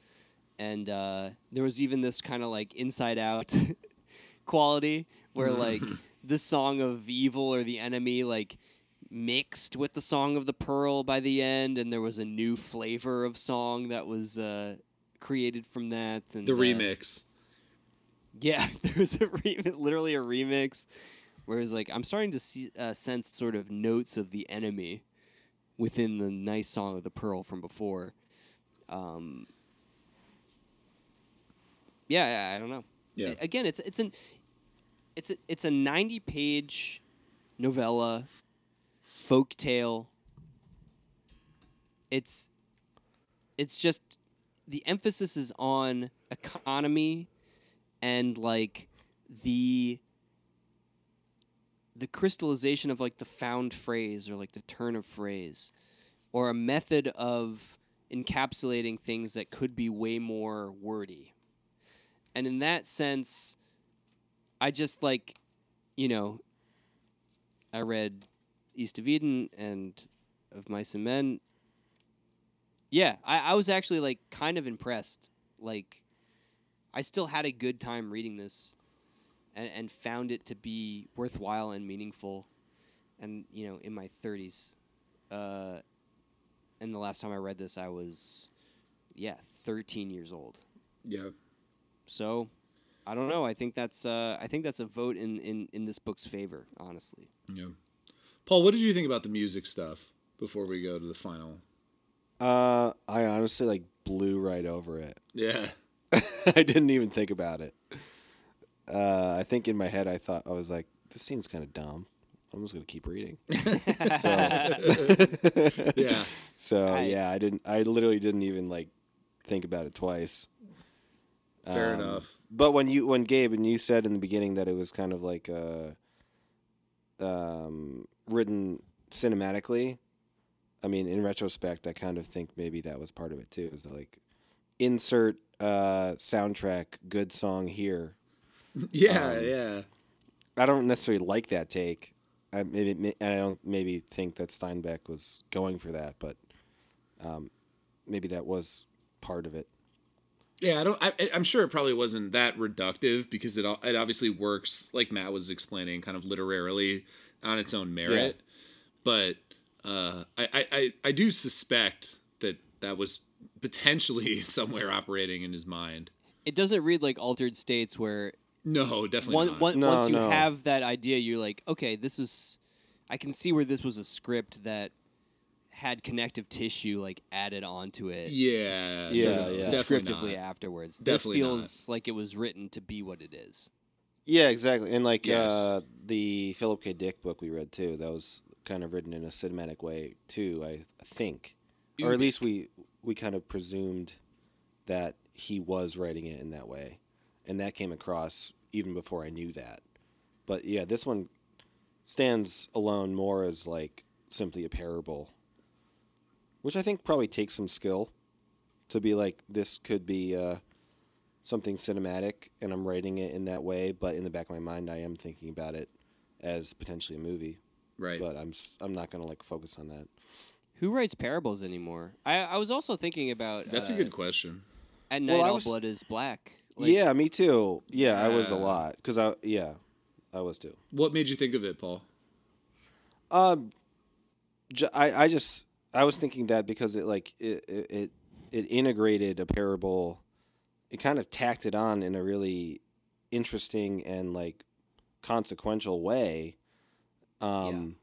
and uh, there was even this kind of like inside out quality where like the song of evil or the enemy like mixed with the song of the pearl by the end and there was a new flavor of song that was uh, created from that and The uh, remix. yeah there was a re- literally a remix whereas like i'm starting to see uh, sense sort of notes of the enemy within the nice song of the pearl from before um, yeah, I- I don't know. Yeah. Again, it's it's an it's a it's a ninety page novella, folk tale. It's it's just the emphasis is on economy and like the the crystallization of like the found phrase or like the turn of phrase or a method of encapsulating things that could be way more wordy. And in that sense, I just like, you know, I read East of Eden and of Mice and Men. Yeah, I, I was actually like kind of impressed. Like, I still had a good time reading this and, and found it to be worthwhile and meaningful. And, you know, in my 30s. Uh, and the last time I read this, I was, yeah, 13 years old. Yeah. So, I don't know. I think that's uh, I think that's a vote in, in, in this book's favor, honestly. Yeah. Paul, what did you think about the music stuff before we go to the final? Uh, I honestly like blew right over it. Yeah. I didn't even think about it. Uh, I think in my head I thought I was like, this seems kind of dumb. I'm just gonna keep reading. so, Yeah. so I- yeah, I didn't. I literally didn't even like think about it twice. Fair Um, enough. But when you when Gabe and you said in the beginning that it was kind of like uh, um, written cinematically, I mean, in retrospect, I kind of think maybe that was part of it too. Is that like insert uh, soundtrack, good song here. Yeah, um, yeah. I don't necessarily like that take. I maybe I don't maybe think that Steinbeck was going for that, but um, maybe that was part of it. Yeah, I don't. I, I- I'm sure it probably wasn't that reductive because it al- it obviously works like Matt was explaining, kind of literarily on its own merit. But uh, I, I I I do suspect that that was potentially somewhere operating in his mind. It doesn't read like Altered States where No, definitely one, not. one, No, once you no. have that idea, you're like, okay, this is. I can see where this was a script that had connective tissue like added onto it. yeah, Yeah, no, yeah. Descriptively not. afterwards. Definitely this not. feels like it was written to be what it is. Yeah, exactly. And like Yes. uh, the Philip K. Dick book we read too, that was kind of written in a cinematic way too. I think, or at least we we kind of presumed that he was writing it in that way, and that came across even before I knew that. But yeah, this one stands alone more as like simply a parable, which I think probably takes some skill to be like this could be. Uh, something cinematic and I'm writing it in that way, but in the back of my mind I am thinking about it as potentially a movie. Right. But I'm s- I'm not going to like focus on that. Who writes parables anymore? I, I was also thinking about. That's a uh, good question. At night, Well, all was- blood is black. Like, yeah, me too. Yeah, I was a lot cuz I yeah, I was too. What made you think of it, Paul? Um j- I I just I was thinking that because it like it it it, integrated a parable it kind of tacked it on in a really interesting and like consequential way. Um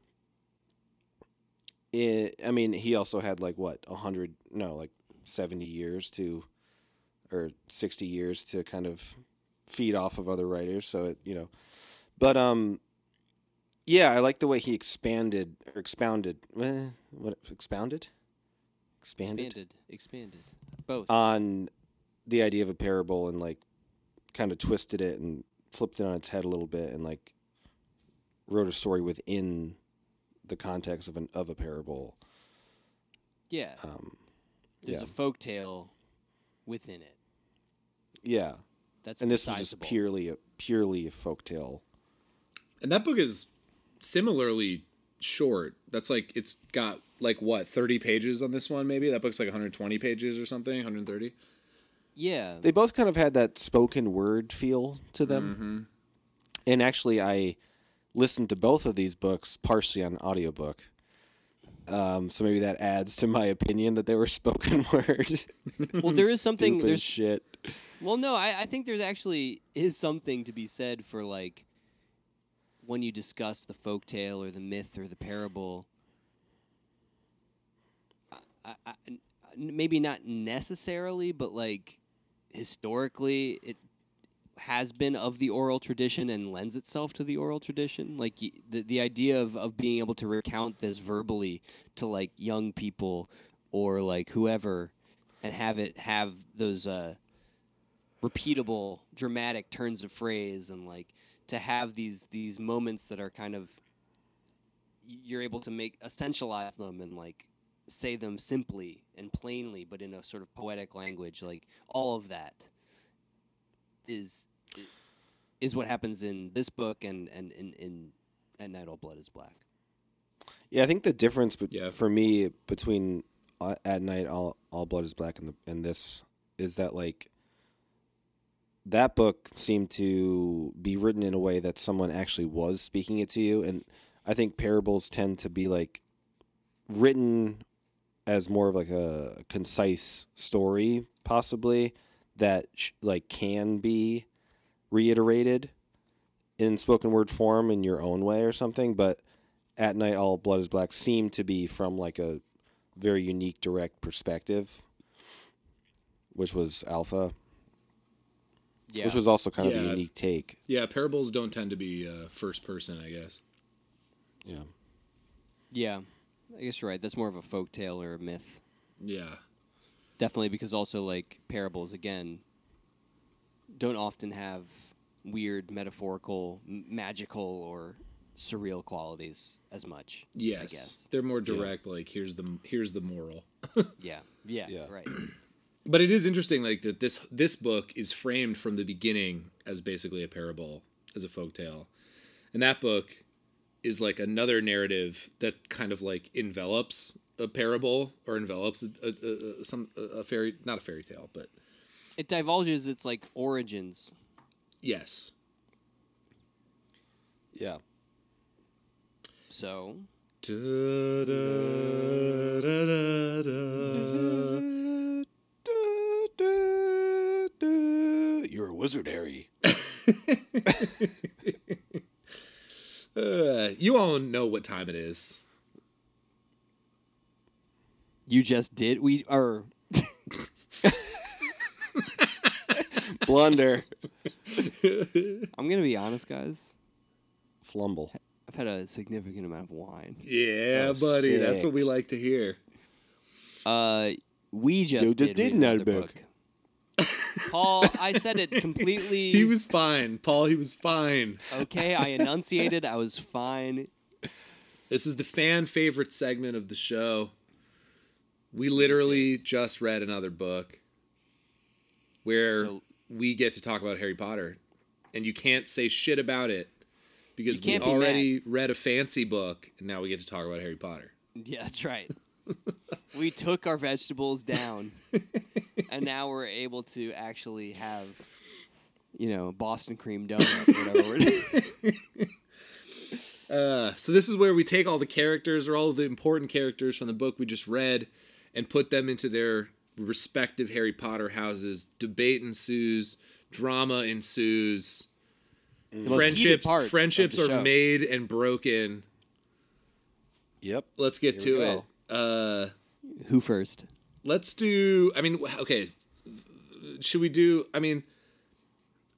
it, I mean, he also had like what a hundred, no, like seventy years to, or sixty years to kind of feed off of other writers. So it, you know, but um, yeah, I like the way he expanded or expounded. Eh, what expounded? Expanded Expanded. Expanded. Both. on the idea of a parable and like kind of twisted it and flipped it on its head a little bit and like wrote a story within the context of an of a parable. yeah. Um, There's yeah. a folk tale within it. yeah, That's and this is just purely a purely a folktale. And that book is similarly short. That's like it's got like what thirty pages on this one. Maybe that book's like 120 pages or something. 130. Yeah. They both kind of had that spoken word feel to them. And actually, I listened to both of these books partially on audiobook. Um, so maybe that adds to my opinion that they were spoken word. well, there is something. Stupid There's shit. Well, no, I, I think there's actually is something to be said for like when you discuss the folk tale or the myth or the parable. I, I, maybe not necessarily, but like historically, it has been of the oral tradition and lends itself to the oral tradition. Like the the idea of of being able to recount this verbally to like young people or like whoever and have it have those uh, repeatable, dramatic turns of phrase, and like to have these these moments that are kind of you're able to make essentialize them and like say them simply and plainly, but in a sort of poetic language. Like all of that is is what happens in this book and and in in At Night All Blood Is Black. Yeah, I think the difference be- Yeah. for me between uh, at night all all blood is black and the, and this is that like that book seemed to be written in a way that someone actually was speaking it to you and I think parables tend to be like written as more of like a concise story possibly that sh- like can be reiterated in spoken word form in your own way or something but at night all blood is black seemed to be from like a very unique direct perspective which was alpha Yeah. which was also kind of a unique take Yeah, parables don't tend to be uh, first person, I guess. yeah yeah. I guess you're right. That's more of a folk tale or a myth. Yeah. Definitely because also like parables again don't often have weird metaphorical, m- magical or surreal qualities as much. I Yes. guess. They're more direct like here's the here's the moral. Yeah. Yeah. Yeah. Right. But it is interesting like that this this book is framed from the beginning as basically a parable, as a folk tale. And that book is like another narrative that kind of like envelops a parable or envelops a, a, a, a- some a, a fairy not a fairy tale, but It divulges its like origins. yes. yeah So you're a wizard harry Uh, you all know what time it is. you just did we are blunder I'm gonna be honest, guys. flumble I've had a significant amount of wine. Yeah, Oh, buddy, that's what we like to hear. Uh, we just Dude, that did, did read not another book. book. Paul, I said it completely. He was fine, Paul. He was fine. okay. I enunciated. I was fine. This is the fan favorite segment of the show. We literally just read another book where So- we get to talk about Harry Potter, and you can't say shit about it because we be already read a fancy book, and now we get to talk about Harry Potter. Yeah, that's right. we took our vegetables down, and now we're able to actually have, you know, Boston cream donut, whatever. We're doing. Uh, so this is where we take all the characters or all of the important characters from the book we just read and put them into their respective Harry Potter houses. Debate ensues, drama ensues. most Friendships part friendships are show. made and broken. yep Let's get Here to it. Uh, Who first? let's do. I mean, okay. Should we do? I mean,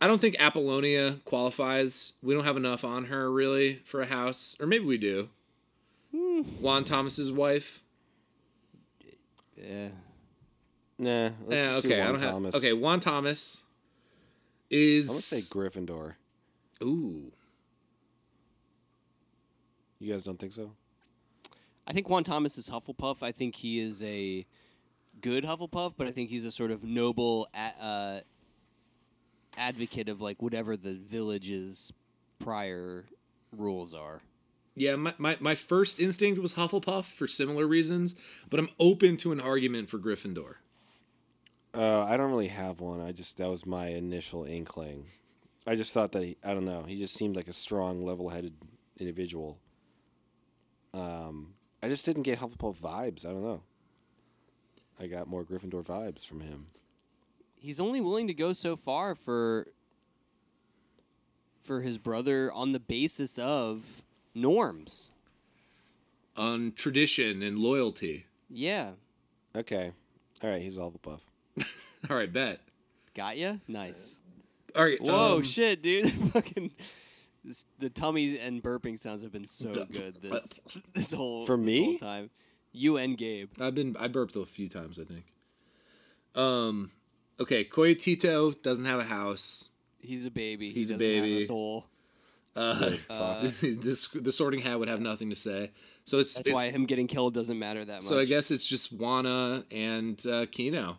I don't think Apolonia qualifies. We don't have enough on her really for a house, or maybe we do. Hmm. Juan Thomas's wife. Yeah. nah let's Yeah, okay, do I don't Thomas. have. Okay, Juan Thomas is. i'm gonna say gryffindor Ooh, you guys don't think so I think Juan Thomas is Hufflepuff. I think he is a good Hufflepuff, but I think he's a sort of noble a- uh, advocate of like whatever the village's prior rules are. yeah. My, my my first instinct was Hufflepuff for similar reasons, but I'm open to an argument for Gryffindor. Uh, I don't really have one. I just that was my initial inkling. I just thought that he, I don't know. He just seemed like a strong, level-headed individual. Um, I just didn't get Hufflepuff vibes. I don't know. I got more Gryffindor vibes from him. He's only willing to go so far for for his brother on the basis of norms. On tradition and loyalty. Yeah. Okay, all right. He's a Hufflepuff. All right, bet. Got ya? Nice. All right. Whoa, um, shit, dude! Fucking, this, the tummy and burping sounds have been so good this this whole For me? whole time. You and Gabe. I've been I burped a few times. I think. Um, okay, Coyotito doesn't have a house. He's a baby. He's a he doesn't have baby. a soul. Uh, this the Sorting Hat would have nothing to say. So it's That's it's, why him getting killed doesn't matter that much. So I guess it's just Juana and uh, Kino.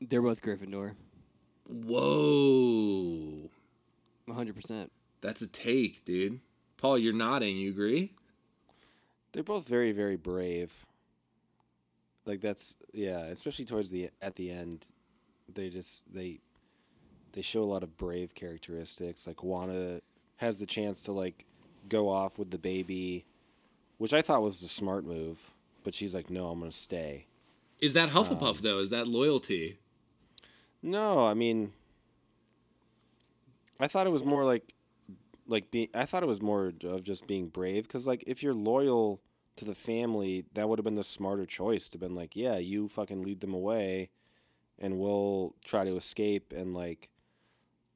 they're both Gryffindor. Whoa, 100%. That's a take, dude. Paul, you're nodding. You agree? They're both very, very brave. Like that's yeah, especially towards the at the end, they just they they show a lot of brave characteristics. Like Juana has the chance to like go off with the baby, which I thought was the smart move, but she's like, no, I'm gonna stay. Is that Hufflepuff um, though? Is that loyalty? No, I mean, I thought it was more like, like being. I thought it was more of just being brave because, like, if you're loyal to the family, that would have been the smarter choice to been like, yeah, you fucking lead them away, and we'll try to escape and like,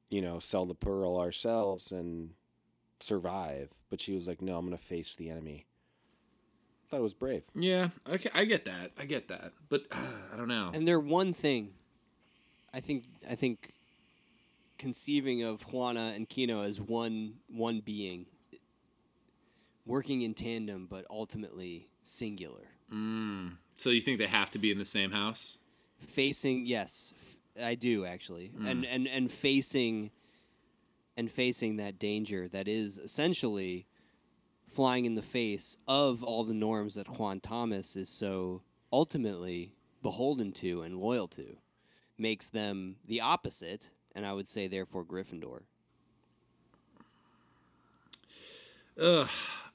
you know, sell the pearl ourselves and survive. But she was like, no, I'm gonna face the enemy. I thought it was brave. Yeah, okay, I get that. I get that, but uh, I don't know. And they're one thing. I think I think conceiving of Juana and Kino as one one being working in tandem but ultimately singular. Mm. so you think they have to be in the same house? Facing yes, I do actually. Mm. And and and facing and facing that danger that is essentially flying in the face of all the norms that Juan Thomas is so ultimately beholden to and loyal to makes them the opposite and I would say therefore Gryffindor. Ugh,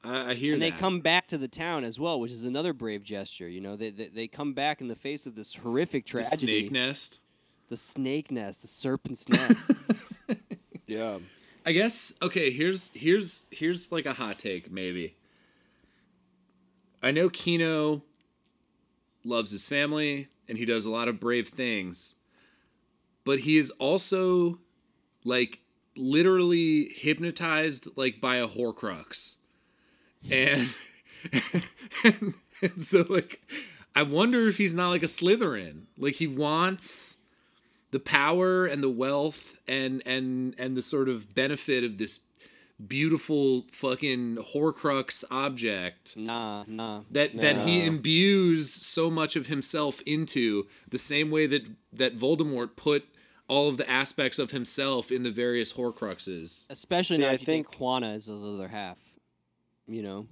I, I hear and they come back to the town as well, which is another brave gesture. You know, they they, they come back in the face of this horrific tragedy. The tragedy, snake nest. the snake nest, the serpent's nest. Yeah. I guess okay, here's here's here's like a hot take maybe. I know Kino loves his family and he does a lot of brave things. But he is also like literally hypnotized like by a horcrux. And, and, and so like I wonder if he's not like a Slytherin. Like he wants the power and the wealth and and and the sort of benefit of this beautiful fucking horcrux object nah, nah. that that he imbues so much of himself into the same way that that Voldemort put all of the aspects of himself in the various horcruxes. Especially See, now I if you think think- Juana is his other half. You know,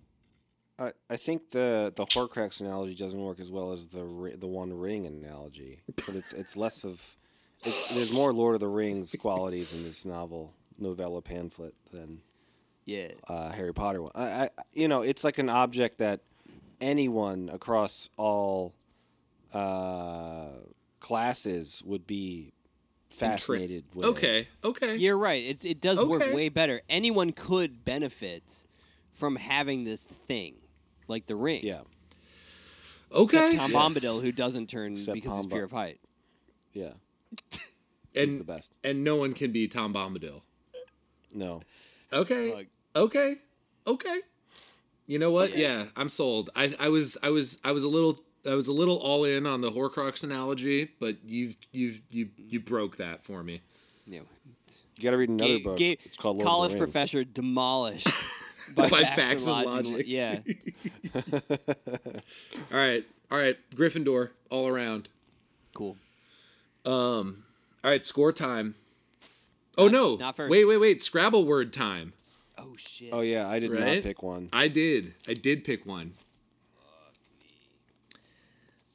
I, I think the the Horcrux analogy doesn't work as well as the the One Ring analogy, but it's it's less of it's there's more Lord of the Rings qualities in this novel novella pamphlet than yeah. uh, Harry Potter one. I, I you know it's like an object that anyone across all uh, classes would be fascinated with. Okay, okay. You're right. It it does work way better. Anyone could benefit from having this thing, like the ring. Yeah, Okay. Except Tom Yes. Bombadil, who doesn't turn Except because he's Pomba- fear of height. yeah. He's and the best. and no one can be Tom Bombadil. No. Okay. Fuck. Okay. Okay. You know what? Yeah, I'm sold. I, I was I was I was a little I was a little all in on the Horcrux analogy, but you've you've you you broke that for me. Yeah. You got to read another Ga- book. ga- it's called Lord college of the Rings. professor demolished by, By facts, facts and and logic. logic. Yeah. All right. All right. Gryffindor all around. Cool. Um All right, score time. Oh no. not first. Wait, wait, wait. Scrabble word time. Oh shit. Oh yeah, I did Right? not pick one. I did. I did pick one.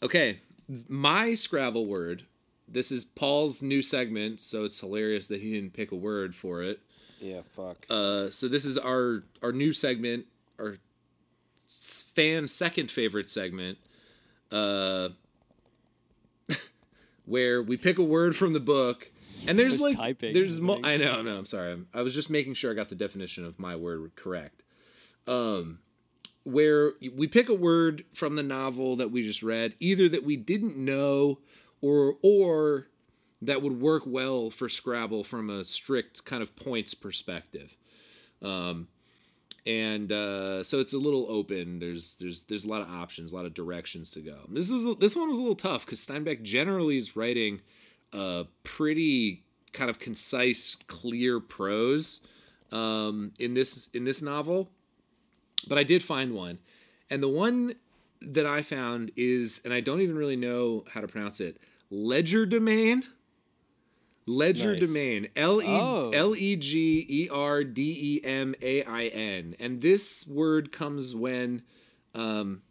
Okay, my Scrabble word. This is Paul's new segment, so it's hilarious that he didn't pick a word for it. Yeah, fuck. Uh, so this is our our new segment, our fan second favorite segment, uh, where we pick a word from the book, and there's much like typing there's mo- I know, no, I'm sorry, I'm, I was just making sure I got the definition of my word correct. Um, where we pick a word from the novel that we just read, either that we didn't know, or or that would work well for Scrabble from a strict kind of points perspective. Um, and uh, so it's a little open. There's there's there's a lot of options, a lot of directions to go. This is this one was a little tough because Steinbeck generally is writing uh, pretty kind of concise, clear prose um, in this in this novel, but I did find one, and the one that I found is, and I don't even really know how to pronounce it, Legerdemain. Ledger Nice. Domain. L E Oh. L E G E R D E M A I N. And this word comes when um,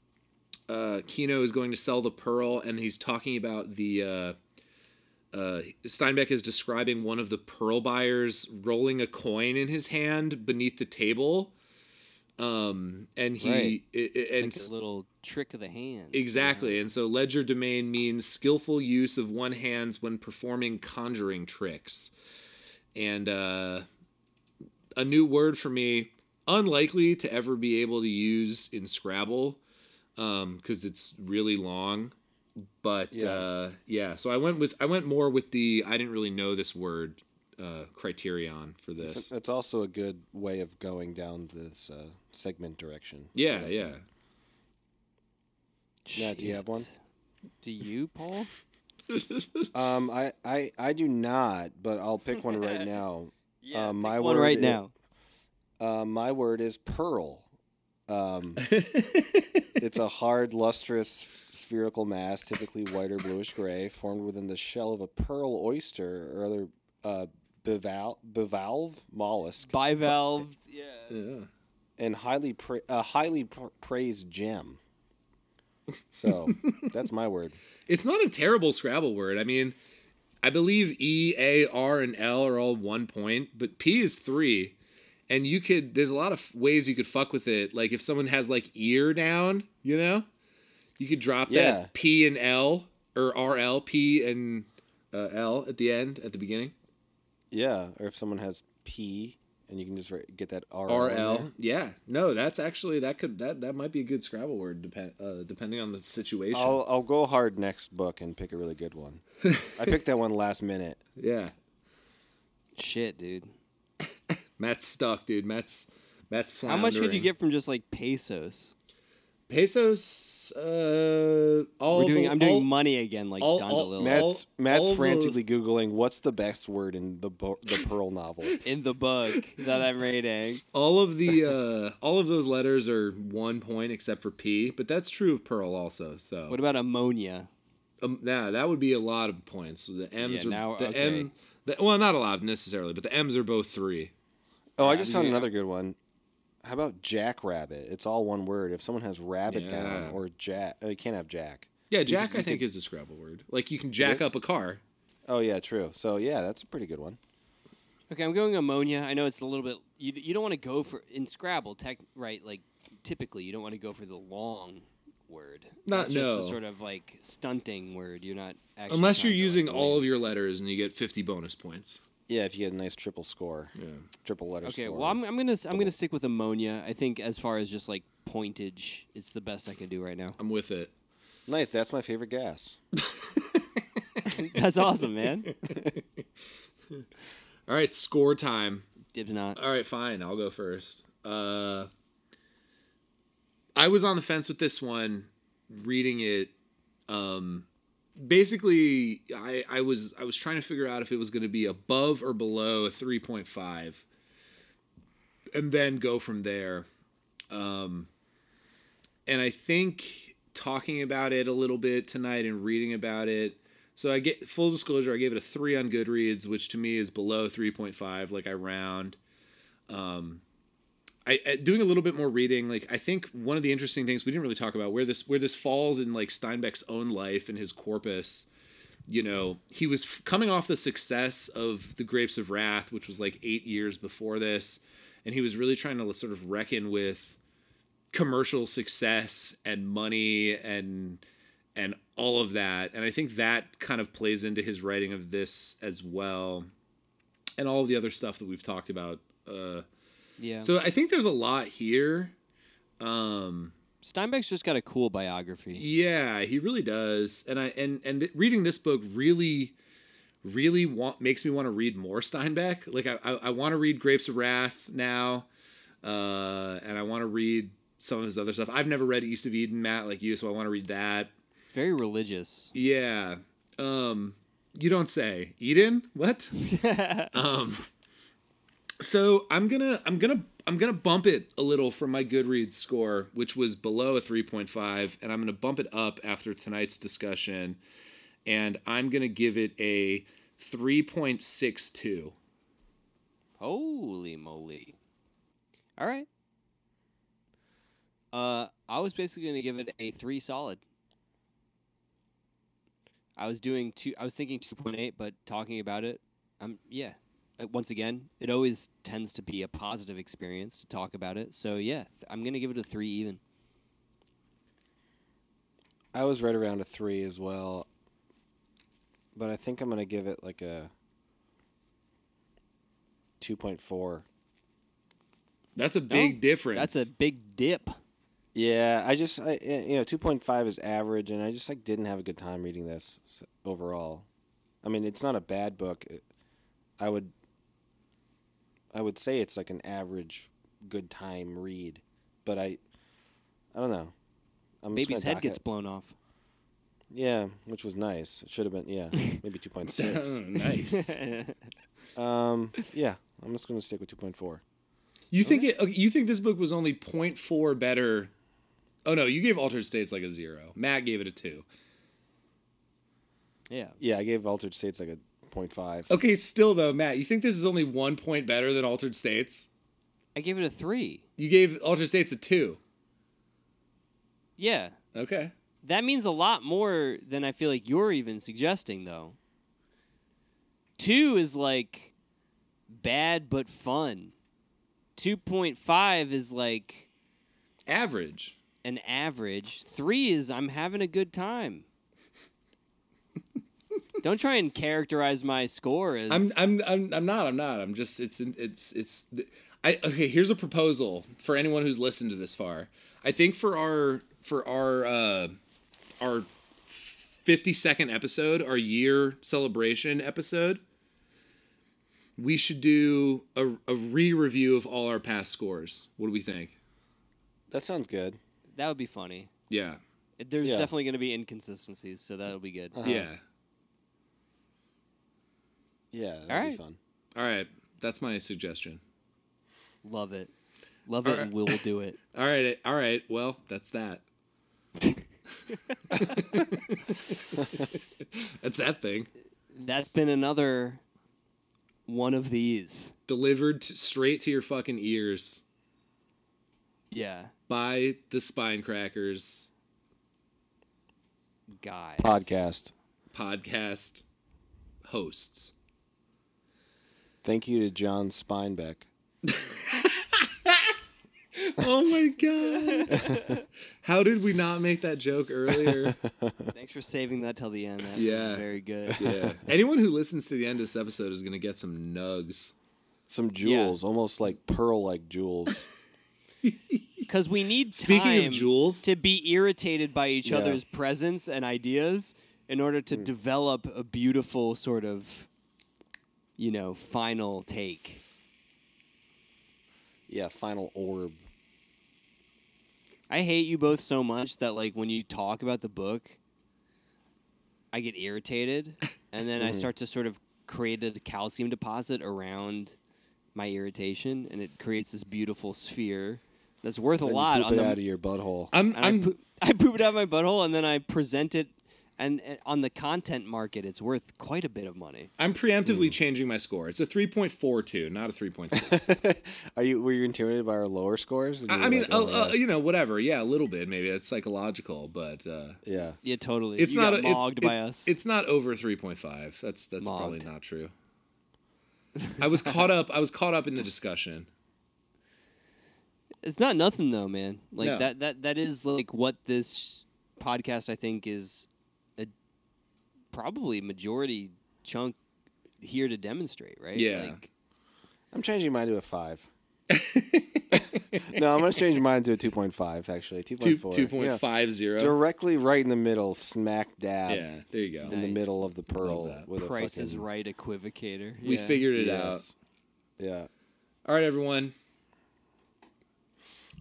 uh, Kino is going to sell the pearl, and he's talking about the. Uh, uh, Steinbeck is describing one of the pearl buyers rolling a coin in his hand beneath the table. Um, and he Right. i- i- It's and like a little trick of the hand. Exactly. And so legerdemain means skillful use of one hands when performing conjuring tricks. And uh, a new word for me, unlikely to ever be able to use in Scrabble because it's really long. But Yeah. uh, yeah, so I went with I went more with the I didn't really know this word uh, criterion for this. It's, it's also a good way of going down this uh, segment direction. yeah, yeah. Yeah, do you have one? Do you, Paul? Um, I, I, I do not, but I'll pick one right now. Yeah, Uh, pick my one word right i- now. Uh, my word is pearl. Um, it's a hard, lustrous, spherical mass, typically white or bluish gray, formed within the shell of a pearl oyster or other uh, bival- bivalve mollusk, Bivalve. Yeah. yeah. and highly pra- a highly pr- praised gem. So that's my word. It's not a terrible Scrabble word. I mean, I believe E, A, R, and L are all one point, but P is three. And you could, there's a lot of ways you could fuck with it. Like if someone has like ear down, you know, you could drop Yeah. that P and L or RL, P and uh, L at the end, at the beginning. Yeah, or if someone has P, and you can just write, get that RL. RL. Yeah. No, that's actually, that could, that, that might be a good Scrabble word depend, uh, depending on the situation. I'll I'll go hard next book and pick a really good one. I picked that one last minute. yeah. Shit, dude. Matt's stuck, dude. Matt's, Matt's How much could you get from just like pesos? Pesos. Uh, all We're doing. the- I'm doing all- money again, like all- Don all- DeLillo. Matt's Matt's all of frantically googling what's the best word in the bo- the Pearl novel. in the book that I'm reading. all of the uh, all of those letters are one point except for P, but that's true of Pearl also. So What about ammonia? um, yeah, that would be a lot of points. So the M's Yeah, are now- the okay. M. The, well, not a lot necessarily, but the M's are both three. Oh, I just found Yeah. another good one. How about Jackrabbit? It's all one word. If someone has rabbit Yeah. down or Jack, oh, you can't have Jack. Yeah, Jack I think is a Scrabble word. Like you can jack up a car. Oh yeah, true. So yeah, that's a pretty good one. Okay, I'm going ammonia. I know it's a little bit. You, you don't want to go for in Scrabble, tech, right? Like typically, you don't want to go for the long word. Not- That's just no. a sort of like stunting word. You're not actually Unless you're trying to, like, using all of your letters and you get 50 bonus points. Yeah, if you get a nice triple score, Yeah. triple letter Okay, score. well, I'm, I'm gonna I'm gonna stick with ammonia. I think as far as just like pointage, it's the best I can do right now. I'm with it. nice. That's my favorite gas. That's awesome, man. All right, score time. Dibs not. All right, fine. I'll go first. Uh, I was on the fence with this one, reading it. Um, basically, I I was I was trying to figure out if it was going to be above or below a three point five, and then go from there. Um, and I think talking about it a little bit tonight and reading about it. So I get full disclosure. I gave it a three on Goodreads, which to me is below three point five. Like I round. I, I doing a little bit more reading. Like I think one of the interesting things we didn't really talk about where this where this falls in like Steinbeck's own life and his corpus. You know, he was f- coming off the success of the Grapes of Wrath, which was like eight years before this, and he was really trying to sort of reckon with commercial success and money and and all of that. And I think that kind of plays into his writing of this as well, and all the other stuff that we've talked about. Uh, Yeah. so I think there's a lot here. Um, Steinbeck's just got a cool biography. Yeah, he really does. And I and and reading this book really really want makes me want to read more Steinbeck. Like I I, I want to read Grapes of Wrath now. uh, and I want to read some of his other stuff. I've never read East of Eden, Matt, like you, so I want to read that. Very religious. Yeah. Um, you don't say. Eden? What? um, so I'm gonna I'm gonna I'm gonna bump it a little from my Goodreads score, which was below a 3.5, and I'm gonna bump it up after tonight's discussion, and I'm gonna give it a 3.62. Holy moly. All right. Uh, I was basically to give it a 3 solid. I was doing two I was thinking 2.8 but talking about it um yeah. Uh, Once again, it always tends to be a positive experience to talk about it. So yeah, th- I'm going to give it a 3 even. I was right around a three as well, but I think I'm gonna give it like a two point four. That's a big difference. That's a big dip. Yeah, I just I, you know two point five is average, and I just like didn't have a good time reading this overall. I mean, it's not a bad book. I would I would say it's like an average good time read, but I I don't know. I'm Baby's head gets it. blown off. Yeah, which was nice. It should have been yeah, maybe two point six. Oh, nice. Um, yeah, I'm just gonna stick with two point four. You think it? okay, You think this book was only 0.4 better? Oh no, you gave Altered States like a zero. Matt gave it a two. yeah. Yeah, I gave Altered States like a point five. Okay, still though, Matt, you think this is only one point better than Altered States? I gave it a 3. You gave Altered States a two. Yeah. Okay. That means a lot more than I feel like you're even suggesting, though. Two is like bad but fun. 2.5 is like Average. an average. Three is I'm having a good time. Don't try and characterize my score as I'm I'm I'm I'm not. I'm not. I'm just it's it's it's I okay, here's a proposal for anyone who's listened to this far. I think for our for our uh our 50 second episode, our year celebration episode, we should do a, a re-review of all our past scores. What do we think? That sounds good. that would be funny. Yeah. There's Yeah. definitely going to be inconsistencies, so that'll be good. Yeah. Yeah, that'd All be right. fun. All right. That's my suggestion. Love it. Love it, and we'll do it. All right. All right. Well, that's that. that's that thing. That's been another one of these. Delivered t- straight to your fucking ears Yeah, by the Spinecrackers guys. Podcast. podcast hosts. Thank you to John Spinebeck. Oh my god. How did we not make that joke earlier? Thanks for saving that till the end. That Yeah. was very good. Yeah. Anyone who listens to the end of this episode is going to get some nugs. Some jewels, almost like pearl-like jewels. Because we need Speaking of time jewels- to be irritated by each Yeah. other's presence and ideas in order to mm. develop a beautiful sort of, you know, final take. yeah, final orb. I hate you both so much that like when you talk about the book, I get irritated, and then Mm-hmm. I start to sort of create a calcium deposit around my irritation, and it creates this beautiful sphere that's worth a Then you lot poop on it the. out of your butthole. I'm I'm I, poop, I poop it out of my butthole, and then I present it, and, and on the content market, it's worth quite a bit of money. I'm preemptively changing my score. It's a 3.42, not a 3.6. Are you were you intimidated by our lower scores? I, were I mean, like, oh uh, my uh, you know, whatever. Yeah, a little bit maybe. It's psychological, but uh yeah. Yeah, totally. it's you not got a- it- mogged it- by us. It's not over 3.5. That's that's probably not true. I was caught up. I was caught up in the discussion. It's not nothing though, man. Like No. that that that is like what this podcast I think is a probably majority chunk here to demonstrate, right? Yeah. Like I'm changing mine to a five. no, I'm gonna change mine to a two point five. Actually, two Two point four. two point five zero. Directly right in the middle, smack dab Yeah, there you go. in the middle of the pearl with Price a is Right equivocator. We Yeah. figured it out. Yeah. All right, everyone.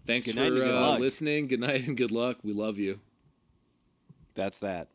Thanks Good for night good uh, listening. Good night and good luck. We love you. That's that.